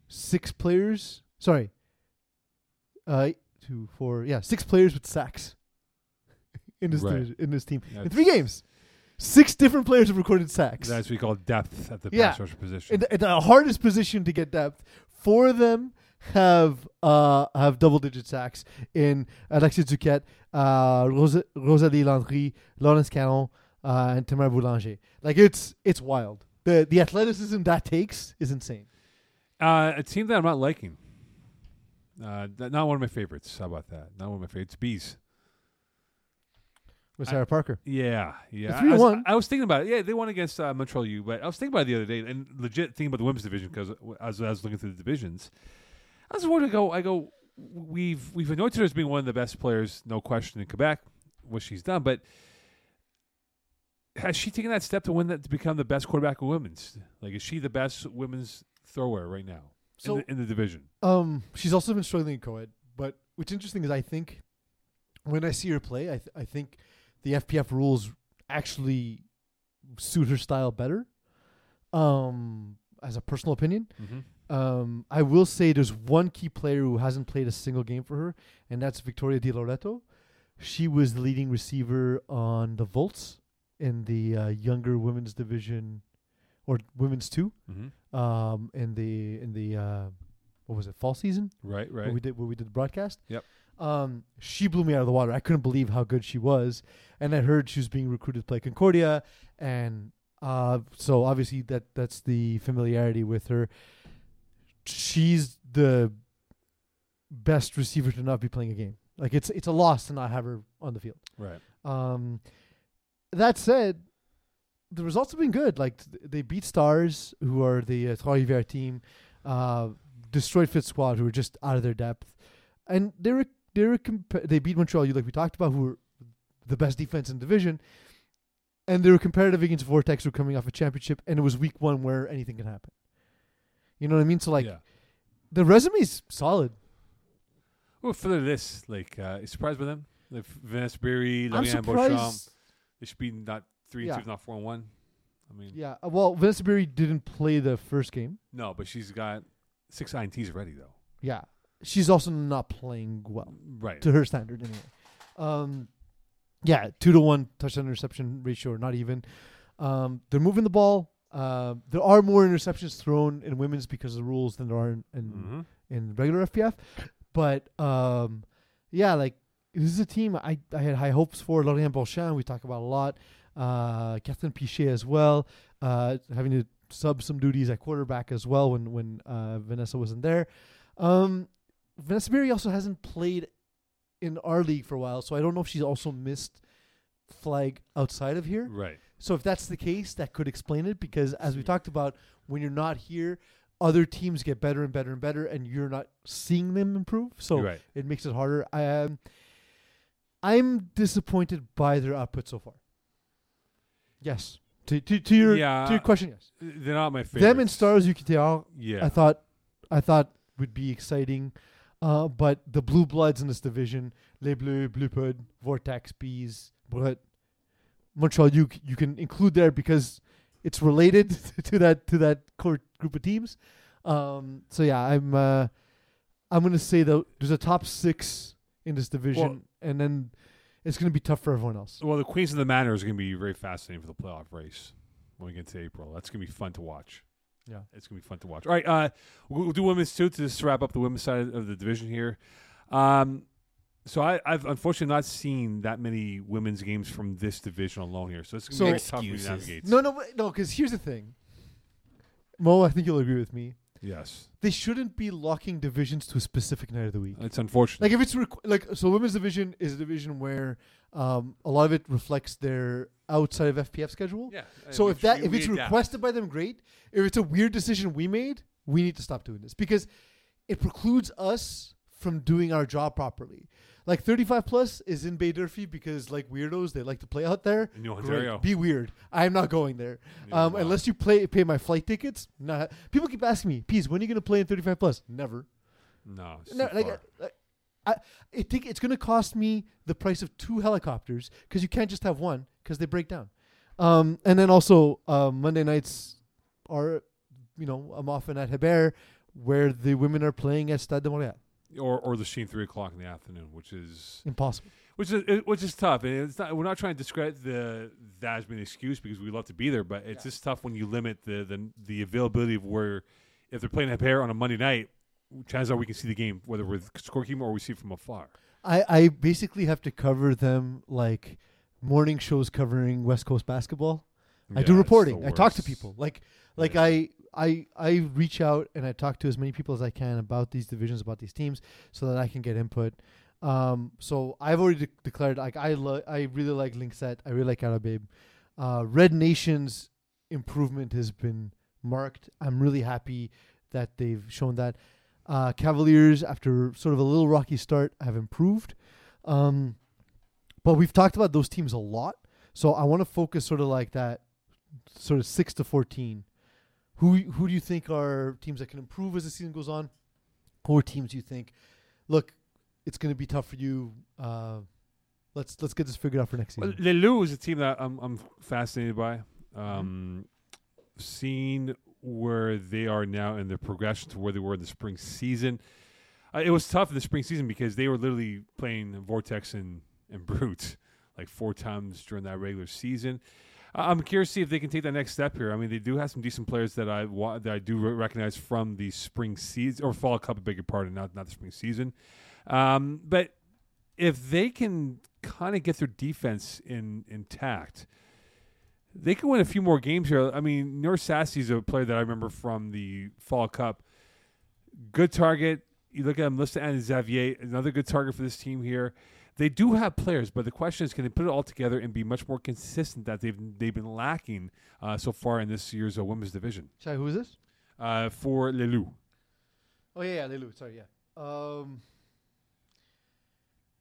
six players. Sorry, uh, two, four, yeah, six players with sacks [laughs] in this Right. in this team in three games. Six different players have recorded sacks. That's what we call depth at the Yeah. pass rusher position. in the, hardest position to get depth. Four of them have uh have double digit sacks in Alexis Duquette, uh, Rose, Rosalie Landry, Laurence Caron, uh, and Tamara Boulanger. Like it's it's wild. The the athleticism that takes is insane. Uh, a team that I'm not liking. Uh, not one of my favorites. How about that? Not one of my favorites. Bees. With I- Sarah Parker. Yeah, yeah. It's I was, 3-1. I was thinking about it. Yeah, they won against uh, Montreal U, but I was thinking about it the other day, and legit thinking about the women's division because as I was looking through the divisions, I was wondering. I go, I go. We've we've anointed her as being one of the best players, no question, in Quebec, what she's done, but. Has she taken that step to win that to become the best quarterback of women's? Like, is she the best women's thrower right now So in, the, in the division? Um, she's also been struggling in co-ed. But what's interesting is I think when I see her play, I th- I think the FPF rules actually suit her style better. Um, as a personal opinion, Mm-hmm. um, I will say there's one key player who hasn't played a single game for her, and that's Victoria Di Loreto. She was the leading receiver on the Volts in the uh, younger women's division, or women's two, Mm-hmm. Um, in the in the uh, what was it fall season Right, where right. we did where we did the broadcast. Yep. Um, she blew me out of the water. I couldn't believe how good she was, and I heard she was being recruited to play Concordia, and uh, so obviously that that's the familiarity with her. She's the best receiver to not be playing a game. Like it's it's a loss to not have her on the field. right. Um, that said, the results have been good. Like th- they beat Stars, who are the uh, Trois Rivières team, uh, destroyed Fit Squad, who were just out of their depth, and they were they were compa- they beat Montreal, you like we talked about, who were the best defense in the division, and they were competitive against Vortex, who were coming off a championship, and it was week one where anything can happen. You know what I mean? So like yeah. the resume's solid. Well, for this, like, uh, surprised by them? Like Vanessa Berry, I'm Beauchamp, they should be not three and Yeah. two, if not four and one. I mean, Yeah. uh, Well, Vanessa Berry didn't play the first game. no, but she's got six INTs ready though. Yeah. She's also not playing well. Right. to her standard anyway. Um, yeah, two to one touchdown interception ratio, or not even. Um, they're moving the ball. Uh, there are more interceptions thrown in women's because of the rules than there are in in, hmm in regular FPF. But um, yeah, like this is a team I, I had high hopes for. Lorient Beauchamp, we talk about a lot. Uh, Catherine Pichet as well, uh, having to sub some duties at quarterback as well when when uh, Vanessa wasn't there. Um, Vanessa Berry also hasn't played in our league for a while, so I don't know if she's also missed flag outside of here. Right. So if that's the case, that could explain it because as we talked about, when you're not here, other teams get better and better and better, and you're not seeing them improve. So right. it makes it harder. I um, I'm disappointed by their output so far. Yes. To to, to your Yeah. to your question, yes. They're not my favorite. Them and Stars UKTR, Yeah. I thought I thought would be exciting. Uh, but the blue bloods in this division, Les Bleus, Blue Pud, Vortex, Bees, Brut, Montreal, you c- you can include there because it's related [laughs] to that to that core group of teams. Um, so yeah, I'm uh, I'm gonna say that there's a top six in this division, and then it's gonna be tough for everyone else. Well, the Queens of the Manor is going to be very fascinating for the playoff race when we get to April. That's going to be fun to watch. Yeah. It's going to be fun to watch. All right, uh, we'll, do women's too to just wrap up the women's side of the division here. Um, so I, I've unfortunately not seen that many women's games from this division alone here. So it's going to So- be very tough to navigate. No, no, no. Because here's the thing, Mo. I think you'll agree with me. Yes, They shouldn't be locking divisions to a specific night of the week. it's unfortunate. Like if it's requ- like so, women's division is a division where um, a lot of it reflects their outside of FPF schedule. yeah. So if that if we it's adapt. requested by them, great. If it's a weird decision we made, we need to stop doing this because it precludes us from doing our job properly. Like 35 plus is in Baie-d'Urfé because like weirdos they like to play out there. in New Great. Be weird. I'm not going there. Um, I. unless you play pay my flight tickets. Not people keep asking me, Pease, when are you gonna play in 35 plus? Never. no, it's No, like, far. uh, I, I think it's going to cost me the price of two helicopters because you can't just have one because they break down. Um, and then also uh, Monday nights are, you know, I'm often at Hebert where the women are playing at Stade de Montréal. Or or the Sheen three o'clock in the afternoon, which is Impossible. which is it, which is tough. And it's not we're not trying to discredit the that as being an excuse because we love to be there, but it's Yeah. just tough when you limit the the the availability of where if they're playing a pair on a Monday night, chances are we can see the game whether we're scorekeeper or we see it from afar. I, I basically have to cover them like morning shows covering West Coast basketball. I do reporting. I talk to people. Like like Yeah. I I I reach out and I talk to as many people as I can about these divisions, about these teams, so that I can get input. Um, so I've already de- declared like I lo- I really like Linkset. I really like Arababe. Uh, Red Nation's improvement has been marked. I'm really happy that they've shown that. Uh, Cavaliers, after sort of a little rocky start, have improved. Um, but we've talked about those teams a lot. So I want to focus sort of like that, sort of six to fourteen. Who who do you think are teams that can improve as the season goes on? Or teams you think, look, it's going to be tough for you. Uh, let's let's get this figured out for next season. Lelou is a team that I'm I'm fascinated by. Mm-hmm. Um, Seeing where they are now in the progression to where they were in the spring season, uh, it was tough in the spring season because they were literally playing Vortex and and [laughs] Brute like four times during that regular season. I'm curious to see if they can take that next step here. I mean, they do have some decent players that I wa- that I do re- recognize from the spring season or fall cup, a bigger part, and not not the spring season. Um, but if they can kind of get their defense in intact, they can win a few more games here. I mean, Nor is a player that I remember from the Fall Cup. Good target. You look at him, Lista and Xavier, another good target for this team here. They do have players, but the question is, can they put it all together and be much more consistent that they've they've been lacking uh, so far in this year's uh, women's division Sorry, who is this? uh, for Lelou? Oh yeah, yeah, Lelu. Sorry, yeah. Um,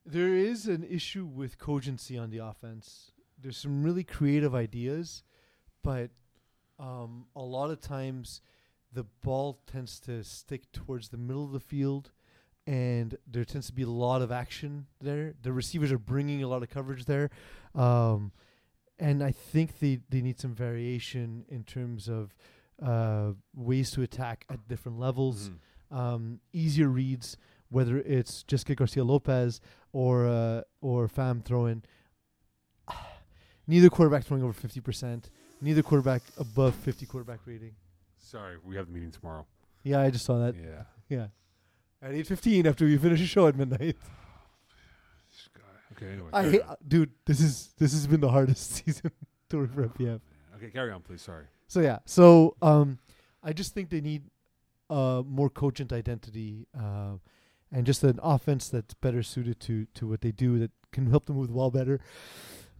there is an issue with cogency on the offense. There's some really creative ideas, but um, a lot of times the ball tends to stick towards the middle of the field, and there tends to be a lot of action there. The receivers are bringing a lot of coverage there, um, and I think they they need some variation in terms of uh, ways to attack at different levels um, easier reads, whether it's Jessica Garcia Lopez or uh, or Fam throwing. [sighs] Neither quarterback throwing over fifty percent. Neither quarterback above fifty quarterback rating. Sorry, we have the meeting tomorrow. Yeah, I just saw that. yeah. Yeah, at eight fifteen after we finish the show at midnight. This guy. Okay, anyway. I carry hate, on. dude. This is this has been the hardest [laughs] season to work for FPF. Okay, carry on, please. Sorry. So yeah, so um, I just think they need uh more cogent identity, uh, and just an offense that's better suited to to what they do that can help them move the ball better.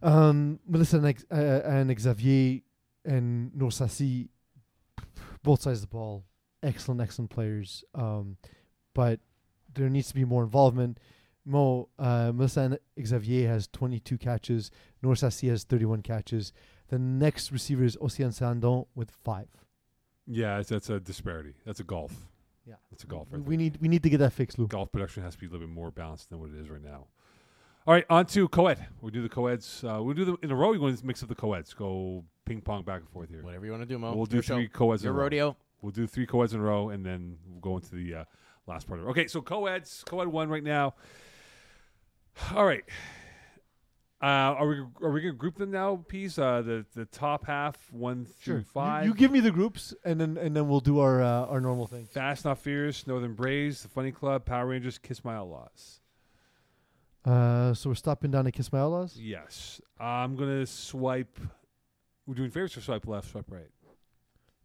Um, Melissa and, Ex- uh, and Xavier and Norsasi, both sides of the ball, excellent, excellent players. Um, but there needs to be more involvement. Mo, uh, Melissa Xavier has 22 catches. Norsasi has 31 catches. The next receiver is Ocean Sandon with five. Yeah, it's, that's a disparity. That's a golf. Yeah. That's a golf. We, right we there. need we need to get that fixed, Lou. golf production has to be a little bit more balanced than what it is right now. All right, on to co-ed. We'll do the co-eds. Uh, we'll do them in a row. We're going to mix up the co-eds. Go ping pong back and forth here. Whatever you want to do, Mo. We'll do Your show. three co-eds Your in a row. rodeo. We'll do three co-eds in a row, and then we'll go into the uh, last part of it. Okay, so co-eds, co-ed one right now. All right. Uh, are we are we gonna group them now, Peace? Uh, the the top half one through You- five. You, give me the groups, and then and then we'll do our uh, our normal thing. Fast Not Fierce, Northern Braves, The Funny Club, Power Rangers, Kiss My Outlaws. Uh, so we're stopping down to Kiss My Outlaws. Yes, I'm gonna swipe. We're doing favorites or swipe left, swipe right.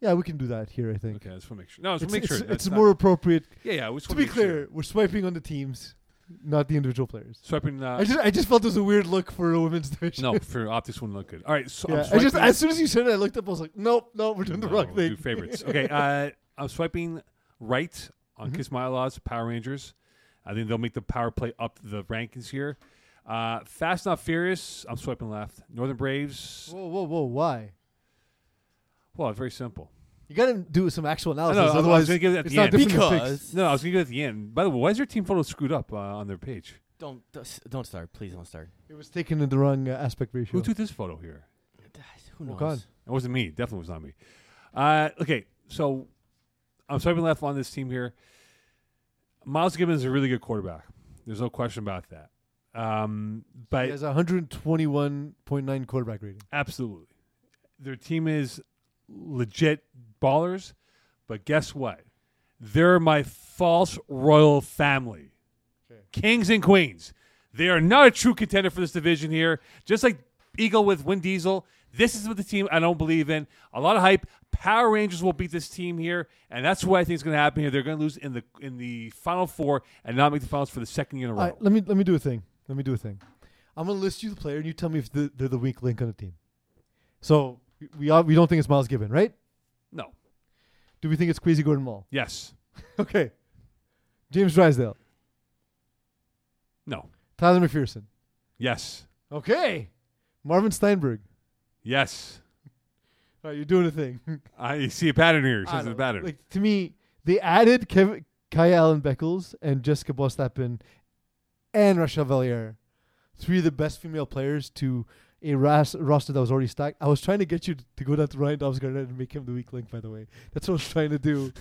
Yeah, we can do that here. I think. Okay, I just want to make sure. No, I just It's, make sure. it's That's more appropriate. Yeah, yeah. To be make sure. clear, we're swiping on the teams, not the individual players. swiping. Uh, I just I just felt it was a weird look for a women's [laughs] division. no, for optics wouldn't look good. All right, so I'm yeah, I just swiping- as soon as you said it, I looked up. I was like, nope, nope, we're doing the wrong thing. Do favorites. [laughs] Okay, uh, I'm swiping right on Mhm. Kiss My Outlaws, Power Rangers. I think they'll make the power play up the rankings here. Uh, Fast Not Furious, I'm swiping left. Northern Braves. Whoa, whoa, whoa! Why? Well, it's very simple. You got to do some actual I analysis. know, I was otherwise, gonna give it at it's the not end. different. Because No, I was gonna go at the end. By the way, why is your team photo screwed up uh, on their page? don't don't start. Please don't start. It was taken in the wrong uh, aspect ratio. Who took this photo here? [sighs] Who knows? Walk on. It wasn't me. Definitely was not me. Uh, okay, so I'm swiping left on this team here. Miles Gibbons is a really good quarterback. There's no question about that. Um, but He has a 121.9 quarterback rating. absolutely, their team is legit ballers. But guess what? They're my false royal family, Okay. kings and queens. They are not a true contender for this division here. Just like Eagle with Win Diesel, this is what the team I don't believe in. A lot of hype. Power Rangers will beat this team here, and that's what I think is going to happen here. They're going to lose in the in the final four and not make the finals for the second year in a row. Right, let me let me do a thing. Let me do a thing. I'm gonna list you the player, and you tell me if the, they're the weak link on the team. So we we, all, we don't think it's Miles Gibbon, right? no. Do we think it's Queasy Gordon Mall? Yes. [laughs] okay. James Drysdale, No. Tyler McPherson. Yes. Okay. Marvin Steinberg. Yes. All right, you're doing a thing. [laughs] I see a pattern here. I Says the don't- pattern. Like to me, they added Kaya Allen Beckles and Jessica Bostappen and Rachel Valier, three of the best female players to a ras- roster that was already stacked. I was trying to get you to, to go down to Ryan Dobbs Garnett and make him the weak link. By the way, that's what I was trying to do.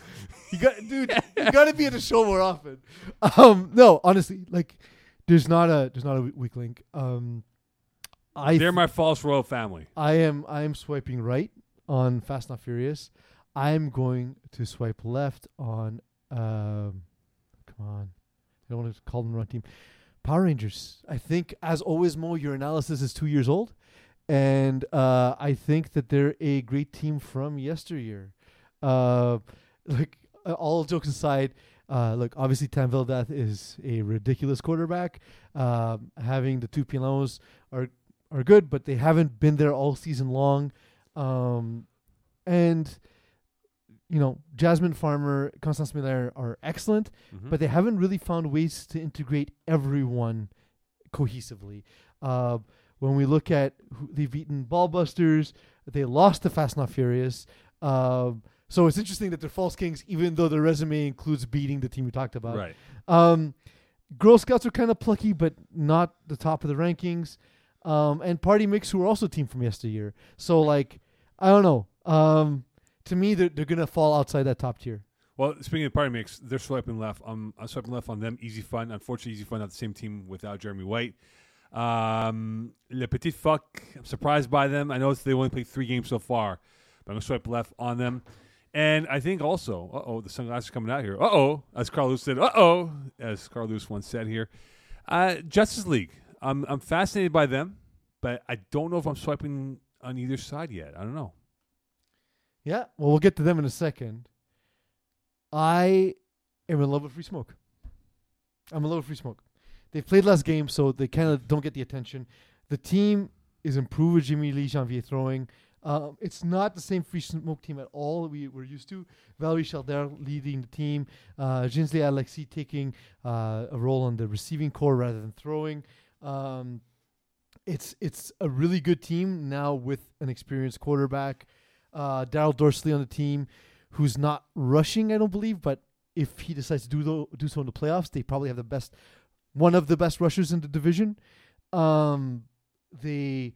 You got, dude, you [laughs] got to be at the show more often. Um, no, honestly, like, there's not a there's not a weak link. Um, I They're th- my false royal family. I am I am swiping right on Fast Not Furious. I am going to swipe left on um come on. I don't want to call them the wrong team. Power Rangers. I think as always, Mo, your analysis is two years old. And uh, I think that they're a great team from yesteryear. Uh, like all jokes aside, uh, look, obviously Tam Vildath is a ridiculous quarterback. Um, having the two Pilanos are are good, but they haven't been there all season long. Um, and you know, Jasmine Farmer, Constance Miller are excellent, Mhm. but they haven't really found ways to integrate everyone cohesively. Uh, when we look at who they've beaten Ballbusters, they lost to Fast Not Furious. Um, so it's interesting that they're false kings, even though their resume includes beating the team we talked about. right. Um, Girl Scouts are kind of plucky, but not the top of the rankings. Um, and Party Mix, who are also a team from yesteryear. So, like, I don't know. Um, to me, they're, they're going to fall outside that top tier. Well, speaking of party mix, they're swiping left. I'm, I'm swiping left on them. Easy Fun. Unfortunately, Easy Fun not the same team without Jeremy White. Um, Le Petit Fuck. I'm surprised by them. I know they only played three games so far, but I'm gonna swipe left on them. And I think also, uh oh, the sunglasses coming out here. Uh oh, as Carl Lewis said. Uh oh, as Carl Lewis once said here. Uh, Justice League. I'm I'm fascinated by them, but I don't know if I'm swiping on either side yet. I don't know. Yeah. Well, we'll get to them in a second. I am in love with Free Smoke. I'm in love with Free Smoke. They've played less games, so they kind of don't get the attention. The team is improved with Jimmy Lee Janvier throwing. Um, it's not the same free smoke team at all we were used to. Valerie Chalder leading the team, uh, Jinsley Alexi taking uh, a role on the receiving core rather than throwing. Um, it's it's a really good team now with an experienced quarterback. Uh, Daryl Dorsley on the team, who's not rushing, I don't believe, but if he decides to do tho- do so in the playoffs, they probably have the best, one of the best rushers in the division. Um, they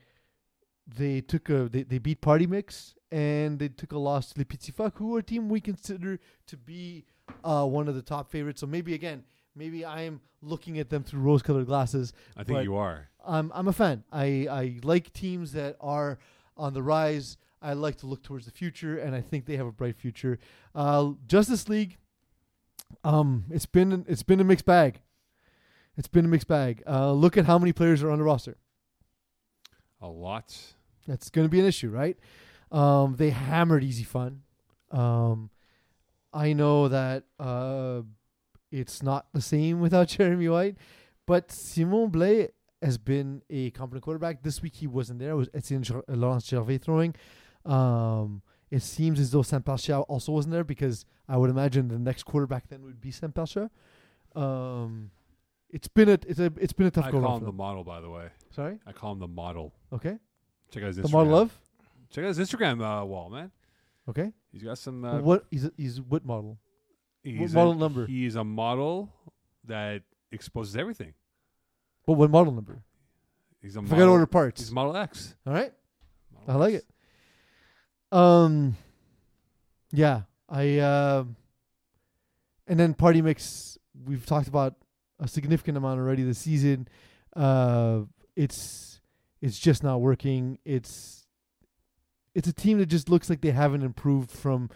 they took a they, they beat Party Mix and they took a loss to Petit who are a team we consider to be uh, one of the top favorites. So maybe again, maybe I am looking at them through rose-colored glasses. I think you are. I'm I'm a fan. I I like teams that are on the rise. I like to look towards the future, and I think they have a bright future. Uh, Justice League, um, it's been it's been a mixed bag. It's been a mixed bag. Uh, look at how many players are on the roster. A lot. That's going to be an issue, right? Um, they hammered Easy Fun. Um, I know that uh, it's not the same without [laughs] Jeremy White, but Simon Blais has been a competent quarterback. This week he wasn't there. It was Etienne Ger- Laurence Gervais throwing. Um, it seems as though Saint-Parchia also wasn't there because I would imagine the next quarterback then would be Saint-Parchia. Um, it's been a it's a it's been a tough I call him the them. model, by the way. Sorry. I call him the model. Okay. Check out his The Instagram. model of. Check out his Instagram uh, wall, man. Okay. He's got some. Uh, what he's a, he's what model? he's model a, number? He's a model that exposes everything. But what model number? He's a I model. forgot to order parts. He's Model X. All right. Model I like X. it. Um, yeah, I um, and then party mix. We've talked about a significant amount already this season. Uh, it's it's just not working. It's it's a team that just looks like they haven't improved from.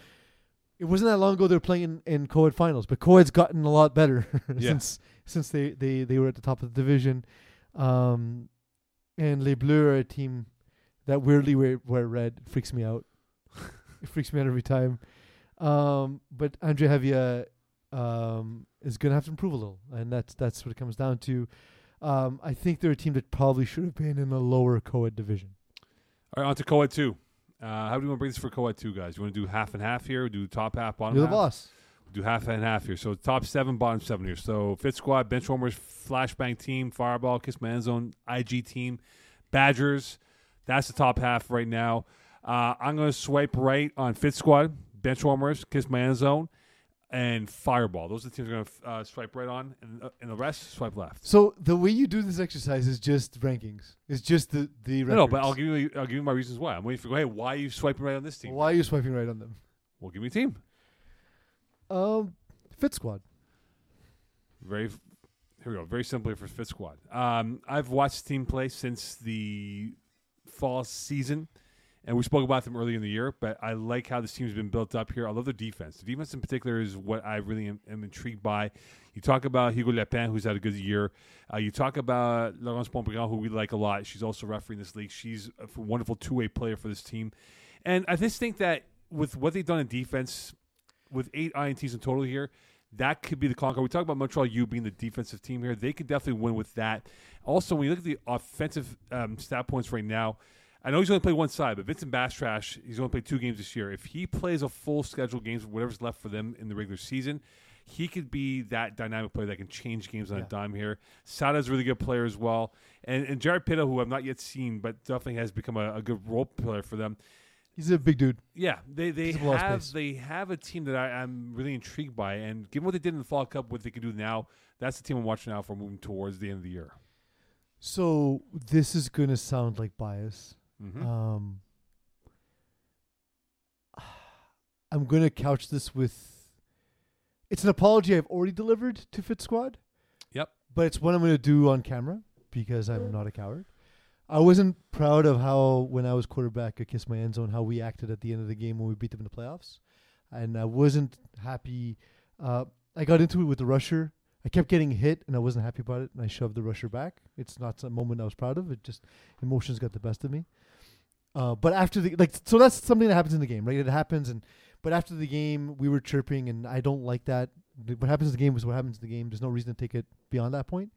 It wasn't that long ago they were playing in, in co-ed finals, but co-ed's gotten a lot better [laughs] Yeah. since since they, they, they were at the top of the division. Um, and Les Bleus are a team that weirdly wear, wear red. It freaks me out. [laughs] it freaks me out every time. Um, but Andre Hevia um, is going to have to improve a little, and that's that's what it comes down to. Um, I think they're a team that probably should have been in a lower co-ed division. All right, on to Coed 2. Uh, how do you want to bring this for Coed 2, guys? You want to do half and half here? Do top half, bottom You're the half? boss. do half and half here. So top seven, bottom seven here. So Fit Squad, Benchwarmers, Flashbang Team, Fireball, Kiss My End Zone, IG Team, Badgers. That's the top half right now. Uh, I'm going to swipe right on Fit Squad, Benchwarmers, Kiss My End Zone, and Fireball. Those are the teams I'm going to uh, swipe right on, and, uh, and the rest swipe left. So the way you do this exercise is just rankings. It's just the the No, no, but. I'll give you I'll give you my reasons why. I'm waiting for. Hey, why are you swiping right on this team? Why are you swiping right on them? Well, give me a team. Um, Fit Squad. Very, f- here we go. Very simply for Fit Squad. Um, I've watched the team play since the fall season, and we spoke about them earlier in the year. But I like how this team's been built up here. I love their defense. The defense in particular is what I really am, am intrigued by. You talk about Hugo Lepin, who's had a good year. Uh, you talk about Laurence Pontbriand, who we like a lot. She's also refereeing this league. She's a wonderful two-way player for this team, and I just think that with what they've done in defense, with eight ints in total here, that could be the conquer. We talk about Montreal U being the defensive team here. They could definitely win with that. Also, when you look at the offensive um, stat points right now, I know he's only played one side, but Vincent Bastarache, he's only played two games this year. If he plays a full schedule games, whatever's left for them in the regular season, he could be that dynamic player that can change games on Yeah. a dime here. Sada's a really good player as well. And, and Jared Pitta, who I've not yet seen, but definitely has become a, a good role player for them. He's a big dude. Yeah, they they He's a ball of have they have a team that I, I'm really intrigued by, and given what they did in the Fall Cup, what they can do now, that's the team I'm watching out for moving towards the end of the year. So this is gonna sound like bias. Mm-hmm. Um, [sighs] I'm gonna couch this with. It's an apology I've already delivered to Fit Squad. Yep. But it's what I'm gonna do on camera because I'm not a coward. I wasn't proud of how when I was quarterback at Kiss My End Zone how we acted at the end of the game when we beat them in the playoffs, and I wasn't happy. Uh, I got into it with the rusher. I kept getting hit, and I wasn't happy about it, and I shoved the rusher back. It's not a moment I was proud of. It just emotions got the best of me. Uh, but after the like, so that's something that happens in the game, right? It happens, and but after the game, we were chirping, and I don't like that. What happens in the game is what happens in the game. There's no reason to take it beyond that point.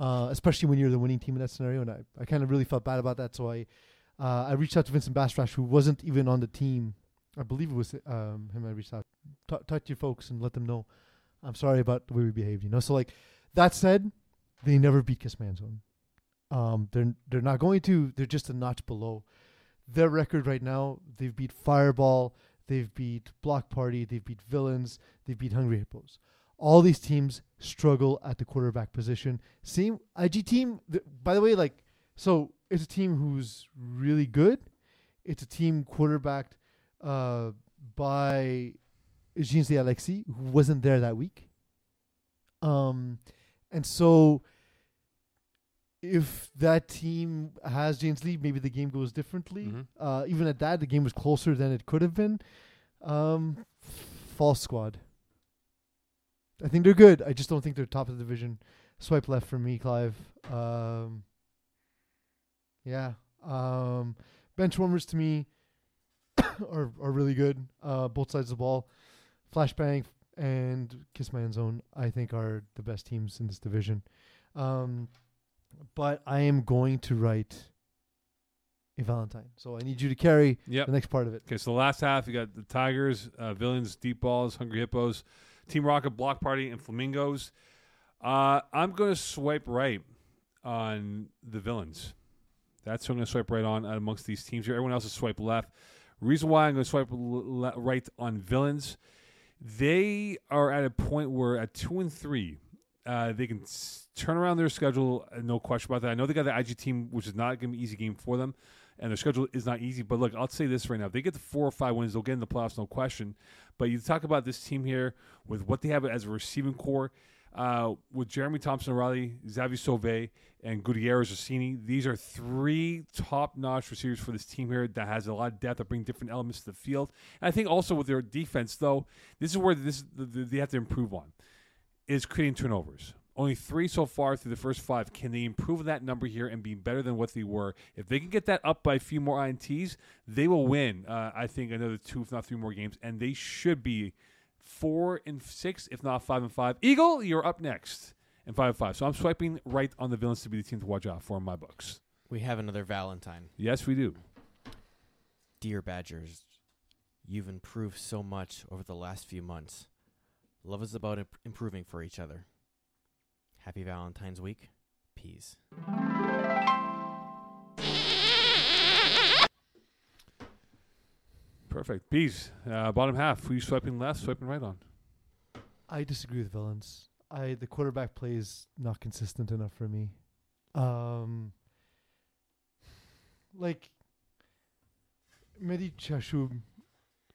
uh, especially when you're the winning team in that scenario. And I, I kind of really felt bad about that, so I uh, I reached out to Vincent Bastarache, who wasn't even on the team. I believe it was um, him. I reached out, talk, talk to your folks and let them know. I'm sorry about the way we behaved. You know, so like that said, they never beat Kiss My End Zone. Um, they're they're not going to. They're just a notch below. Their record right now, they've beat Fireball, they've beat Block Party, they've beat Villains, they've beat Hungry Hippos. All these teams struggle at the quarterback position. Same IG team. Th- by the way, like so, it's a team who's really good. It's a team quarterbacked uh, by Jean C. Alexis, who wasn't there that week. Um, and so if that team has James Lee, maybe the game goes differently. Mhm. Uh, even at that, the game was closer than it could have been. Um, false squad. I think they're good. I just don't think they're top of the division. Swipe left for me, Clive. Um, yeah. Um, bench warmers to me [coughs] are are really good. Uh, both sides of the ball. Flashbang and Kiss My End Zone, I think, are the best teams in this division. Um, but I am going to write a Valentine. So I need you to carry Yep. the next part of it. Okay, so the last half, you got the Tigers, uh, Villains, Deep Balls, Hungry Hippos, Team Rocket, Block Party, and Flamingos. Uh, I'm going to swipe right on the Villains. That's who I'm going to swipe right on amongst these teams here. Everyone else is swipe left. Reason why I'm going to swipe l- right on Villains, they are at a point where at two and three, uh, they can s- turn around their schedule. uh, No question about that. I know they got the IG team, which is not going to be an easy game for them and their schedule is not easy. But look, I'll say this right now: if they get the four or five wins, they'll get in the playoffs, no question. But you talk about this team here with what they have as a receiving core. Uh, with Jeremy Thompson O'Reilly, Xavier Sauve, and Gutierrez Rossini, these are three top-notch receivers for this team here that has a lot of depth that bring different elements to the field. And I think also with their defense, though, this is where this the, the, they have to improve on is creating turnovers. Only three so far through the first five. Can they improve that number here and be better than what they were? If they can get that up by a few more INTs, they will win. Uh, I think another two, if not three more games, and they should be four and six, if not five and five. Eagle, you're up next, and five and five. So I'm swiping right on the villains to be the team to watch out for in my books. We have another Valentine. Yes, we do. Dear Badgers, you've improved so much over the last few months. Love is about imp- improving for each other. Happy Valentine's Week. Peace. Perfect. Bees, uh, bottom half. Who you swiping left, swiping right on? I disagree with Villains. I the quarterback play is not consistent enough for me. Um, like Mehdi Chashub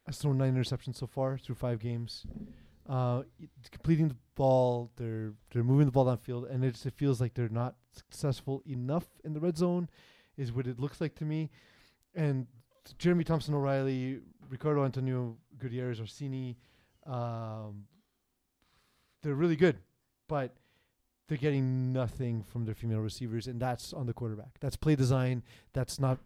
has thrown nine interceptions so far through five games. Uh, completing the ball, they're they're moving the ball downfield, and it just it feels like they're not successful enough in the red zone, is what it looks like to me. And Jeremy Thompson O'Reilly, Ricardo Antonio Gutierrez Orsini, um, they're really good, but they're getting nothing from their female receivers, and that's on the quarterback. That's play design. That's not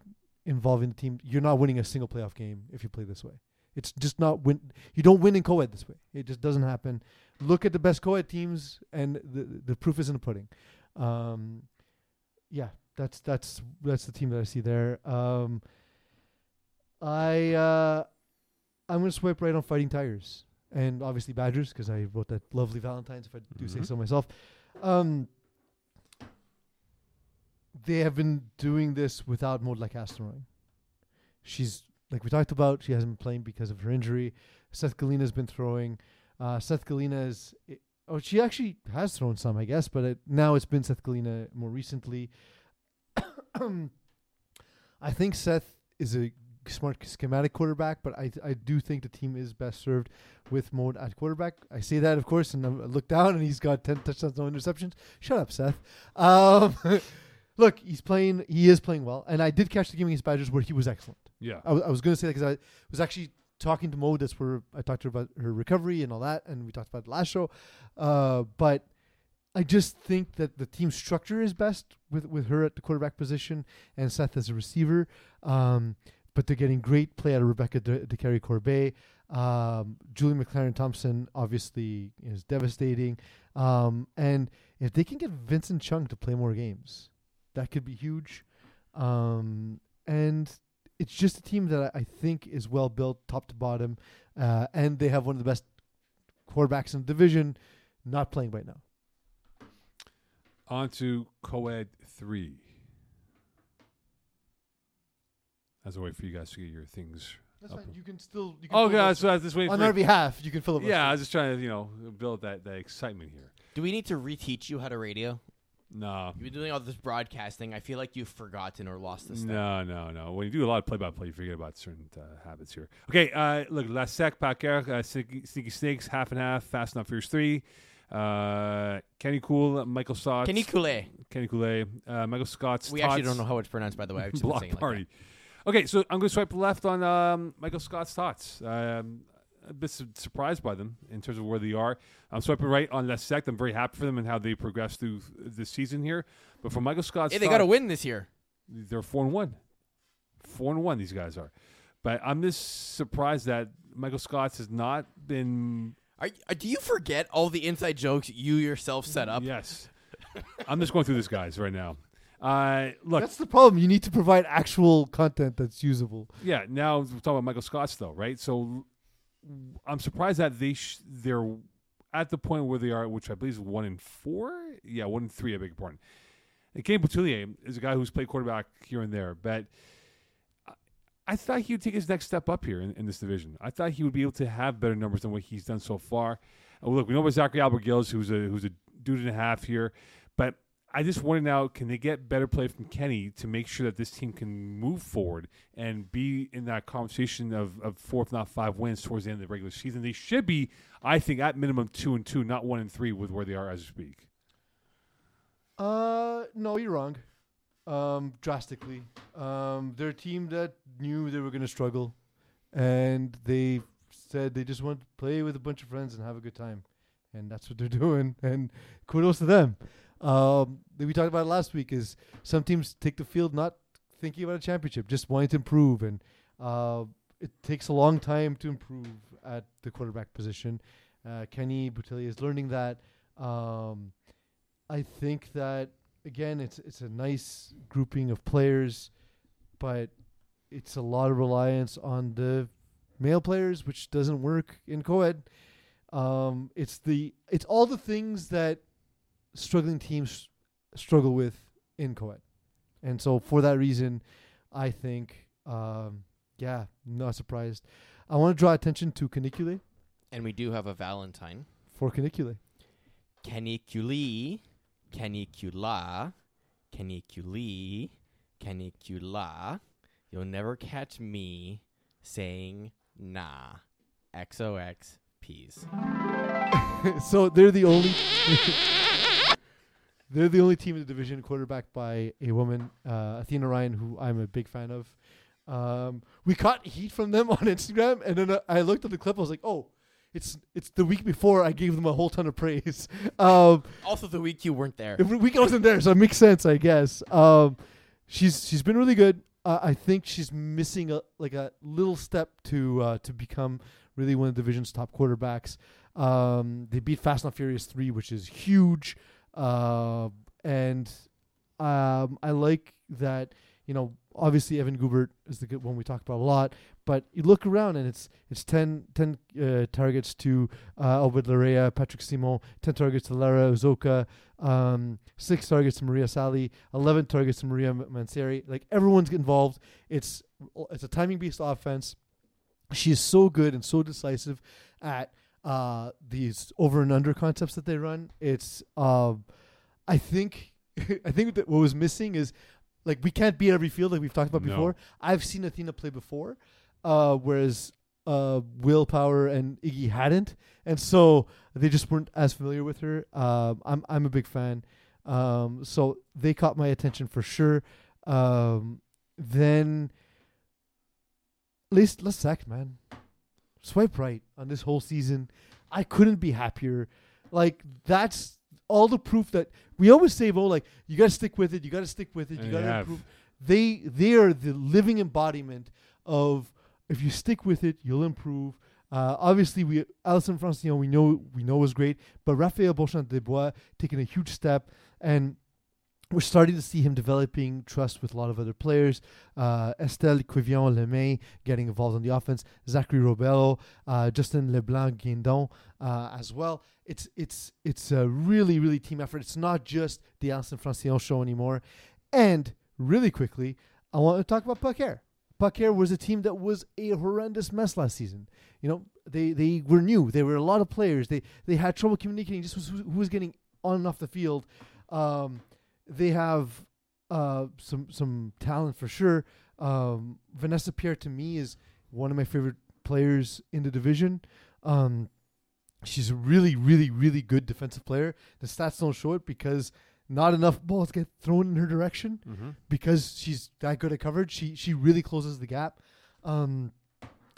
involving the team. You're not winning a single playoff game if you play this way. It's just not win. You don't win in co-ed this way. It just doesn't happen. Look at the best co-ed teams, and the the proof is in the pudding. Um, yeah, that's that's that's the team that I see there. Um, I uh, I'm gonna swipe right on Fighting Tigers and obviously Badgers because I wrote that lovely Valentine's if I do say Mhm. so myself. Um, they have been doing this without Maud Lacasteroy. She's like we talked about. She hasn't been playing because of her injury. Seth Galina's been throwing. Uh, Seth Galina is. i- Oh, she actually has thrown some, I guess, but it, now it's been Seth Galina more recently. [coughs] I think Seth is a smart schematic quarterback, but I I do think the team is best served with Maud at quarterback. I say that, of course, and I look down and he's got ten touchdowns, no interceptions. Shut up, Seth. Um, [laughs] look, he's playing. He is playing well, and I did catch the game against Badgers where he was excellent. Yeah. I was, going to say that because I was actually talking to Mo. That's where I talked to her about her recovery and all that, and we talked about it last show. Uh, but I just think that the team structure is best with with her at the quarterback position and Seth as a receiver. Um, but they're getting great play out of Rebecca De, De Carry Corbet. Um, Julie McLaren Thompson obviously is devastating. Um, and if they can get Vincent Chung to play more games, that could be huge. Um, and it's just a team that I I think is well built, top to bottom, uh, and they have one of the best quarterbacks in the division, not playing right now. On to co-ed three. As a way for you guys to get your things. That's Up. fine. You can still. You can Oh god, so I was just waiting on our behalf, you can fill up. yeah, I was just trying to you know build that that excitement here. Do we need to reteach you how to radio? No, You've been doing all this broadcasting. I feel like you've forgotten or lost this stuff. no, no, no. When you do a lot of play-by-play, you forget about certain uh, habits here. Okay, uh, look, La Sec, Packer, uh, Sneaky, Sneaky Snakes, half and half, Fast Enough Furious three, uh, Kenny Cool, Michael Scott, Kenny Coulee. Kenny Coulee, uh, Michael Scott's We actually don't know how it's pronounced, by the way. I've just [laughs] been Block saying it like Party. okay, so I'm going to swipe left on um, Michael Scott's thoughts. Um, a bit surprised by them in terms of where they are. I'm swiping right on La Sec. I'm very happy for them and how they progressed through this season here. But for Michael Scott, Scott's Hey, they got to win this year. they're four and one. Four and one, these guys are. But I'm just surprised that Michael Scott's has not been. Are, uh, do you forget all the inside jokes you yourself set up? Yes, I'm just going through this, guys, right now. Uh, look, That's the problem. You need to provide actual content that's usable. yeah. Now we're talking about Michael Scott's, though, right? So I'm surprised that they sh- they're at the point where they are, which I believe is one in four. Yeah, one in three. I beg your pardon. And Kane Boutillier is a guy who's played quarterback here and there, but I- thought he would take his next step up here in, in this division. I thought he would be able to have better numbers than what he's done so far. Look, we know about Zachary Albert Gills, who's a who's a dude and a half here, I just wonder now, can they get better play from Kenny to make sure that this team can move forward and be in that conversation of, of four, if not five wins towards the end of the regular season? They should be, I think, at minimum two and two, not one and three with where they are as we speak. Uh, no, you're wrong. Um, drastically. Um, they're a team that knew they were going to struggle, and they said they just want to play with a bunch of friends and have a good time, and that's what they're [laughs] doing. And kudos to them. Um, that we talked about last week is some teams take the field not thinking about a championship, just wanting to improve, and uh, it takes a long time to improve at the quarterback position. Uh, Kenny Boutillier is learning that. Um, I think that again, it's it's a nice grouping of players, but it's a lot of reliance on the male players, which doesn't work in co-ed. Um, it's the it's all the things that struggling teams struggle with in co-ed, and so for that reason, I think um, yeah, not surprised. I want to draw attention to canicule And we do have a Valentine. for canicule. Caniculi, canicula, caniculi, canicula. You'll never catch me saying nah. XOX peas. [laughs] so they're the only [laughs] they're the only team in the division quarterbacked by a woman, uh, Athena Ryan, who I'm a big fan of. Um, we caught heat from them [laughs] on Instagram, and then uh, I looked at the clip. I was like, "Oh, it's it's the week before I gave them a whole ton of praise." [laughs] Um, Also, the week you weren't there. the week I wasn't there, so it makes sense, I guess. Um, she's she's been really good. Uh, I think she's missing a like a little step to uh, to become really one of the division's top quarterbacks. Um, they beat Fast and Furious three, which is huge, uh, and um, I like that. You know, obviously Evan Gubert is the good one we talk about a lot, but you look around and it's it's 10, 10 uh, targets to uh, Obed Larea, Patrick Simon, ten targets to Lara Uzoka, um, six targets to Maria Sally, eleven targets to Maria Manseri. Like everyone's involved. It's it's a timing based offense. She is so good and so decisive at uh, these over and under concepts that they run. It's um, I think [laughs] I think that what was missing is like we can't beat every field like we've talked about No. before. I've seen Athena play before, uh, whereas uh, Willpower and Iggy hadn't, and so they just weren't as familiar with her. Um, I'm I'm a big fan, um, so they caught my attention for sure. Um, then let's let's sack man, swipe right on this whole season. I couldn't be happier. Like that's all the proof that we always say, "Oh, like you got to stick with it. You got to stick with it. You got to improve." They they are the living embodiment of if you stick with it, you'll improve. Uh, obviously, we Alison Francillon we know we know was great, but Raphael Beauchamp Desbois taking a huge step, and we're starting to see him developing trust with a lot of other players. Uh, Estelle Quivillon Lemay getting involved on the offense. Zachary Robello, uh, Justin Leblanc Guindon uh, as well. It's it's it's a really really team effort. It's not just the Alison Francillon show anymore. And really quickly, I want to talk about Puck Air. Puck was a team that was a horrendous mess last season. You know, they they were new. There were a lot of players. They they had trouble communicating just who, who was getting on and off the field. Um, they have uh, some some talent for sure. Um, Vanessa Pierre to me is one of my favorite players in the division. Um, she's a really, really, really good defensive player. The stats don't show it because not enough balls get thrown in her direction Mm-hmm. because she's that good at coverage. She she really closes the gap. Um,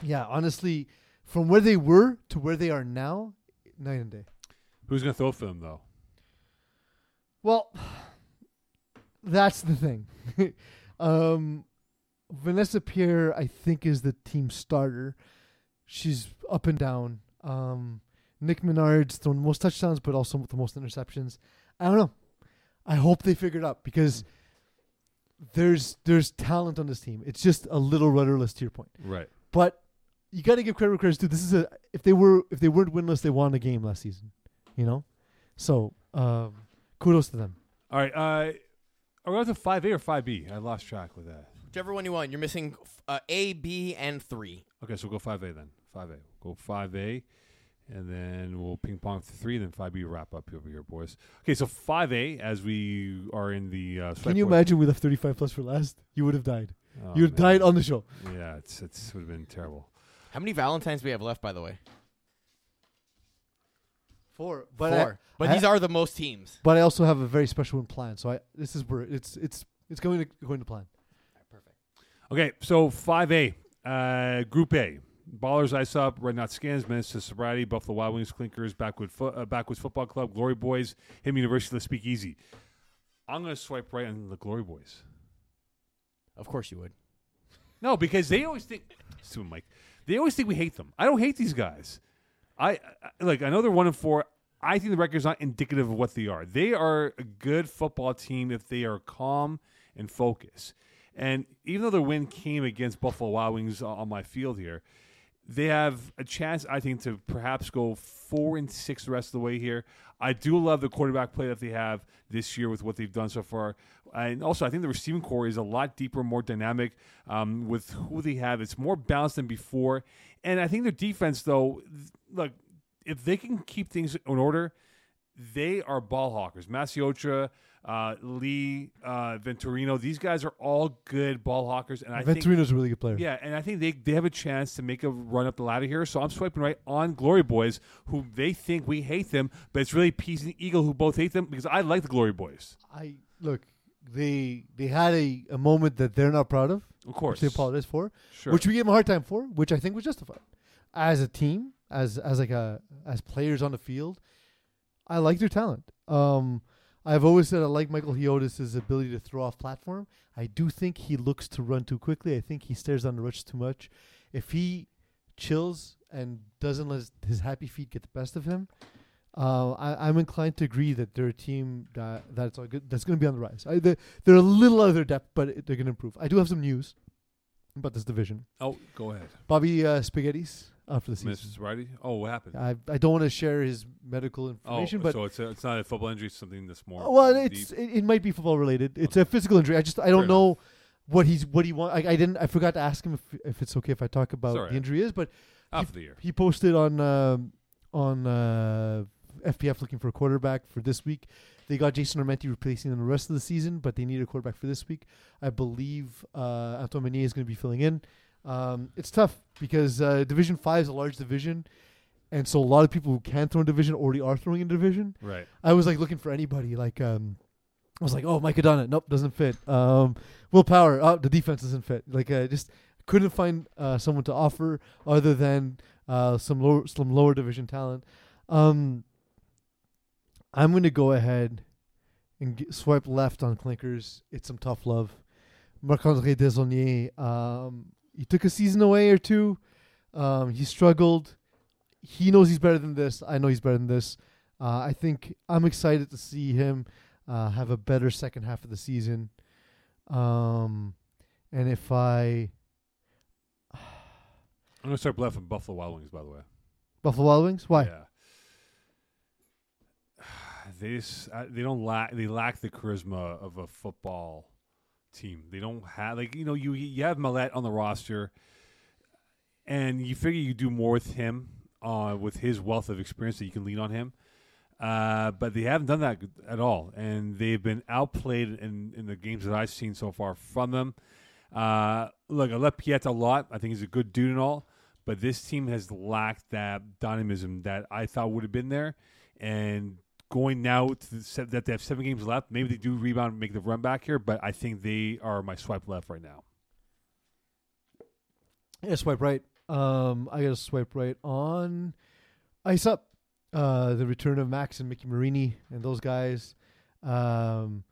yeah, honestly, from where they were to where they are now, night and day. Who's going to throw for them though? Well, that's the thing. [laughs] um, Vanessa Pierre, I think, is the team starter. She's up and down. Um, Nick Menard's thrown the most touchdowns, but also with the most interceptions. I don't know. I hope they figure it out because there's there's talent on this team. It's just a little rudderless to your point. Right. But you got to give credit where credit's due. This is a if they were if they weren't winless, they won a game last season. You know, so um, kudos to them. All right. Uh, are we on to five A or five B? I lost track with that. Whichever one you want. You're missing uh, A, B, and three. Okay, so we'll go five A then. Five A. Go five A, and then we'll ping pong to three. Then five B wrap up over here, boys. Okay, so five A as we are in the. Uh, Can you imagine we left 35 plus for last? You would have died. Oh, you would have died on the show. Yeah, it's it's would have been terrible. How many Valentines we have left, by the way? Four. But Four. I, but I- these are the most teams. but I also have a very special one planned. So I this is where it's it's it's going to going to plan. Perfect. Okay, so five A, uh, Group A. Ballers Ice Up, Red Knot Scans, Minnesota Sobriety, Buffalo Wild Wings, Clinkers, Backwood Fo- uh, Backwoods Football Club, Glory Boys, Him University, Let's Speak Easy. I'm going to swipe right on the Glory Boys. Of course you would. No, because they always think, Listen, Mike, they always think we hate them. I don't hate these guys. I, I like. I know they're one and four. I think the record's not indicative of what they are. They are a good football team if they are calm and focused. And even though their win came against Buffalo Wild Wings on my field here, they have a chance, I think, to perhaps go four and six the rest of the way here. I do love the quarterback play that they have this year with what they've done so far. And also, I think the receiving core is a lot deeper, more dynamic um, with who they have. It's more balanced than before. And I think their defense, though, th- look, if they can keep things in order, they are ball hawkers. Masiocha, uh, Lee, uh, Venturino, these guys are all good ball hawkers. And I think Venturino's a really good player. yeah, and I think they, they have a chance to make a run up the ladder here. So I'm swiping right on Glory Boys, who they think we hate them, but it's really Peace and Eagle who both hate them because I like the Glory Boys. I look. They they had a, a moment that they're not proud of, Of course. which they apologize for, Sure. which we gave them a hard time for, which I think was justified. As a team, as as like a as players on the field, I like their talent. Um, I've always said I like Michael Hiotis' ability to throw off platform. I do think he looks to run too quickly. I think he stares down the rush too much. If he chills and doesn't let his, his happy feet get the best of him, uh, I, I'm inclined to agree that they're a team that that's all good. That's going to be on the rise. I, they're, they're a little out of their depth, but it- they're going to improve. I do have some news about this division. oh, go ahead. Bobby uh, Spaghetti's for the season. Mrs. Righty? Oh, what happened? I I don't want to share his medical oh, information, but so it's, a, it's not a football injury, it's something that's more. well, deep. it's it, it might be football related. It's Okay. a physical injury. I just I don't enough. know what he's what he want. I, I didn't. I forgot to ask him if if it's okay if I talk about the injury is, but Half of the year. he posted on um, on uh, FPF looking for a quarterback for this week. They got Jason Armenti replacing him the rest of the season, but they need a quarterback for this week. I believe uh, Antoine Meunier is going to be filling in. Um, it's tough because uh, Division Five is a large division, and so a lot of people who can throw in division already are throwing in division. Right. I was like looking for anybody. Like um, I was like, oh, Mike Adonna, nope, doesn't fit. Um, Will Power, oh, the defense doesn't fit. Like I just couldn't find uh, someone to offer other than uh, some lower some lower division talent. Um, I'm gonna go ahead and swipe left on clinkers. It's some tough love. Marc Andre um, he took a season away or two. Um, he struggled. he knows he's better than this. I know he's better than this. Uh, I think I'm excited to see him uh, have a better second half of the season. Um, and if I I'm gonna start bluffing Buffalo Wild Wings, by the way. Buffalo Wild Wings, why? Yeah. [sighs] They just, uh, they don't lack they lack the charisma of a football team. They don't have like you know you you have Millet on the roster, and you figure you do more with him uh, with his wealth of experience that you can lean on him. Uh, but they haven't done that at all, and they've been outplayed in, in the games that I've seen so far from them. Uh, look, I love Piet a lot. I think he's a good dude and all, but this team has lacked that dynamism that I thought would have been there. And going now to that they have seven games left, maybe they do rebound and make the run back here, but I think they are my swipe left right now. Yeah, swipe right. Um, I gotta swipe right on Ice Up. Uh, the return of Max and Mickey Marini and those guys. Um,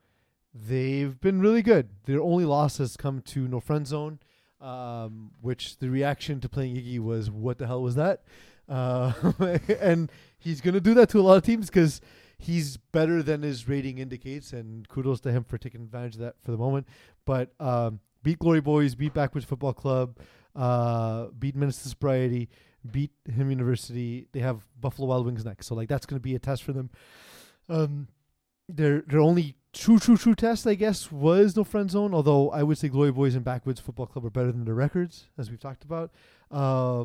they've been really good. Their only loss has come to No Friend Zone, um, which the reaction to playing Iggy was, "What the hell was that?" Uh, [laughs] and he's gonna do that to a lot of teams because he's better than his rating indicates. And kudos to him for taking advantage of that for the moment. But um, beat Glory Boys, beat Backwoods Football Club, uh, beat Minister Sobriety, beat him University. They have Buffalo Wild Wings next, so like that's going to be a test for them. Um, their their only true true true test, I guess, was no friend zone. Although I would say Glory Boys and Backwoods Football Club are better than their records, as we've talked about. Uh,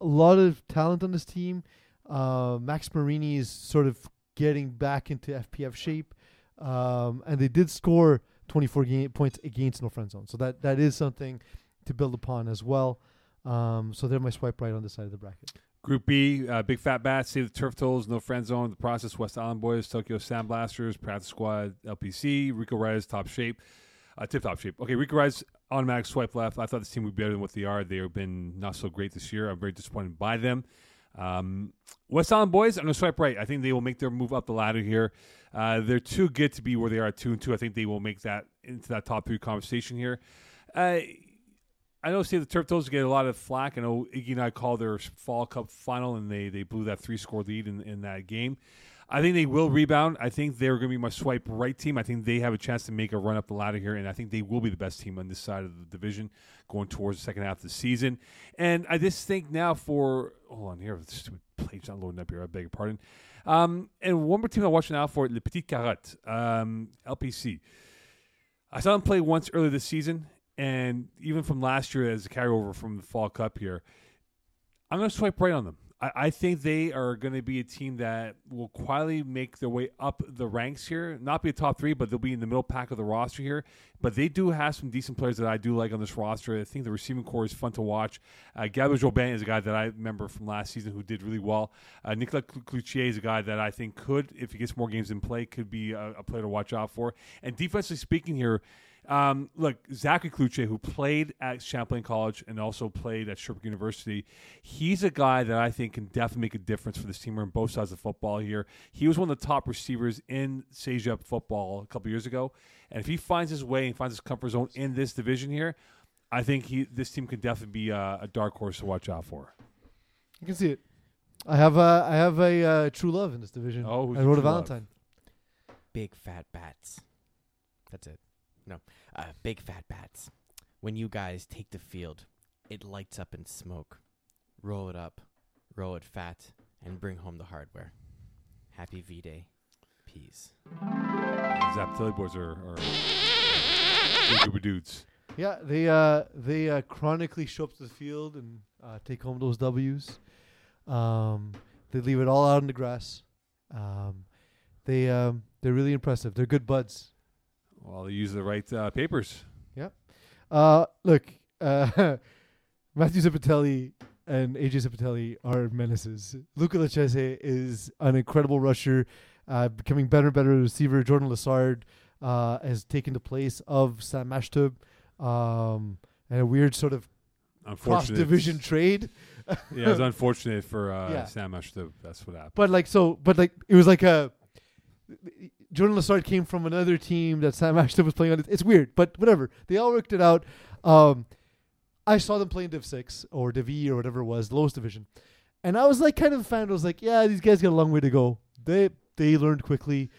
a lot of talent on this team. Uh, Max Marini is sort of getting back into FPF shape, um, and they did score 24 game, points against no friend zone, so that that is something to build upon as well. Um, so they're my swipe right on the side of the bracket. Group B, uh, Big Fat Bats, Save the Turf Tolls, No Friend Zone, The Process, West Island Boys, Tokyo Sandblasters, Practice Squad, LPC, Rico Reyes, Top Shape, uh, Tip Top Shape. Okay, Rico Reyes, automatic swipe left. I thought this team would be better than what they are. They have been not so great this year. I'm very disappointed by them. Um, West Island Boys, I'm going to swipe right. I think they will make their move up the ladder here. Uh, they're too good to be where they are at 2 and 2. I think they will make that into that top three conversation here. Uh, I know see the Turf get a lot of flack. I know Iggy and I called their Fall Cup final, and they, they blew that three score lead in, in that game. I think they will rebound. I think they're going to be my swipe right team. I think they have a chance to make a run up the ladder here, and I think they will be the best team on this side of the division going towards the second half of the season. And I just think now for hold on here, the stupid plate's not loading up here. I beg your pardon. Um, and one more team I'm watching out for, Le Petit Carotte, um, LPC. I saw them play once earlier this season, and even from last year as a carryover from the Fall Cup here, I'm going to swipe right on them. I, I think they are going to be a team that will quietly make their way up the ranks here. Not be a top three, but they'll be in the middle pack of the roster here. But they do have some decent players that I do like on this roster. I think the receiving core is fun to watch. Uh, Gabriel is a guy that I remember from last season who did really well. Uh, Nicolas Cloutier is a guy that I think could, if he gets more games in play, could be a, a player to watch out for. And defensively speaking here, um, look, Zachary Kluche, who played at Champlain College and also played at Sherbrooke University, he's a guy that I think can definitely make a difference for this team. We're on both sides of football here. He was one of the top receivers in CEGEP football a couple years ago, and if he finds his way and finds his comfort zone in this division here, I think he this team could definitely be a, a dark horse to watch out for. You can see it. I have a I have a uh, true love in this division. Oh, who's I your wrote a true love? Valentine. Big fat bats. That's it. No. Uh, big fat bats. When you guys take the field, it lights up in smoke. Roll it up, roll it fat, and bring home the hardware. Happy V Day. Peace. Zapatelli boys are, are good dudes. Yeah, they uh they uh, chronically show up to the field and uh, take home those W's. Um, they leave it all out in the grass. Um, they um they're really impressive. They're good buds. Well, they use the right uh, papers. Uh, look, uh, [laughs] Matthew Zipatelli and AJ Zipatelli are menaces. Luca Lachese is an incredible rusher, uh, becoming better and better receiver. Jordan Lassard uh, has taken the place of Sam Mashtub, um, and a weird sort of cross division trade. [laughs] yeah, it was [laughs] unfortunate for uh, Yeah. Sam Ashton. That's what happened. But like so, but like it was like a Jordan Lassard came from another team that Sam Ashton was playing on. It's weird, but whatever. They all worked it out. Um, I saw them play in Div Six or Div E or whatever it was, lowest division, and I was like kind of a fan. I was like, yeah, these guys got a long way to go. They they learned quickly.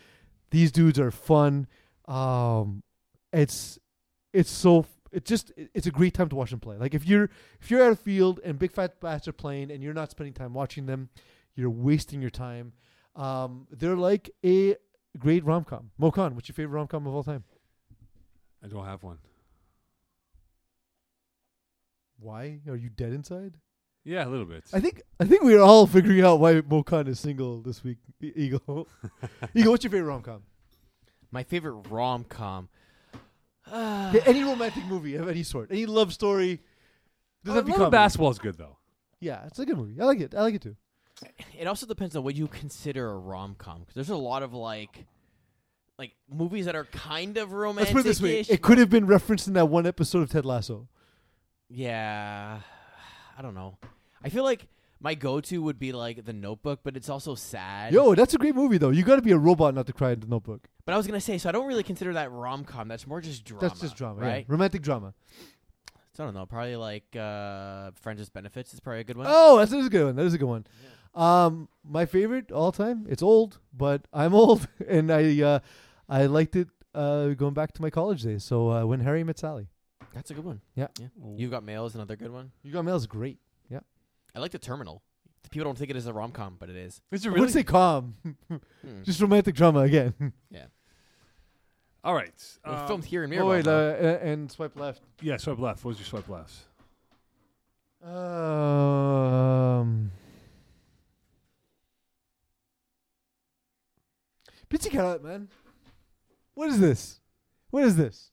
These dudes are fun. Um, it's it's so it's just it's a great time to watch them play. Like if you're if you're at a field and big fat bats are playing and you're not spending time watching them, you're wasting your time. Um, they're like a great rom com. Mo Khan, what's your favorite rom com of all time? I don't have one. Why are you dead inside? Yeah, a little bit. I think I think we're all [laughs] figuring out why Mo Khan is single this week. E- Eagle, [laughs] Eagle, what's your favorite rom com? My favorite rom com. [sighs] any romantic movie of any sort, any love story. Doesn't uh, have to be Love comedy. basketball is good though. Yeah, it's a good movie. I like it. I like it too. It also depends on what you consider a rom com. Because there's a lot of like, like movies that are kind of Let's romantic. put it this way: it could have been referenced in that one episode of Ted Lasso. Yeah, I don't know. I feel like my go-to would be like The Notebook, but it's also sad. Yo, that's a great movie though. You got to be a robot not to cry in the Notebook. But I was gonna say, so I don't really consider that rom com. That's more just drama. That's just drama, yeah. right? Romantic drama. So I don't know. Probably like uh, Friends with Benefits is probably a good one. Oh, that's, that is a good one. That is a good one. Um, my favorite all time. It's old, but I'm [laughs] old, and I uh, I liked it uh, going back to my college days. So uh, when Harry met Sally, That's a good one. Yeah. yeah. You got mail is another good one. you got mail is great. Yeah. I like The Terminal. People don't think it is a rom com, but it is. Is it I really? would say calm, [laughs] Hmm. just romantic drama again. [laughs] yeah. All right. It was um, filmed here in oh wait, uh, and swipe left. yeah, swipe left. What was your swipe left? Um, Pizzy Carrot, man. What is this? What is this?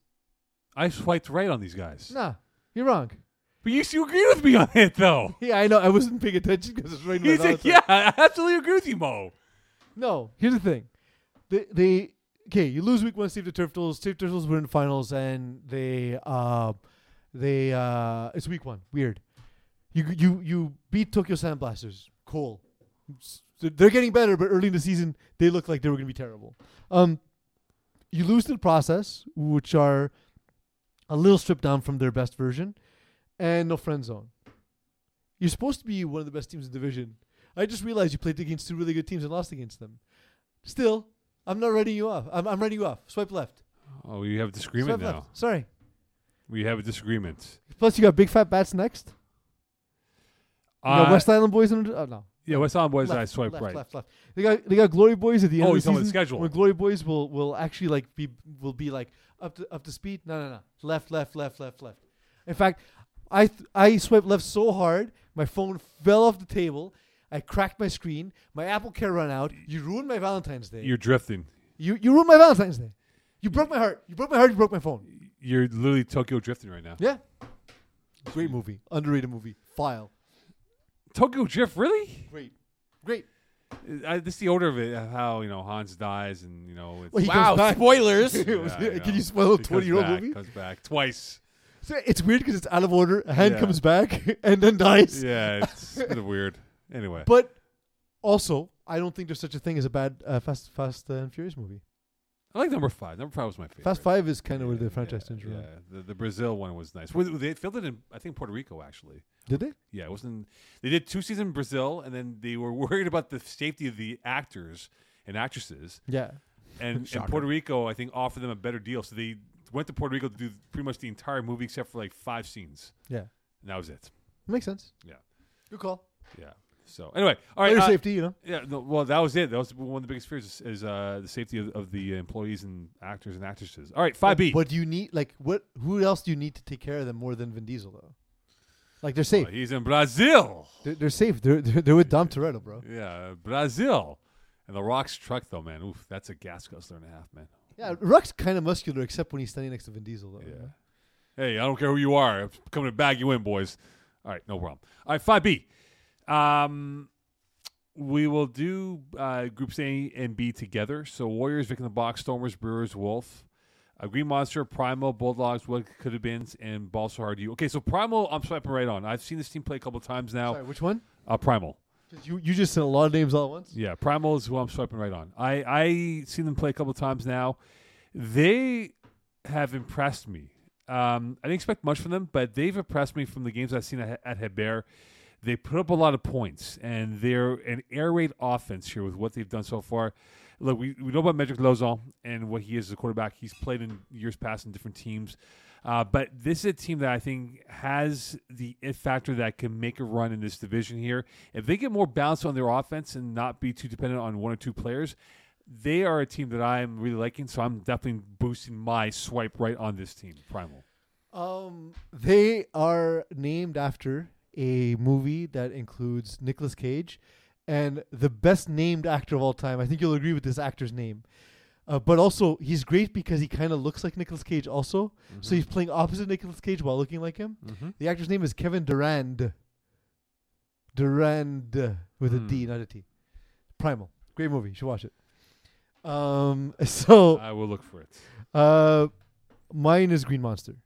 I swiped right on these guys. Nah, you're wrong. But you still agree with me on it, though. [laughs] Yeah, I know. I wasn't paying attention because it's right He's like, yeah, I absolutely agree with you, Mo. No, here's the thing. They they okay, you lose week one, Steve the Turtles. Steve the Turtles were in the finals and they uh they uh it's week one. Weird. You you you beat Tokyo Sand Blasters. Cool. They're getting better, but early in the season they looked like they were gonna be terrible. Um you lose to the process, which are a little stripped down from their best version, and no friend zone. You're supposed to be one of the best teams in the division. I just realized you played against two really good teams and lost against them. Still, I'm not writing you off. I'm, I'm writing you off. Swipe left. Oh, you have a disagreement Swipe now. left. Sorry. We have a disagreement. Plus, you got Big Fat Bats next. You got Uh, West Island Boys. In, oh no. Yeah, West Island Boys. left, I swipe left, right. Left, left. They got they got Glory Boys at the end Oh, of the about season. the schedule. When Glory Boys will will actually like be will be like up to up to speed. No, no, no. Left, left, left, left, left. In fact, I th- I swiped left so hard, my phone fell off the table. I cracked my screen. My AppleCare ran out. You ruined my Valentine's Day. You're drifting. You you ruined my Valentine's Day. You broke my heart. You broke my heart. You broke my phone. You're literally Tokyo drifting right now. Yeah. Great movie. Underrated movie. File. Tokyo drift, really? Great. Great. I, this is the order of it. of How you know Hans dies, and you know. It's, Well, he wow, comes back. spoilers. It was- [laughs] Yeah, [laughs] I Can you spoil a He comes 20 year old back, movie? Comes back twice. So it's weird because it's out of order. A hand Yeah. comes back [laughs] and then dies. Yeah, it's kind of weird. Anyway, But also, I don't think there's such a thing as a bad uh, Fast Fast and Furious movie. I like number five. Number five was my favorite. Fast Five is kind of where the franchise yeah, turns. Yeah, the, the Brazil one was nice. Well, they filmed it in I think Puerto Rico actually. Did they? Yeah, it wasn't. They did two seasons in Brazil, and then they were [laughs] worried about the safety of the actors and actresses. Yeah. And, and Puerto Rico, I think, offered them a better deal, so they went to Puerto Rico to do pretty much the entire movie except for like five scenes, Yeah. and that was it. Makes sense. Yeah. Good call. Yeah. So anyway, all right. Better uh, safety, you know. Yeah, no, well, that was it. That was one of the biggest fears is, is uh, the safety of, of the employees and actors and actresses. All right, five B. But do you need like what? Who else do you need to take care of them more than Vin Diesel though? Like they're safe. he's in Brazil. They're, they're safe. They're, they're they're with Dom Toretto, bro. Yeah, Brazil. And the Rock's truck, though, man. Oof, that's a gas guzzler and a half, man. Yeah, Rock's kind of muscular except when he's standing next to Vin Diesel though. Yeah. Hey, I don't care who you are. I'm coming to bag you in, boys. All right, no problem. All right, five B. Um, we will do uh, groups A and B together. So Warriors, Vic in the Box, Stormers, Brewers, Wolf, uh, Green Monster, Primal, Bulldogs, what could have been, and Balsa Hard U. Okay, so Primal, I'm swiping right on. I've seen this team play a couple times now. Sorry, which one? Uh, Primal. You you just said a lot of names all at once. Yeah, Primal is who I'm swiping right on. I I seen them play a couple times now. They have impressed me. Um, I didn't expect much from them, but they've impressed me from the games I've seen at, at Hebert. They put up a lot of points, and they're an air raid offense here with what they've done so far. Look, we, we know about Magic Lozon and what he is as a quarterback. He's played in years past in different teams. Uh, but this is a team that I think has the factor that can make a run in this division here. If they get more balance on their offense and not be too dependent on one or two players, they are a team that I'm really liking. So I'm definitely boosting my swipe right on this team, Primal. Um, they are named after a movie that includes Nicolas Cage and the best named actor of all time. I think you'll agree with this actor's name. Uh, but also, he's great because he kind of looks like Nicolas Cage. Also, so he's playing opposite Nicolas Cage while looking like him. Mm-hmm. The actor's name is Kevin Durand. Durand with a D, Hmm. not a T. Primal, great movie. You should watch it. Um, [laughs] so I will look for it. uh, mine is Green Monster.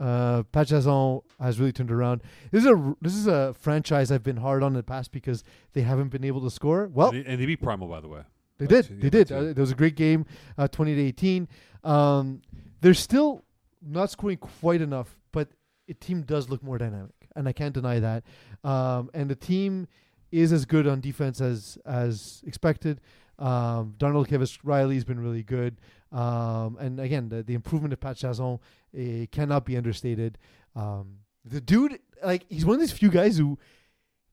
Uh, has really turned around. This is a this is a franchise I've been hard on in the past because they haven't been able to score. Well, and, they, and they beat Primal, by the way. they did. yeah, They did. Uh, it. was a great game, uh, 20 to 18. Um, they're still not scoring quite enough, but the team does look more dynamic, and I can't deny that. Um, and the team is as good on defense as as expected. Um, Darnell Kevis Riley's been really good. Um, and again, the, the improvement of Pat Chazon eh, cannot be understated. Um, the dude, like, he's one of these few guys who,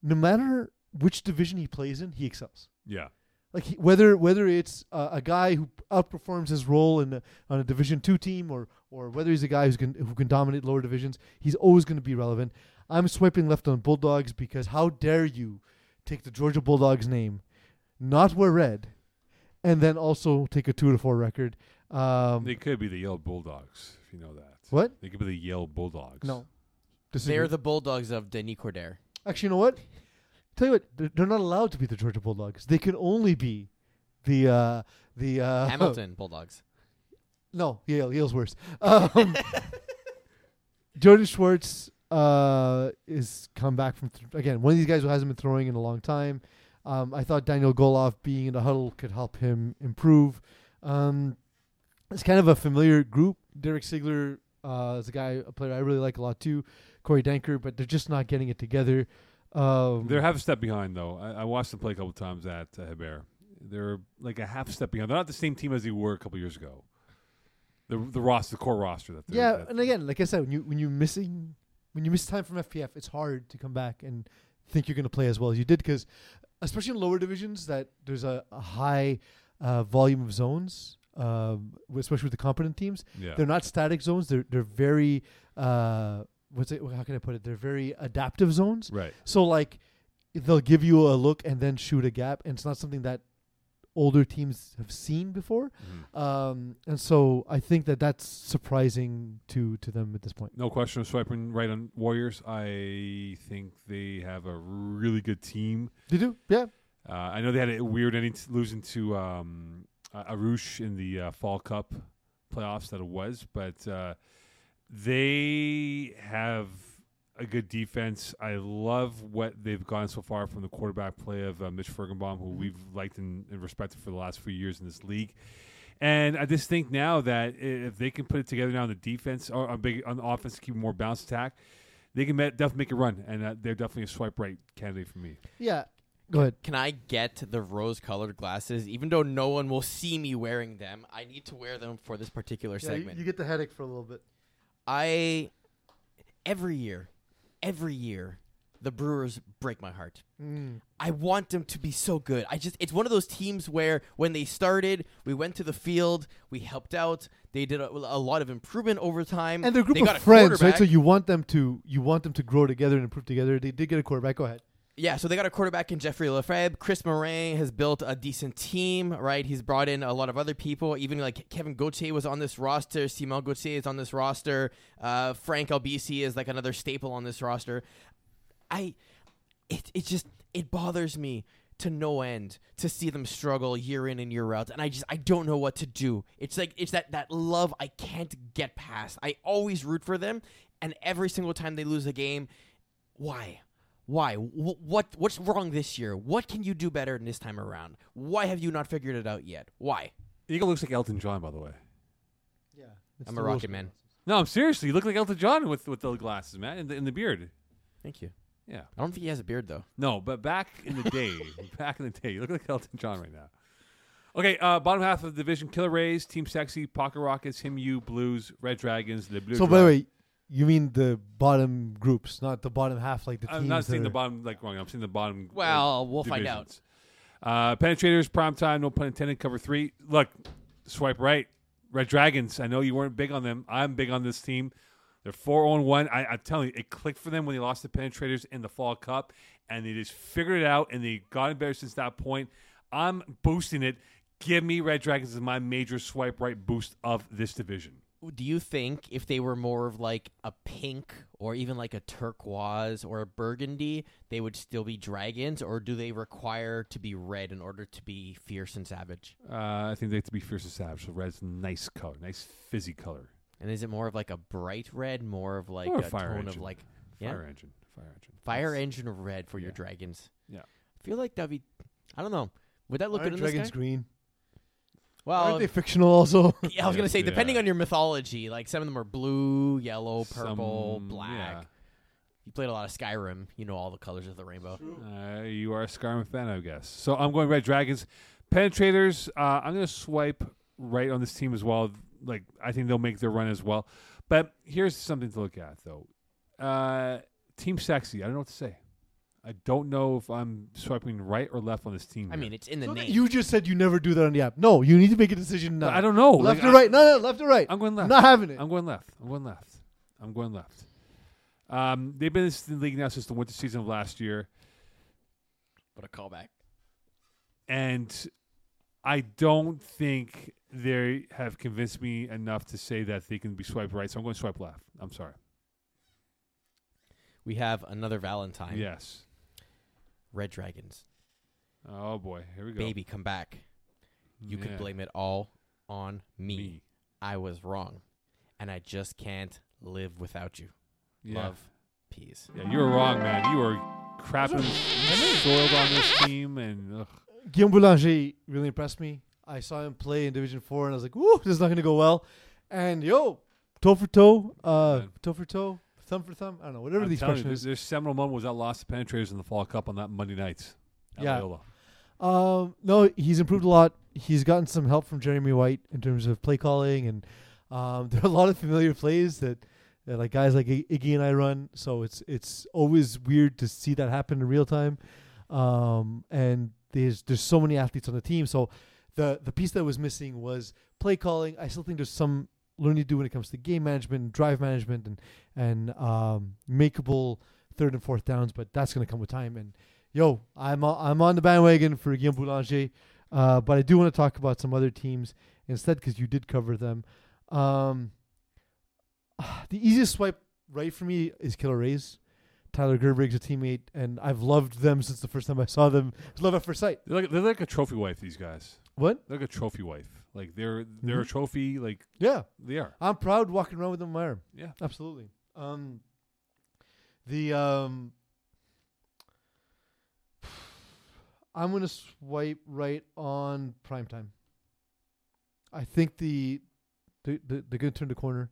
no matter which division he plays in, he excels Yeah. like he, whether whether it's uh, a guy who outperforms his role in a, on a Division two team, or or whether he's a guy who's can, who can dominate lower divisions, he's always going to be relevant. I'm swiping left on Bulldogs because how dare you take the Georgia Bulldogs name, not wear red, and then also take a two to four record. Um, They could be the Yale Bulldogs, if you know that. what? They could be the Yale Bulldogs. No. Disagree. They're the Bulldogs of Denis Cordair. Actually, you know what? Tell you what, they're, they're not allowed to be the Georgia Bulldogs. They can only be the uh, the uh, [laughs] Hamilton Bulldogs. No, Yale. Yale's worse. Um, [laughs] Jordan Schwartz uh, is come back from th- again one of these guys who hasn't been throwing in a long time. Um, I thought Daniel Goloff being in the huddle could help him improve. Um, it's kind of a familiar group. Derek Sigler uh, is a guy, a player I really like a lot too. Corey Danker, but they're just not getting it together. Um, They're half a step behind, though. I, I watched them play a couple times at uh, Hebert. They're like a half step behind. They're not the same team as they were a couple years ago. The the roster, the core roster. That Yeah, that- and again, like I said, when you when you missing when you miss time from FPF, it's hard to come back and think you're going to play as well as you did because, especially in lower divisions, that there's a, a high uh, volume of zones, um, especially with the competent teams. yeah. They're not static zones. They're they're very uh, what's it? How can I put it? They're very adaptive zones. right. So like, they'll give you a look and then shoot a gap, and it's not something that older teams have seen before. Mhm. Um, and so I think that that's surprising to to them at this point. No question of swiping right on Warriors. I think they have a really good team. They do, yeah. Uh, I know they had a weird ending, t- losing to um, Arush in the uh, Fall Cup playoffs that it was, but uh, they have a good defense. I love what they've gotten so far from the quarterback play of uh, Mitch Fergenbaum, who we've liked and, and respected for the last few years in this league. And I just think now that if they can put it together now on the defense or on big on the offense to keep a more balanced attack, they can ma- definitely make a run, and uh, they're definitely a swipe right candidate for me. Yeah. Go ahead. Can I get the rose colored glasses? Even though no one will see me wearing them, I need to wear them for this particular Yeah, you, segment. you get the headache for a little bit. I every year, every year, the Brewers break my heart. Mm. I want them to be so good. I just it's one of those teams where when they started, we went to the field, we helped out. They did a, a lot of improvement over time. And they're a group they of friends, right? So you want them to you want them to grow together and improve together. They did get a quarterback. Go ahead. Yeah, so they got a quarterback in Jeffrey Lefebvre. Chris Morin has built a decent team, right? He's brought in a lot of other people. Even like Kevin Gauthier was on this roster. Simon Gauthier is on this roster. Uh, Frank Albisi is like another staple on this roster. I, it it just it bothers me to no end to see them struggle year in and year out, and I just I don't know what to do. It's like it's that that love I can't get past. I always root for them, and every single time they lose a game, why? Why? Wh- what? What's wrong this year? What can you do better this time around? Why have you not figured it out yet? Why? Eagle looks like Elton John, by the way. Yeah. I'm a rocket man. No, I'm seriously. You look like Elton John with with the glasses, man, and the, and the beard. Thank you. Yeah. I don't think he has a beard though. No, but back in the day, [laughs] back in the day, you look like Elton John right now. Okay, uh, bottom half of the division: Killer Rays, Team Sexy, Pocket Rockets, Him You, Blues, Red Dragons, the Blue. So by the way, you mean the bottom groups, not the bottom half, like the teams. I'm not seeing the bottom like wrong. I'm seeing the bottom. Well, we'll find out. Uh, penetrators, prime time, no pun intended. Cover three. Look, swipe right. Red Dragons. I know you weren't big on them. I'm big on this team. They're four on one. I, I'm telling you, it clicked for them when they lost the penetrators in the fall cup, and they just figured it out, and they gotten better since that point. I'm boosting it. Give me Red Dragons as my major swipe right boost of this division. Do you think if they were more of like a pink or even like a turquoise or a burgundy, they would still be dragons, or do they require to be red in order to be fierce and savage? Uh, I think they have to be fierce and savage. So red's a nice color, nice fizzy color. And is it more of like a bright red, more of like Or a a fire tone engine. of like Yeah. Fire engine. Fire engine. fire That's- engine red for your dragons? Yeah. I feel like that'd be. I don't know. Would that look Aren't good in this dragons guy? green? Well, Aren't they fictional also? [laughs] yeah, I was gonna say Yeah. depending on your mythology, like some of them are blue, yellow, purple, Some- black. yeah. You played a lot of Skyrim, you know all the colors of the rainbow. Uh, you are a Skyrim fan, I guess. So I'm going Red Dragons. Penetrators, uh, I'm going to swipe right on this team as well. Like, I think they'll make their run as well. But here's something to look at, though. Uh, team Sexy, I don't know what to say. I don't know if I'm swiping right or left on this team. I here. mean, it's in the So name. you just said you never do that on the app. No, you need to make a decision now. I don't know. Left Like, or I- right? No, no, left or right. I'm going left. Not having it. I'm going left. I'm going left. I'm going left. Um, they've been in the league now since the winter season of last year. what a callback. and I don't think they have convinced me enough to say that they can be swiped right. So I'm going to swipe left. I'm sorry. We have another Valentine. Yes. Red Dragons. Oh boy, here we go. Baby, come back. You Yeah. could blame it all on me. me. I was wrong. And I just can't live without you. Yeah. Love, peace. Yeah, you were wrong, man. You were crapping soiled on this team, and ugh. Guillaume Boulanger really impressed me. I saw him play in Division Four, and I was like, "Woo, this is not going to go well." And yo, toe for toe, uh, Man. toe for toe, thumb for thumb. I don't know, whatever I'm the telling expression you, is. their seminal moment was that lost to penetrators in the fall cup on that Monday night. at Yeah. Loyola. Um, no, he's improved a lot. He's gotten some help from Jeremy White in terms of play calling, and um, [laughs] there are a lot of familiar plays that, that like guys like I- Iggy and I run. So it's it's always weird to see that happen in real time. Um, and there's there's so many athletes on the team. So the the piece that was missing was play calling. I still think there's some learning to do when it comes to game management, and drive management, and and um, makeable third and fourth downs. But that's going to come with time. And yo, I'm on, I'm on the bandwagon for Guillaume Boulanger, uh, but I do want to talk about some other teams instead because you did cover them. Um, [sighs] the easiest swipe right for me is Killer Rays. Tyler Gerbrig's a teammate, and I've loved them since the first time I saw them. Love at first sight. They're like, they're like a trophy wife. These guys. What? They're like a trophy wife. Like they're they're a Mhm. trophy. Like Yeah, they are. I'm proud walking around with them on my arm. Yeah. Absolutely. Um, the um, [sighs] I'm gonna swipe right on primetime. I think the the the they're gonna turn the corner.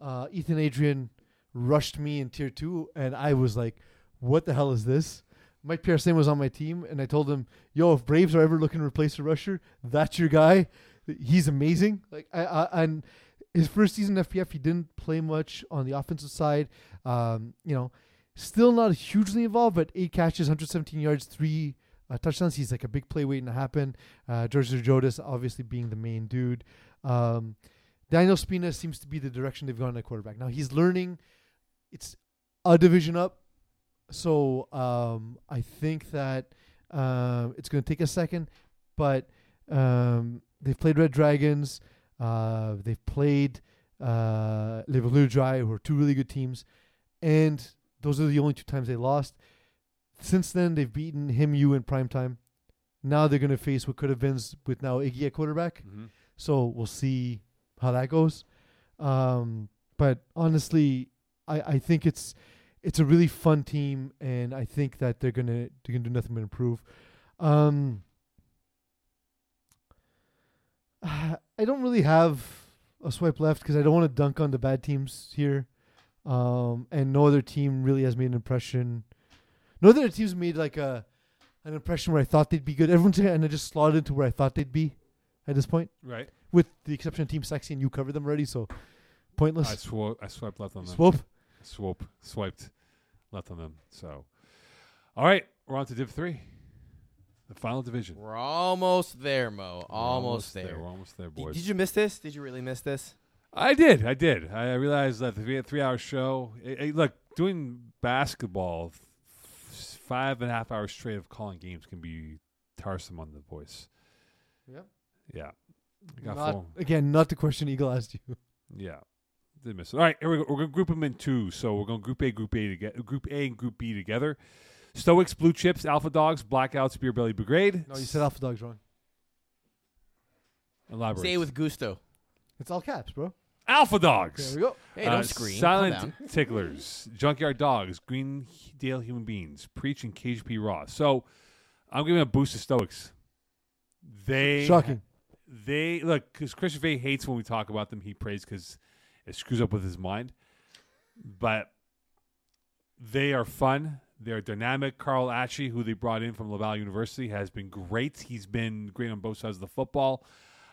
Uh, Ethan Adrian rushed me in tier two, and I was like, "What the hell is this?" Mike Pierce was on my team, and I told him, "Yo, if Braves are ever looking to replace a rusher, that's your guy. He's amazing." Like I, I and his first season FPF, he didn't play much on the offensive side. Um, you know, still not hugely involved, but eight catches, 117 yards, three uh, touchdowns. He's like a big play waiting to happen. Uh, George Jodas obviously being the main dude. Um, Daniel Spina seems to be the direction they've gone at quarterback. Now he's learning. It's a division up, so um, I think that um, it's going to take a second, but um, they've played Red Dragons. Uh, they've played uh, Les Bleu Dry, who are two really good teams, and those are the only two times they lost. Since then, they've beaten him, you in prime time. Now they're going to face what could have been with now Iggy at quarterback. Mm-hmm. So we'll see how that goes. Um, but honestly, I, I think it's it's a really fun team, and I think that they're gonna they're gonna do nothing but improve. Um, [sighs] I don't really have a swipe left because I don't want to dunk on the bad teams here, um, and no other team really has made an impression No other teams made like a an impression where I thought they'd be good. Everyone's and I just slotted into where I thought they'd be at this point, Right. with the exception of Team Sexy, and you covered them already, so pointless. I sw- I swiped left on them. Swope. Swope. Swiped left on them. So, all right, we're on to Div three, the final division. We're almost there, Mo. We're Almost, there. We're almost there, boys. Did you miss this? Did you really miss this? I did. I did. I I realized that the three, three hour show. eh, eh, look, doing basketball, f- five and a half hours straight of calling games can be tiresome on the voice. Yep. Yeah. I got Not, again, not the question Eagle asked you. [laughs] Yeah. Did miss it. All right, here we go. We're going to group them in two. So we're going to group A, group A together. Group A and group B together. Stoics, Blue Chips, Alpha Dogs, Blackouts, Beer Belly Brigade. No, you said Alpha Dog's wrong. Elaborate. Say it with gusto. It's all caps, bro. Alpha Dogs. There we go. Hey, Uh, don't scream. Calm Silent down. [laughs] Ticklers, Junkyard Dogs, Green Greendale Human Beings, Preach, and KGP Raw. So I'm giving a boost to Stoics. They Shocking. They look because Christian Vay hates when we talk about them. He prays because it screws up with his mind. But they are fun. They're dynamic. Carl Atchie, who they brought in from Laval University, has been great. He's been great on both sides of the football.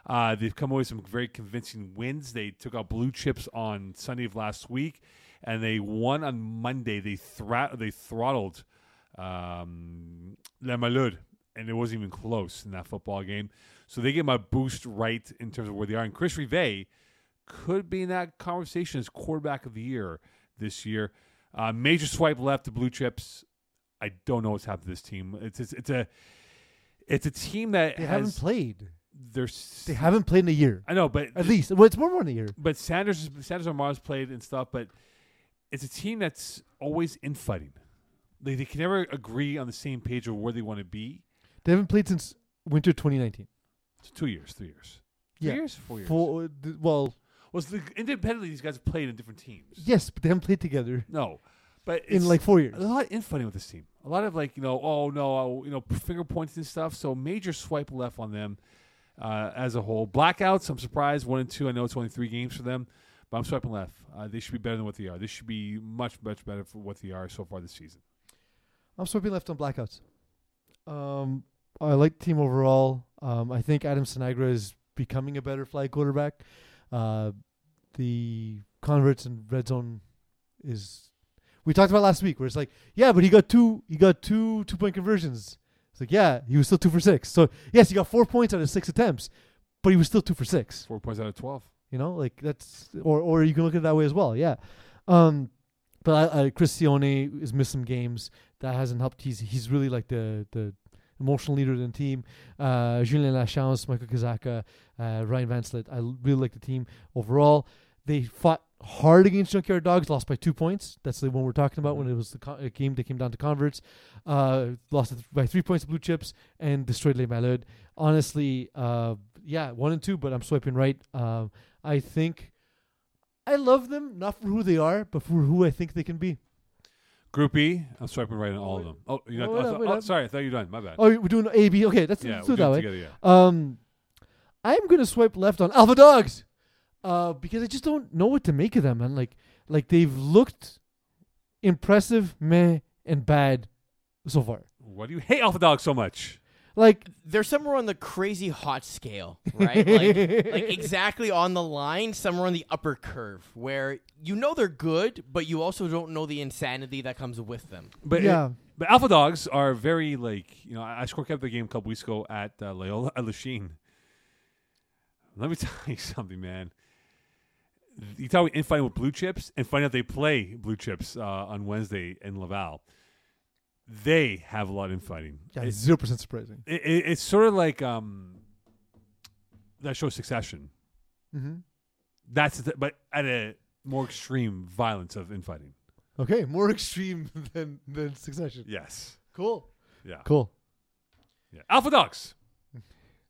Uh, they've come away with some very convincing wins. They took out Blue Chips on Sunday of last week, and they won on Monday. They thra- they throttled um, La Malud, and it wasn't even close in that football game. So they get my boost right in terms of where they are. And Chris Rive could be in that conversation as quarterback of the year this year. Uh, major swipe left to Blue Chips. I don't know what's happened to this team. It's it's, it's a it's a team that They has haven't played. they're s- They haven't played in a year. I know, but At least. Well, it's more than a year. but Sanders Sanders and Mars played and stuff, but it's a team that's always infighting. They they can never agree on the same page of where they want to be. They haven't played since winter 2019. It's two years, three years, three Yeah. years, four years. Four, well, Was the independently these guys have played in different teams? yes, but they haven't played together No, but in like four years. a lot of infighting with this team. A lot of like you know, oh no, you know, finger points and stuff. So major swipe left on them uh, as a whole. Blackouts. I'm surprised one and two. I know it's only three games for them, but I'm swiping left. Uh, they should be better than what they are. This should be much much better for what they are so far this season. I'm swiping left on blackouts. Um, I like the team overall. Um, I think Adam Sinagra is becoming a better flag quarterback. Uh, the converts and red zone is we talked about last week where it's like, yeah, but he got two he got two two point conversions. It's like, yeah, he was still two for six. So yes, he got four points out of six attempts, but he was still two for six. Four points out of twelve. You know, like that's or or you can look at it that way as well. Yeah. Um, but I, I, Chris Sione has missed some games. That hasn't helped. He's he's really like the the emotional leader of the team. Uh, Julien Lachance, Michael Kazaka, uh, Ryan Vanslet. I really like the team overall. They fought hard against Junkyard Dogs, lost by two points. That's the one we're talking about when it was the game that came down to converts. Uh, lost by three points to Blue Chips and destroyed Les Malades. Honestly, uh, yeah, one and two, but I'm swiping right. Um, I think I love them not for who they are, but for who I think they can be. Group E. I'm swiping right on all of them. Oh, you Oh, wait oh, wait oh, sorry, I thought you were done. My bad. Oh, we're doing A B. Okay, let's, yeah, let's do it that way. together. Yeah. Um, I'm gonna swipe left on Alpha Dogs, uh, because I just don't know what to make of them, man. Like, like they've looked impressive, meh, and bad so far. Why do you hate Alpha Dogs so much? Like, They're somewhere on the crazy hot scale, right? like, [laughs] like exactly on the line, somewhere on the upper curve, where you know they're good, but you also don't know the insanity that comes with them. But yeah, it- but Alpha Dogs are very like you know. I I score kept the game a couple weeks ago at uh, Loyola at [laughs] Lachine. Let me [laughs] tell you something, man. You talk about infighting with Blue Chips and find out they play Blue Chips uh, on Wednesday in Laval. They have a lot of infighting. yeah, It- zero percent surprising. it, it, it's sort of like um, that show Succession. Mm-hmm. That's the, but at a more extreme violence of infighting. Okay, more extreme [laughs] than than Succession. Yes. Cool, Yeah. cool. Yeah. Alpha Dogs. [laughs]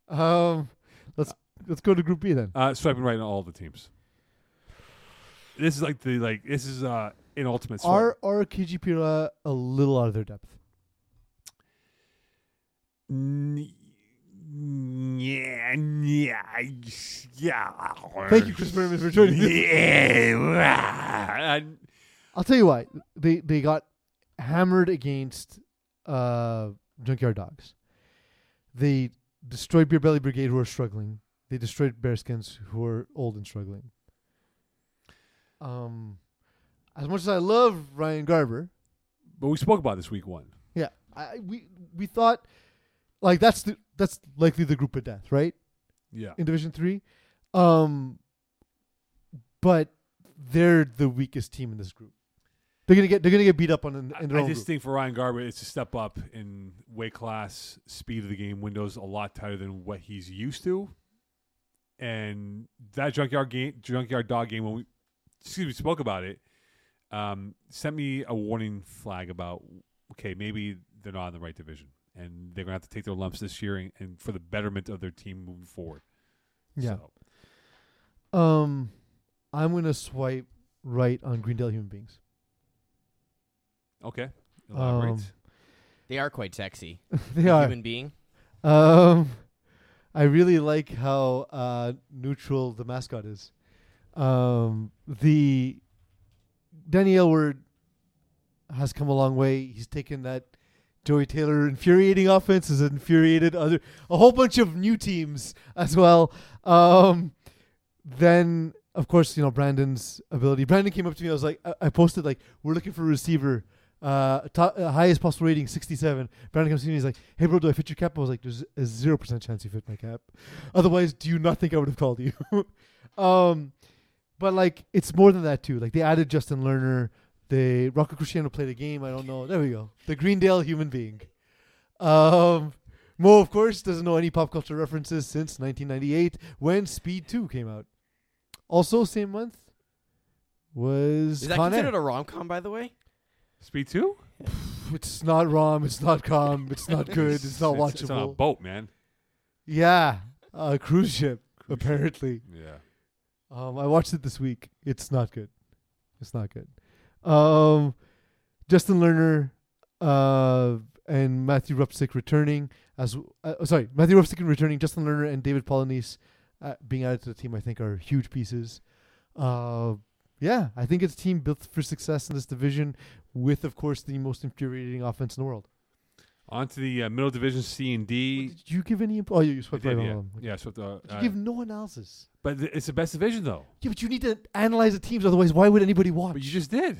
Um, let's let's go to Group B then. Uh, swiping right on all the teams. This is like the like this is uh an ultimate. Are are KG Pira a little out of their depth? N- yeah, yeah, yeah. Thank you, Chris Berman, for joining. us. Yeah. I'll tell you why. They they got hammered against uh, Junkyard Dogs. They destroyed Beer Belly Brigade, who are struggling. They destroyed Bearskins, who are old and struggling. Um, as much as I love Ryan Garber, But we spoke about this week one. yeah, I, we we thought like that's the that's likely the group of death, right? Yeah. in Division Three. Um, but they're the weakest team in this group. They're gonna get they're gonna get beat up on in, in their I own just group. think for Ryan Garber, it's a step up in weight class, speed of the game, windows a lot tighter than what he's used to. And that junkyard game, junkyard dog game, when we excuse me spoke about it, um, sent me a warning flag about okay, maybe they're not in the right division, and they're gonna have to take their lumps this year, and, and for the betterment of their team moving forward. Yeah. So, Um, I'm gonna swipe right on Greendale human beings. okay. Elaborate. Um, They are quite sexy. [laughs] they A are. human being. Um, I really like how uh, neutral the mascot is. Um, the Danny Elward has come a long way. He's taken that Joey Taylor infuriating offense has infuriated other a whole bunch of new teams as well. Um, then of course you know Brandon's ability. Brandon came up to me. I was like, I, I posted like we're looking for a receiver. Uh, to- uh, highest possible rating, 67. Brandon comes to me. He's like, "Hey, bro, do I fit your cap?" I was like, "There's a zero percent chance you fit my cap. Otherwise, do you not think I would have called you?" [laughs] um, but like, it's more than that too. Like, they added Justin Lerner. They Rocco Cristiano played a game. I don't know. There we go. The Greendale human being. Um, Mo, of course, doesn't know any pop culture references since 1998 when Speed 2 came out. Also, same month was Is that Con Air. considered a rom com, by the way? Speed two. [sighs] It's not rom. It's not com. It's not [laughs] good. It's not watchable. It's on a boat, man. Yeah, a cruise ship. Cruise ship. apparently, Yeah. Um, I watched it this week. It's not good. It's not good. Um, Justin Lerner, uh, and Matthew Rupstick returning as uh, sorry Matthew Rupstick and returning. Justin Lerner and David Polonese uh, being added to the team. I think are huge pieces. Uh, yeah, I think it's a team built for success in this division, with of course the most infuriating offense in the world. On to the uh, middle division C and D. Did you give any? Imp- oh, you I swept did, right yeah. on them. Yeah, so uh, You uh, give no analysis. but th- it's the best division though. Yeah, but you need to analyze the teams. Otherwise, why would anybody watch? But you just did.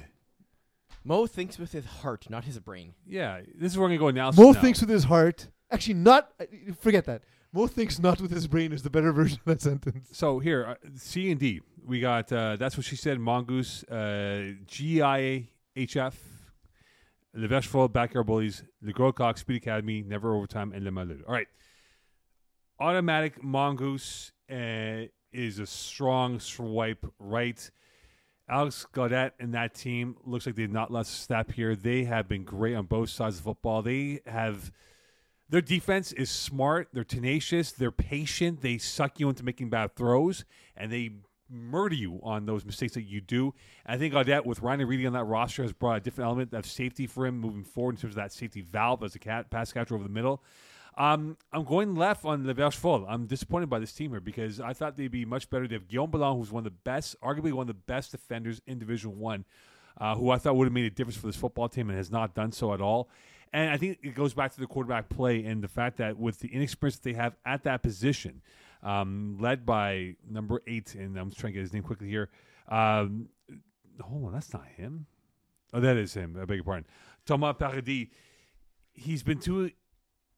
Mo thinks with his heart, not his brain. Yeah, this is where we're gonna go analysis. Mo now. thinks with his heart. Actually, not. uh, Forget that. Mo thinks not with his brain is the better [laughs] version of that sentence. So here, uh, C and D, we got. Uh, that's what she said. Mongoose, uh, GIHF, Le Vechefort, Backyard Bullies, the Gros Coq, Speed Academy, Never Overtime, and Le Malud. All right. Automatic Mongoose uh, is a strong swipe right. Alex Gaudet and that team looks like they've not lost a step here. They have been great on both sides of football. They have their defense is smart. They're tenacious. They're patient. They suck you into making bad throws, and they murder you on those mistakes that you do. I think Gaudet with Ryan Reedy on that roster has brought a different element of safety for him moving forward in terms of that safety valve as a cat, pass catcher over the middle. Um, I'm going left on Le Verchefort. I'm disappointed by this team here because I thought they'd be much better. They have Guillaume Ballon, who's one of the best, arguably one of the best defenders in Division One, uh, who I thought would have made a difference for this football team and has not done so at all. And I think it goes back to the quarterback play and the fact that with the inexperience that they have at that position, um, led by number eight, and I'm trying to get his name quickly here. Um, hold on, that's not him. Oh, that is him. I beg your pardon. Thomas Paradis. He's been too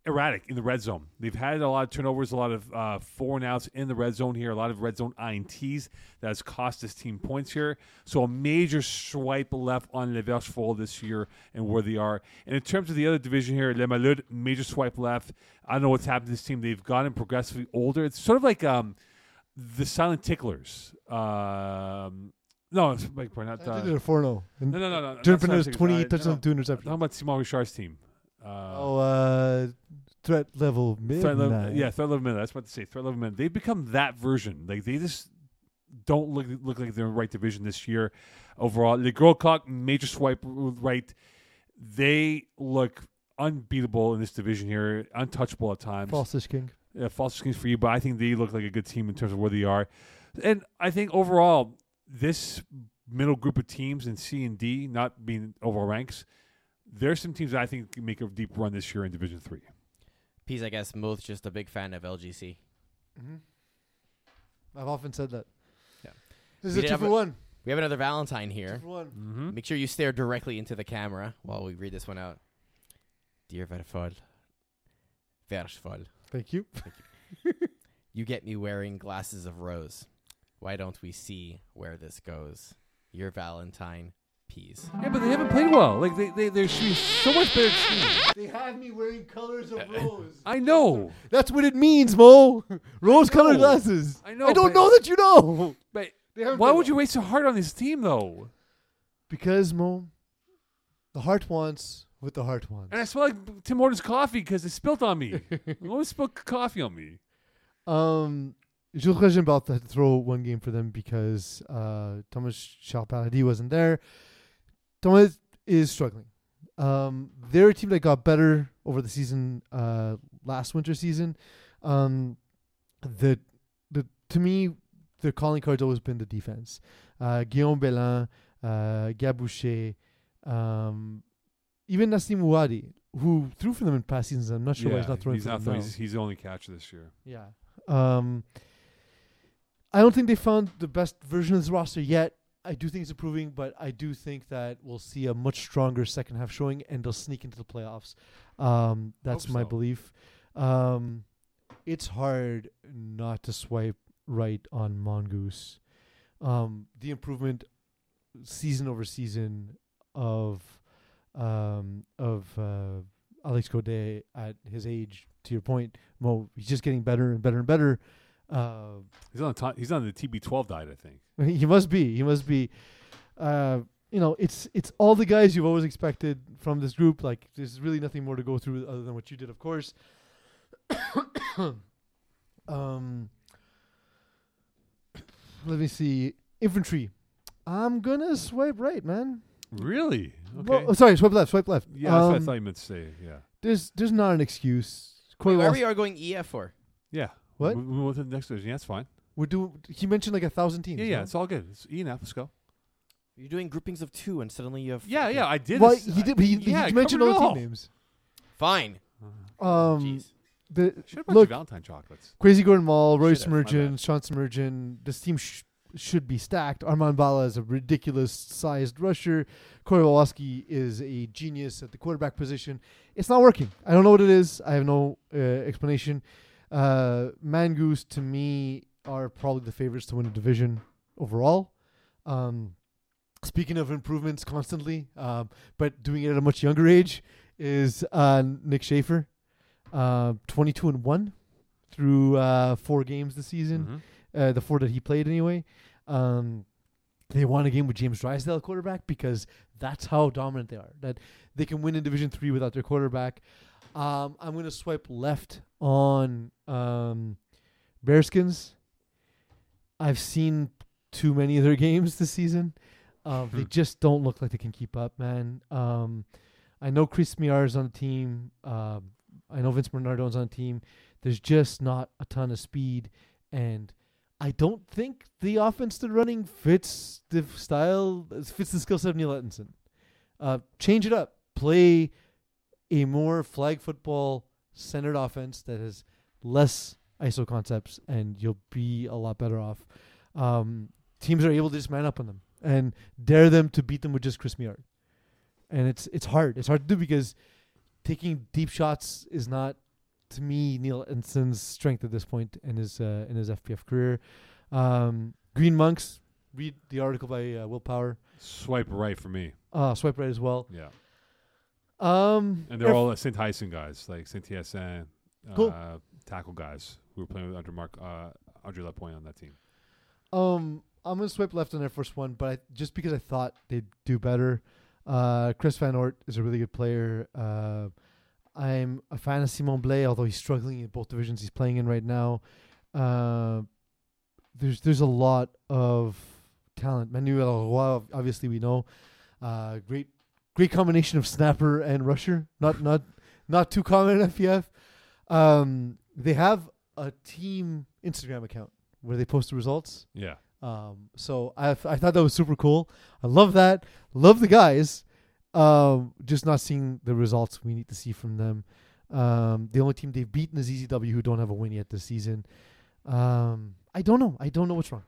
erratic in the red zone. They've had a lot of turnovers, a lot of uh, four and outs in the red zone here, a lot of red zone INTs that has cost this team points here. So a major swipe left on Le Verchefort this year and where they are. And in terms of the other division here, Le Malud, major swipe left. I don't know what's happened to this team. They've gotten progressively older. It's sort of like um, the Silent Ticklers. Um, no, it's like not. I Uh, did it at 4 0. no, no, no, no. not Jordan Silent Fernandez, Ticklers. 28 Uh, no, touchdowns, no. 2 interceptions. talking about Simon Richard's team. Uh, Oh, uh, threat level mid. Threat level, yeah, threat level minute. That's what to say. Threat level minute. They've become that version. Like they just don't look look like they're in the right division this year. Overall, the Gros Coq major swipe right. They look unbeatable in this division here, untouchable at times. Falsish King. Yeah, false schemes for you, but I think they look like a good team in terms of where they are. And I think overall, this middle group of teams in C and D, not being overall ranks, there's some teams that I think can make a deep run this year in Division Three. Peace, I guess Mo's just a big fan of LGC. hmm I've often said that. Yeah. This We is a did two for a- one. We have another Valentine Two here. for one. Mm-hmm. Make sure you stare directly into the camera while we read this one out. Dear Verfol, Versfol, Thank you. [laughs] you get me wearing glasses of rose. Why don't we see where this goes? Your Valentine, peas. Yeah, but they haven't played well. Like they, they, there should be so much better team. They have me wearing colors of [laughs] rose. I know, That's what it means, Mo. Rose-colored glasses. I know, I don't but- know that you know. but They haven't why played would you well. wait so hard on this team though? Because Mo, the heart wants what the heart wants. And I smell like Tim Hortons coffee because it spilt on me. [laughs] Always spilled coffee on me. Um, Jules Regenbalt had to throw one game for them because uh, Thomas Charpaladi wasn't there. Thomas is struggling. Um, they're a team that got better over the season, uh, last winter season. Um, the the to me, their calling card's always been the defense. Uh, Guillaume Bellin, uh, Gabouche, um, even Nassim Ouadi, who threw for them in past seasons. I'm not sure why he's not throwing he's for not them throwing. now. He's, he's the only catcher this year. Yeah. Um, I don't think they found the best version of this roster yet. I do think it's improving, but I do think that we'll see a much stronger second half showing, and they'll sneak into the playoffs. Um, that's Hope my so. belief. Um, it's hard not to swipe right on Mongoose. Um, the improvement season over season of um, of uh, Alex Gaudet at his age. To your point, Mo, he's just getting better and better and better. Uh, He's on the top, he's on the TB12 diet, I think. [laughs] he must be. He must be. Uh, you know, it's it's all the guys you've always expected from this group. Like, there's really nothing more to go through other than what you did, of course. [coughs] um, let me see. Infantry. I'm gonna swipe right, man. Really? Okay. Well, oh, sorry, swipe left. Swipe left. yeah, that's what I Um, thought you meant to say. Yeah. There's there's not an excuse. Corey Wait, why are we are going EF for? Yeah. What? We, we move to the next division. Yeah, that's fine. we're doing. He mentioned like a thousand teams. Yeah, yeah, no? it's all good. It's E now. Let's go. You're doing groupings of two, and suddenly you have. Yeah, yeah, I did. Well, this- he did. He, yeah, he mentioned all it the all. team names. Fine. Um, Jeez. the should have brought look, you Valentine chocolates. Crazy Gordon Mall, Roy Should've, my Sean Smergen. This team sh- should be stacked. Armand Bala is a ridiculous sized rusher. Corey Woloski is a genius at the quarterback position. It's not working. I don't know what it is. I have no uh, explanation. Uh, Mangoose to me are probably the favorites to win the division overall. Um, speaking of improvements constantly, um, but doing it at a much younger age, is uh, Nick Schaefer, uh, twenty-two and one through uh, four games this season. Mhm. Uh, the four that he played anyway. Um, they won a game with James Drysdale quarterback because that's how dominant they are. That they can win in Division Three without their quarterback. Um, I'm going to swipe left on um, Bearskins. I've seen too many of their [laughs] games this season. Um, they Hmm. just don't look like they can keep up, man. Um, I know Chris Miar is on the team. Um, I know Vince Bernardo's on the team. There's just not a ton of speed, and I don't think the offense they're running fits the style, fits the skill set of Neil Ettinson. Uh, change it up. Play a more flag football centered offense that has less ISO concepts, and you'll be a lot better off. Um, teams are able to just man up on them and dare them to beat them with just Chris Miard. And it's it's hard. It's hard to do because taking deep shots is not to me Neil Enson's strength at this point in his uh, in his FPF career. Um, Green Monks. Read the article by uh, Will Power. Swipe right for me. Uh, swipe right as well. Yeah. Um, And they're if- all uh, St. Hyacinthe guys, like St. TSN, uh, Cool. tackle guys who were playing with under Mark, uh, Andre Lapointe on that team. Um, I'm gonna swipe left on their first one, but I, just because I thought they'd do better. Uh, Chris Van Ort is a really good player. Uh, I'm a fan of Simon Blay, although he's struggling in both divisions he's playing in right now. Uh, there's there's a lot of talent. Manuel Roy, obviously we know, uh, great great combination of snapper and rusher. Not not not too common in FPF. Um, they have a team Instagram account where they post the results. Yeah. Um, so I I thought that was super cool. I love that. Love the guys. Um, just not seeing the results we need to see from them. Um, the only team they've beaten is EZW, who don't have a win yet this season. Um, I don't know. I don't know what's wrong.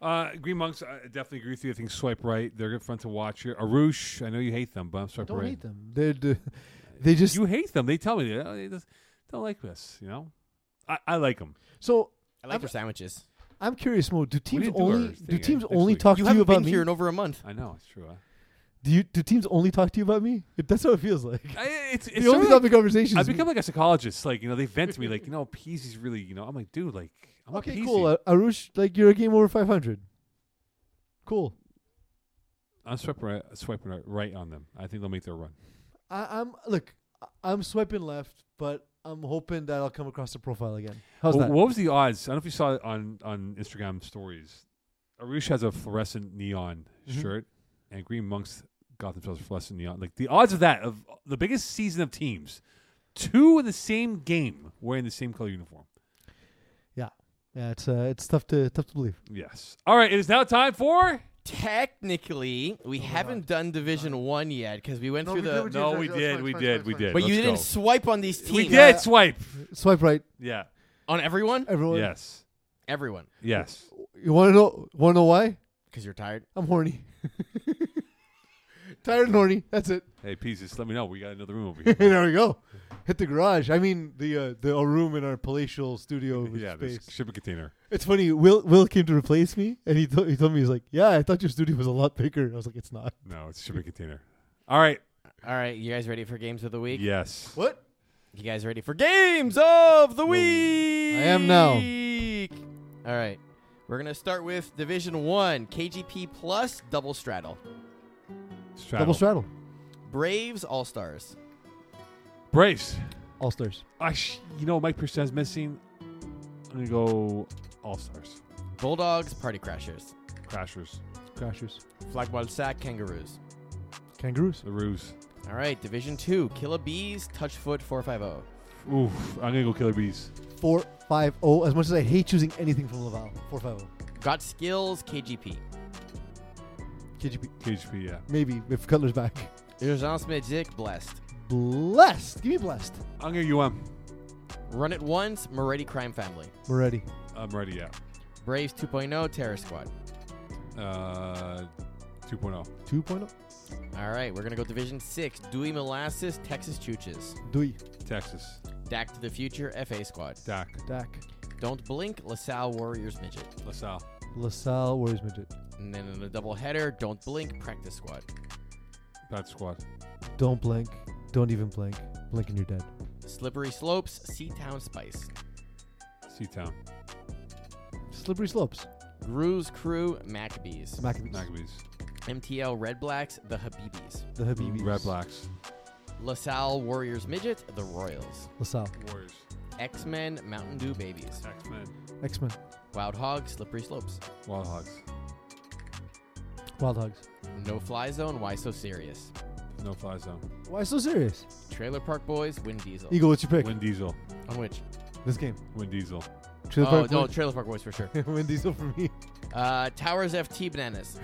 Uh, Green Monks, I definitely agree with you. I think swipe right. They're good fun to watch here. Arush, I know you hate them, but I'm I swipe don't right. hate them. They're, they they just you hate them. They tell me they, they just don't like this. You know, I, I like them. so. I like I'm- your sandwiches. I'm curious, Mo. Do teams didn't do only thing, do teams next only week. talk You to you haven't about been me? here in over a month. I know it's true. Huh? Do you do teams only talk to you about me? That's how it feels like. I, it's it's the only of like- topic conversations. I've become like a psychologist. Like you know, they vent to me like you know, Peasy's really you know. I'm like, dude, like I'm okay, cool. Uh, Arush, like you're a game over 500. Cool. I'm swiping right, swiping right, right on them. I think they'll make their run. I, I'm look. I- I'm swiping left, but I'm hoping that I'll come across the profile again. How's Wh- that? What was the odds? I don't know if you saw it on on Instagram stories. Arush has a fluorescent neon Mhm. shirt, and Green Monks got themselves a fluorescent neon. Like the odds of that of the biggest season of teams, two in the same game wearing the same color uniform. Yeah, yeah, it's uh, it's tough to tough to believe. Yes. All right. It is now time for. Technically, we haven't done Division One yet because we went No, through we the. did, No, James, we did, we did, we did. but you Let's didn't go. swipe on these teams. We Yeah. did swipe. Swipe right, Yeah. on everyone. everyone. Yes. Everyone, Yes. You want to know? Want to know why? because you're tired. I'm horny. [laughs] Tired and horny. That's it. Hey, Peace, just let me know. We got another room over [laughs] here. there we go. Hit the garage. I mean the uh, the a room in our palatial studio [laughs] yeah, this shipping container. It's funny. Will Will came to replace me, and he told he told me he's like, "Yeah, I thought your studio was a lot bigger." I was like, "It's not." No, it's a shipping container. All right. All right, you guys ready for games of the week? Yes. What? You guys ready for games of the week? I am now. All right, we're gonna start with Division One, KGP plus double straddle, Straddle. Double straddle. Braves All Stars, Braves. All stars. I sh- you know, Mike Percent's missing. I'm gonna go All Stars, Bulldogs Party Crashers, Crashers, Crashers. Flagball Sack Kangaroos. Kangaroos. the Ruse. All right, Division Two, Killer Bees Touchfoot 450. Oof, I'm gonna go Killer Bees. Four five oh. As much as I hate choosing anything from Laval. Four five oh. Got Skills KGP. KGP. KHP, yeah. Maybe if Cutler's back. Urgence Magic Blessed. Blessed. Give me blessed. I'm gonna UM. Run It Once Moretti Crime Family. We're ready. I'm ready, yeah. Braves 2.0 Terror Squad. Uh, 2.0. 2.0. All right, we're gonna go Division Six. Dewey Molasses Texas Chooches. Dewey. Texas. Dak to the Future FA Squad. Dak. Dak. Don't Blink LaSalle Warriors Midget. LaSalle. LaSalle Warriors Midget. And then in a double header, Don't Blink Practice Squad. Bad squad. Don't blink. Don't even blink. Blink and you're dead. Slippery Slopes Seatown Spice. Seatown. Slippery slopes. Gru's Crew Maccabees. Maccabees. Maccabees. MTL Red Blacks The Habibis. the Habibis. Red Blacks. LaSalle Warriors Midget The Royals. LaSalle. Warriors. X Men Mountain Dew Babies. X-Men. X Men. Wild hogs, Slippery Slopes. Wild Hogs. Wild Hogs. No Fly Zone Why So Serious. No Fly Zone. Why so serious? Trailer Park Boys Win Diesel. Eagle, what's your pick? Win Diesel. On which? This game. Win Diesel. Trailer oh, Park no, Boys? Trailer Park Boys for sure. [laughs] Win Diesel for me. Uh, Towers FT Bananas.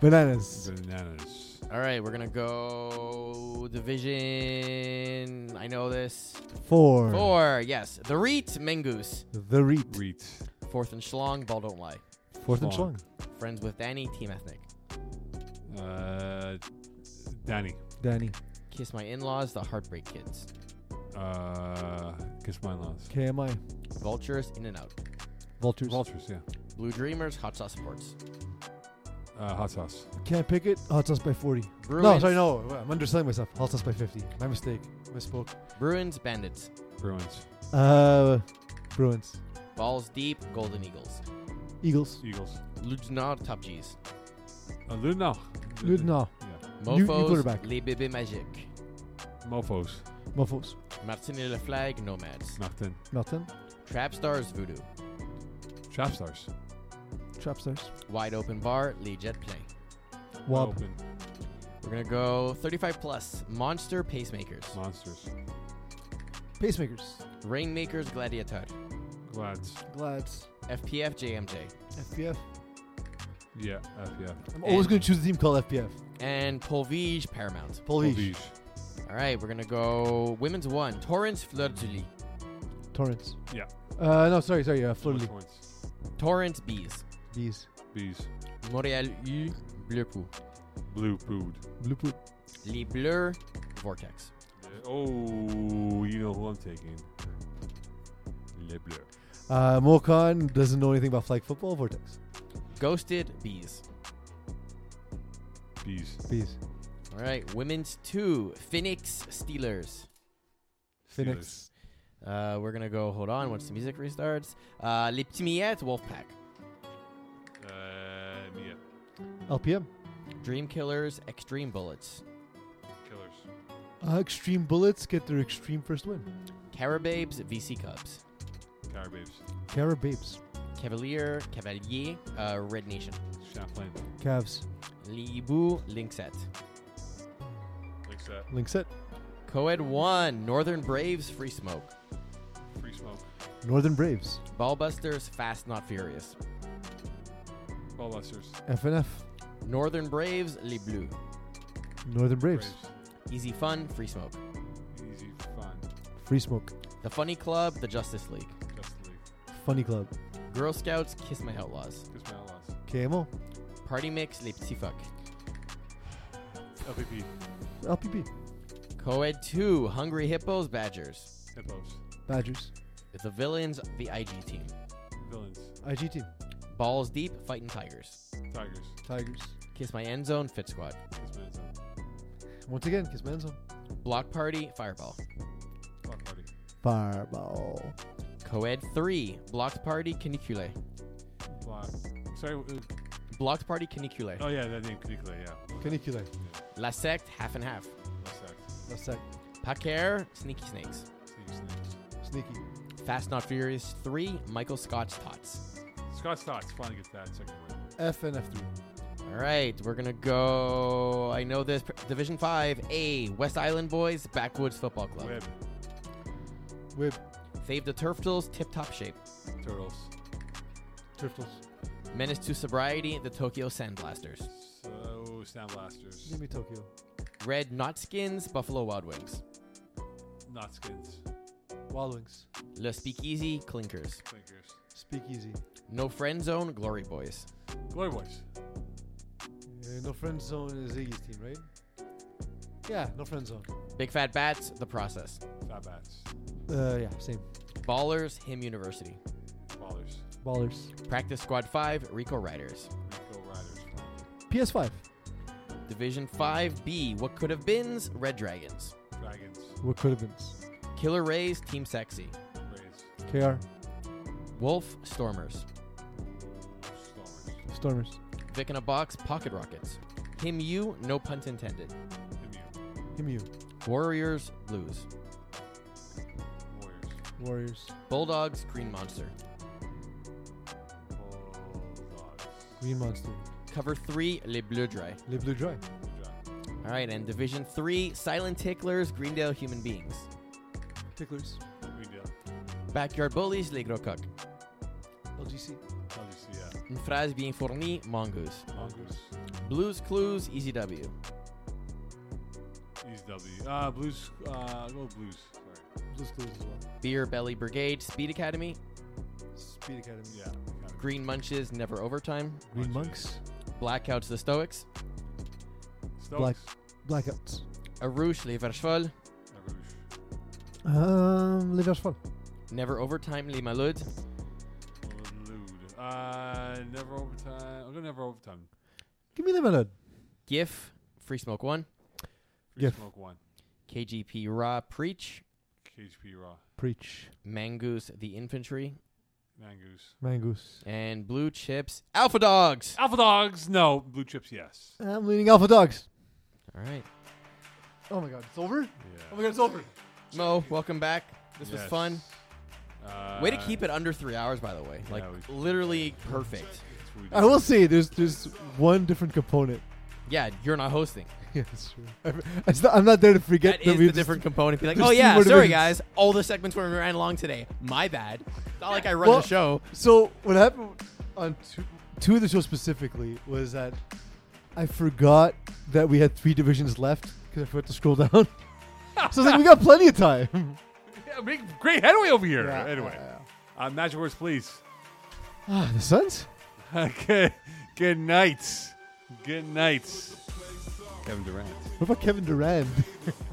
Bananas. Bananas. All right, we're gonna go division. I know this. Four. Four, yes. The Reet Mengoose. The Reet. Reet. Fourth and Schlong. Ball don't lie. Fourth and Schlong. Schlong. Friends with Danny. Team Ethnic. Uh, Danny. Danny. Kiss my in-laws. The Heartbreak Kids. Uh, Kiss My in-laws. KMI. Vultures. In and out. Vultures. Vultures, yeah. Blue Dreamers. Hot Sauce Sports. Uh, hot sauce. Can't pick it. Hot sauce by 40. Bruins. No, sorry, no. I'm underselling myself. Hot sauce by 50. My mistake. I Misspoke. Bruins. Bandits. Bruins. Uh, Bruins. Balls deep. Golden Eagles. Eagles. Eagles. Ludenard. Top G's. Uh, Luna. Good no. Yeah. New- new Mofos. quarterback. Les Bébés Magiques. Mofos. Muffles. Martin et Le Flag. Nomads. Nothing. Nothing. Trap Stars. Voodoo. Trap Stars. Trap stars. Wide Open Bar. Les Jet Play. Wob. Open. We're gonna go 35 plus. Monster pacemakers. Monsters. Pacemakers. Rainmakers gladiator. Glads. Glads. FPF JMJ. FPF. Yeah, FPF. I'm always And- going to choose a team called FPF. And Polvige Paramount. Polvige. Polvige. All right, we're gonna go women's one. Torrance Fleur de Lis. Torrance. Yeah. Uh, no, sorry, sorry. Uh, Fleur de Lis. Torrance Bees. Bees. Bees. Montréal U Bleu Pou. Blue food. Blue Poop. Les Bleus Vortex. Oh, you know who I'm taking. Le Bleu. Uh, Mo Khan doesn't know anything about flag football. Vortex. Ghosted Bees. Bees. Bees. All right, women's two. Phoenix Steelers. Phoenix. Uh, we're gonna go. Hold on, once the music restarts. Uh, Les Petits Wolfpack. Uh, yeah. LPM. Dream Killers Extreme Bullets. Killers. Uh, extreme Bullets get their extreme first win. Carababes VC Cubs. Carababes. Cara Babes. Cavalier Cavalier uh, Red Nation. Champlain. Cavs. Libu Linkset. Linkset. Linkset. Link set. Coed 1 Northern Braves Free Smoke. Free smoke. Northern Braves. Ballbusters Fast Not Furious. Ballbusters. FNF. Northern Braves Les Bleus. Northern Braves. Easy Fun Free Smoke. Easy. Fun. Free Smoke. The Funny Club The Justice League. Just league. Funny Club. Girl Scouts Kiss My Outlaws. Kiss my outlaws. KMO. Party Mix Les Petits Fuck. LPP. LPP. Coed 2 Hungry Hippos Badgers. Hippos. Badgers. The Villains The IG Team. Villains. IG team. Balls Deep Fighting Tigers. Tigers. Tigers. Kiss My End Zone Fit Squad. Kiss my End zone. Once again, Kiss Manzo. Block Party Fireball. Block party. Fireball. Coed 3 Blocked Party Canicule. Block. Sorry. Uh, Blocked Party Canicule. oh yeah, that name Canicula. Yeah. Canicule. La Sect, Half and Half. What's that? That's that. Paquer Sneaky Snakes. Sneaky snakes. Sneaky. Fast Not Furious 3 Michael Scott's Tots. Scott's Stotts finally gets that second win. FNF3. All right, we're gonna go. I know this. Division Five A West Island Boys Backwoods Football Club. Web. Wib. Fave the Turftles Tip Top Shape. Turtles. Turtles. Menace to Sobriety The Tokyo Sandblasters. So Sandblasters. Give me Tokyo. Red Knotskins Buffalo Wild Wings. Not skins. Wild Wings. Le Speakeasy Clinkers. Clinkers. Speakeasy. No Friend Zone Glory Boys. Glory Boys. Yeah, no friend zone is Iggy's team, right? Yeah, no friend zone. Big Fat Bats The Process. Fat Bats. Uh, yeah, same. Ballers Him University. Ballers. Ballers. Practice Squad 5 Rico Riders. Rico Riders. PS5. Division 5B What Could Have Beens Red Dragons. Dragons. What could have Been's. Killer Rays Team Sexy. Rays. KR. Wolf Stormers. Stormers. Stormers. Vic in a Box Pocket Rockets. Him You No Punt Intended. Him You. Him Himu. Warriors Blues. Warriors. Warriors. Bulldogs Green Monster. Bulldogs. Green Monster. Cover 3 Les Bleus Dry. Le Blue Dry. All right, and Division 3 Silent Ticklers Greendale Human Beings. Ticklers. Greendale. Backyard Bullies Les Gros Coq. LGC. LGC, yeah. Une phrase bien fournie Mongoose. Mongoose. Blues Clues Easy W. East W. Uh, Blues. Uh, go Blues. Sorry. Blues Clues as well. Beer Belly Brigade Speed Academy. Speed Academy. Yeah. kind of. Green Munches Never Overtime. Green Monks. Monks. Blackouts The Stoics. Stokes. Black. Blackouts. Arouche Les Verchefolles. Rouge. Um, Les Verts Folles. Never Overtime Les Maluds. Lude. Uh, never overtime. I'll go never overtime. Give me the melon. GIF Free Smoke 1. Free Gif. Smoke one. KGP Raw Preach. KHP Raw. Preach. Mangoose The Infantry. Mangoose. Mangoose. And Blue Chips Alpha Dogs. Alpha Dogs. No. Blue Chips. Yes. I'm leaning Alpha Dogs. All right. Oh my god, it's over? Yeah. Oh my god, it's over. Mo, welcome back. This was Yes. fun. Uh, Way to keep it under three hours, by the way. Like we- literally perfect. that's what we I do. will say there's there's one different component. Yeah, you're not hosting. Yeah, that's true. I, it's not- I'm not there to forget That is we the different component. Be like, [laughs] there's oh two yeah, sorry divisions." guys, all the segments were ran along today. My bad. It's not like I run Well- the show. So what happened on Tu- two of the shows specifically was that I forgot that we had three divisions left because I forgot to scroll [laughs] down. so I was like, we got plenty of time. [laughs] Yeah, make great headway over here. Yeah, anyway, yeah, uh, magic words, please. Ah, the Suns. good, good night. Good night. Kevin Durant. What about Kevin Durant? [laughs]